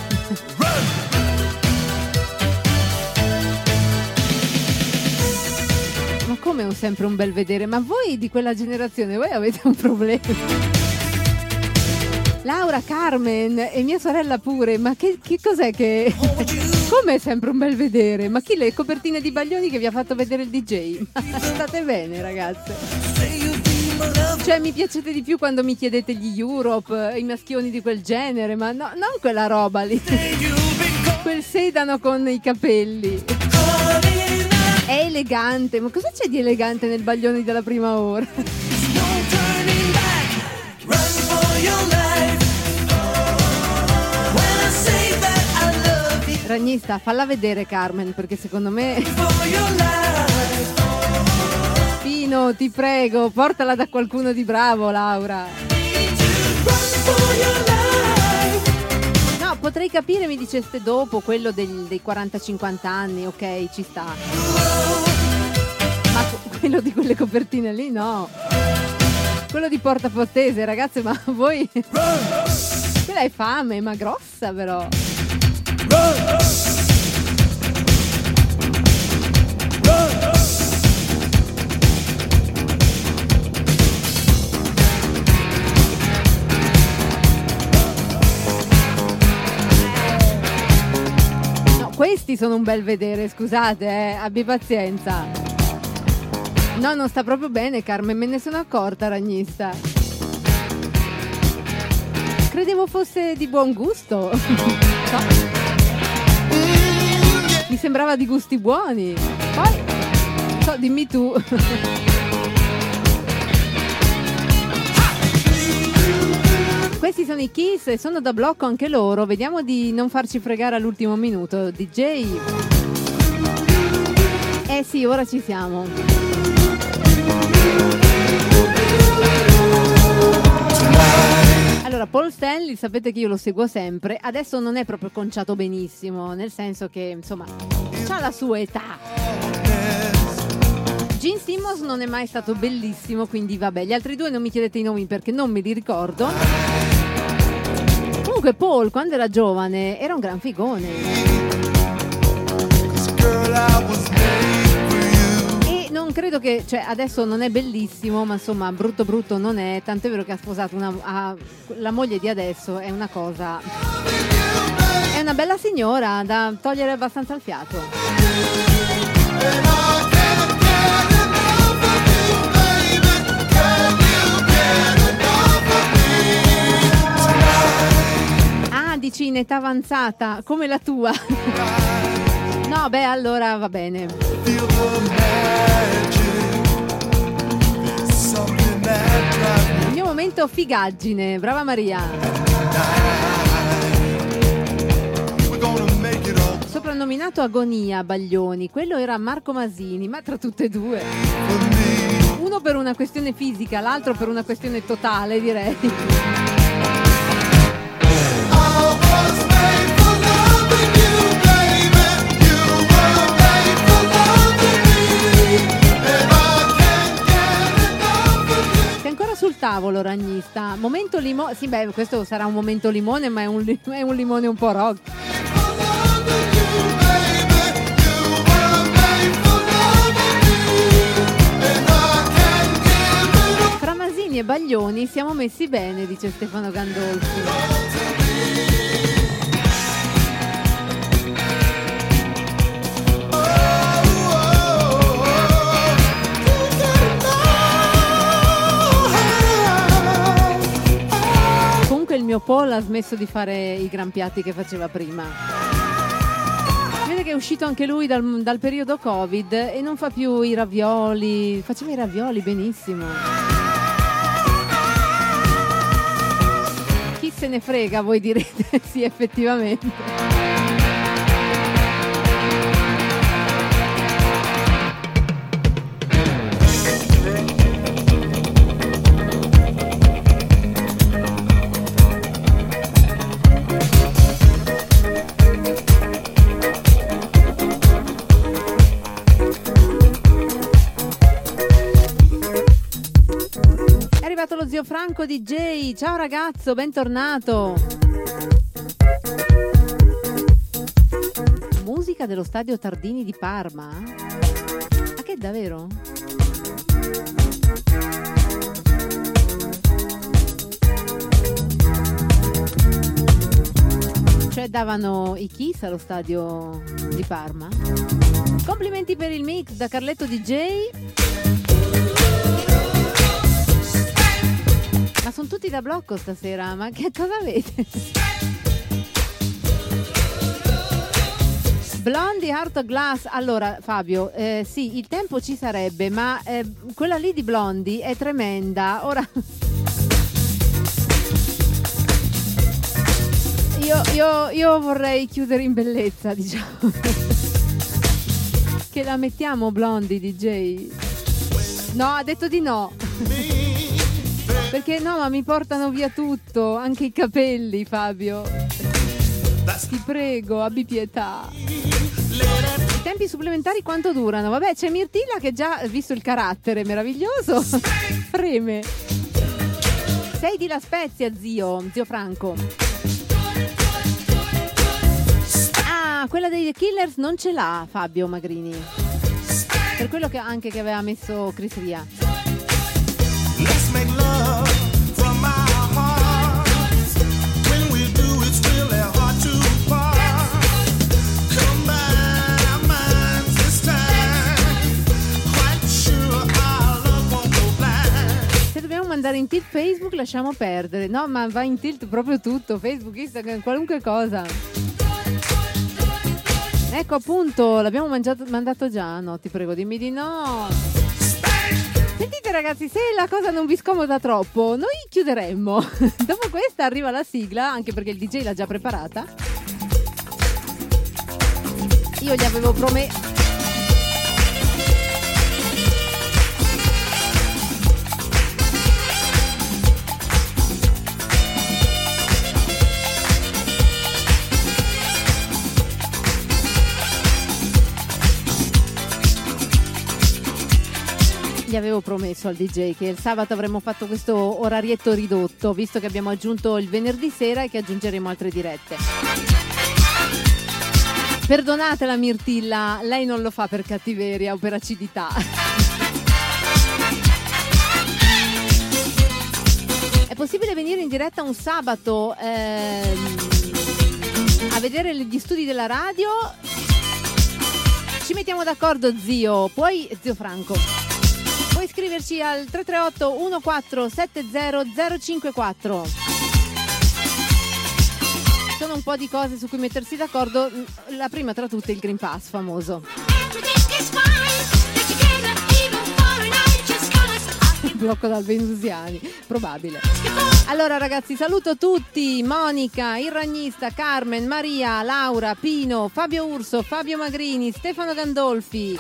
Ma come un sempre un bel vedere? Ma voi di quella generazione, voi avete un problema. Laura, Carmen e mia sorella pure, ma che, che cos'è che... [LAUGHS] Come è sempre un bel vedere? Ma chi le copertine di Baglioni che vi ha fatto vedere il DJ? State bene ragazze? Cioè mi piacete di più quando mi chiedete gli Europe, i maschioni di quel genere, ma no, non quella roba lì. [LAUGHS] Quel sedano con i capelli. È elegante, ma cosa c'è di elegante nel Baglioni della prima ora? Ragnista, falla vedere Carmen, perché secondo me... Pino, ti prego, portala da qualcuno di bravo, Laura. No, potrei capire, mi diceste dopo, quello del- dei 40-50 anni, ok, ci sta. Ma quello di quelle copertine lì, no. Quello di Porta Fortese, ragazze, ma voi... Quella è fame, ma grossa però. Questi sono un bel vedere, scusate, eh, abbi pazienza. No, non sta proprio bene, Carmen, me ne sono accorta, ragnista. Credevo fosse di buon gusto. [LAUGHS] No. Mi sembrava di gusti buoni. Poi, so, dimmi tu. Questi sono i Kiss e sono da blocco anche loro. Vediamo di non farci fregare all'ultimo minuto. DJ. Eh sì, ora ci siamo. Allora, Paul Stanley, sapete che io lo seguo sempre. Adesso non è proprio conciato benissimo, nel senso che, insomma, ha la sua età. Gene Simmons non è mai stato bellissimo, quindi vabbè, gli altri due non mi chiedete i nomi perché non me li ricordo. Comunque Paul, quando era giovane, era un gran figone. Non credo che, cioè adesso non è bellissimo, ma insomma brutto brutto non è, tant'è vero che ha sposato una, ha- la moglie di adesso, è una cosa... È una bella signora da togliere abbastanza il fiato. Ah, dici in età avanzata, come la tua. No, beh, allora va bene. Il mio momento figaggine, brava Maria. Soprannominato Agonia Baglioni, quello era Marco Masini, ma tra tutte e due. Uno per una questione fisica, l'altro per una questione totale, direi. Tavolo, ragnista. Momento limone. Sì, beh, questo sarà un momento limone, ma è un, li- è un limone un po' rock. Fra Masini e Baglioni siamo messi bene, dice Stefano Gandolfi. Mio Paul ha smesso di fare i gran piatti che faceva prima. Vede che è uscito anche lui dal, dal periodo Covid e non fa più i ravioli. Faceva i ravioli benissimo. Chi se ne frega, voi direte? [LAUGHS] sì, effettivamente. Zio Franco DJ. Ciao ragazzo, bentornato. Musica dello stadio Tardini di Parma? Ma che davvero? Cioè davano i Kiss allo stadio di Parma. Complimenti per il mix da Carletto DJ. Ma sono tutti da blocco stasera, ma che cosa avete? Blondie Heart Glass. Allora, Fabio, eh, sì, il tempo ci sarebbe, ma eh, quella lì di Blondie è tremenda. Ora. Io, io- io vorrei chiudere in bellezza, [LAUGHS] diciamo. che la mettiamo Blondie, DJ? No, ha detto di no. Perché no, ma mi portano via tutto, anche i capelli, Fabio. Ti prego, abbi pietà. I tempi supplementari quanto durano? Vabbè, c'è Mirtilla che già, visto il carattere meraviglioso, preme. Sei di La Spezia, zio, zio Franco. Ah, quella dei Killers non ce l'ha Fabio Magrini. Per quello che anche che aveva messo Chris Ria. Let's make love dobbiamo mandare in tilt Facebook lasciamo perdere. No, ma va in tilt proprio tutto, Facebook, Instagram, qualunque cosa. Ecco appunto, l'abbiamo mangiato- mandato già, no? Ti prego, dimmi di no. Sentite ragazzi, se la cosa non vi scomoda troppo, noi chiuderemmo. [LAUGHS] Dopo questa arriva la sigla, anche perché il DJ l'ha già preparata. Io gli avevo promesso... Gli avevo promesso al DJ che il sabato avremmo fatto questo orarietto ridotto, visto che abbiamo aggiunto il venerdì sera e che aggiungeremo altre dirette. Perdonate la Mirtilla, lei non lo fa per cattiveria o per acidità. È possibile venire in diretta un sabato ehm, a vedere gli studi della radio? Ci mettiamo d'accordo, zio. Poi, zio Franco. Puoi scriverci al 338 1470 054. Sono un po' di cose su cui mettersi d'accordo. La prima tra tutte il Green Pass famoso. Blocco dal Venusiani, probabile. Allora ragazzi, saluto tutti, Monica, il ragnista, Carmen, Maria, Laura, Pino, Fabio Urso, Fabio Magrini, Stefano Gandolfi,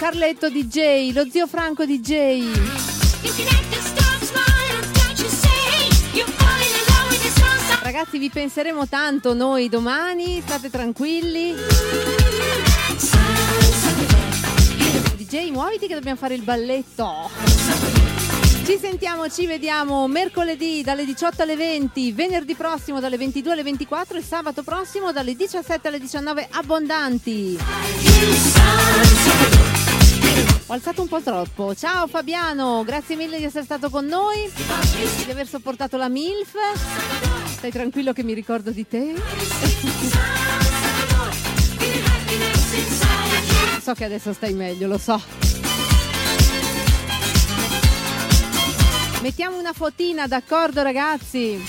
Carletto DJ, lo zio Franco DJ. Ragazzi, vi penseremo tanto noi domani, state tranquilli. DJ, muoviti che dobbiamo fare il balletto. Ci sentiamo, ci vediamo mercoledì dalle 18 alle 20, venerdì prossimo dalle 22 alle 24 e sabato prossimo dalle 17 alle 19 abbondanti. Ho alzato un po' troppo. Ciao Fabiano, grazie mille di essere stato con noi, di aver sopportato la MILF. Stai tranquillo che mi ricordo di te. So che adesso stai meglio, lo so. Mettiamo una fotina, d'accordo ragazzi?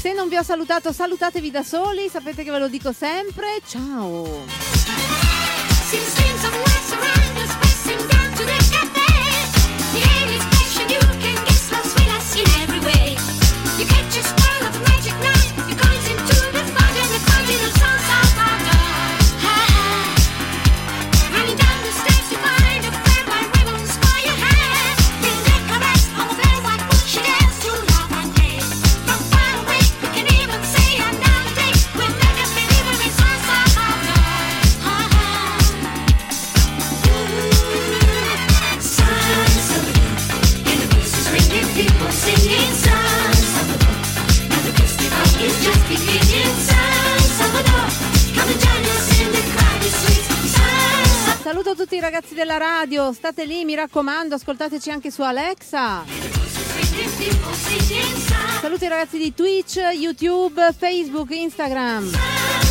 Se non vi ho salutato, salutatevi da soli, sapete che ve lo dico sempre. Ciao! Saluto tutti i ragazzi della radio, state lì, mi raccomando, ascoltateci anche su Alexa. Saluti ai ragazzi di Twitch, YouTube, Facebook, Instagram.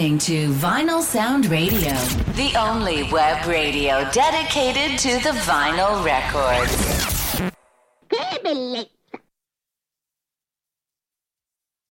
Listening to Vinyl Sound Radio, the only web radio dedicated to the vinyl record.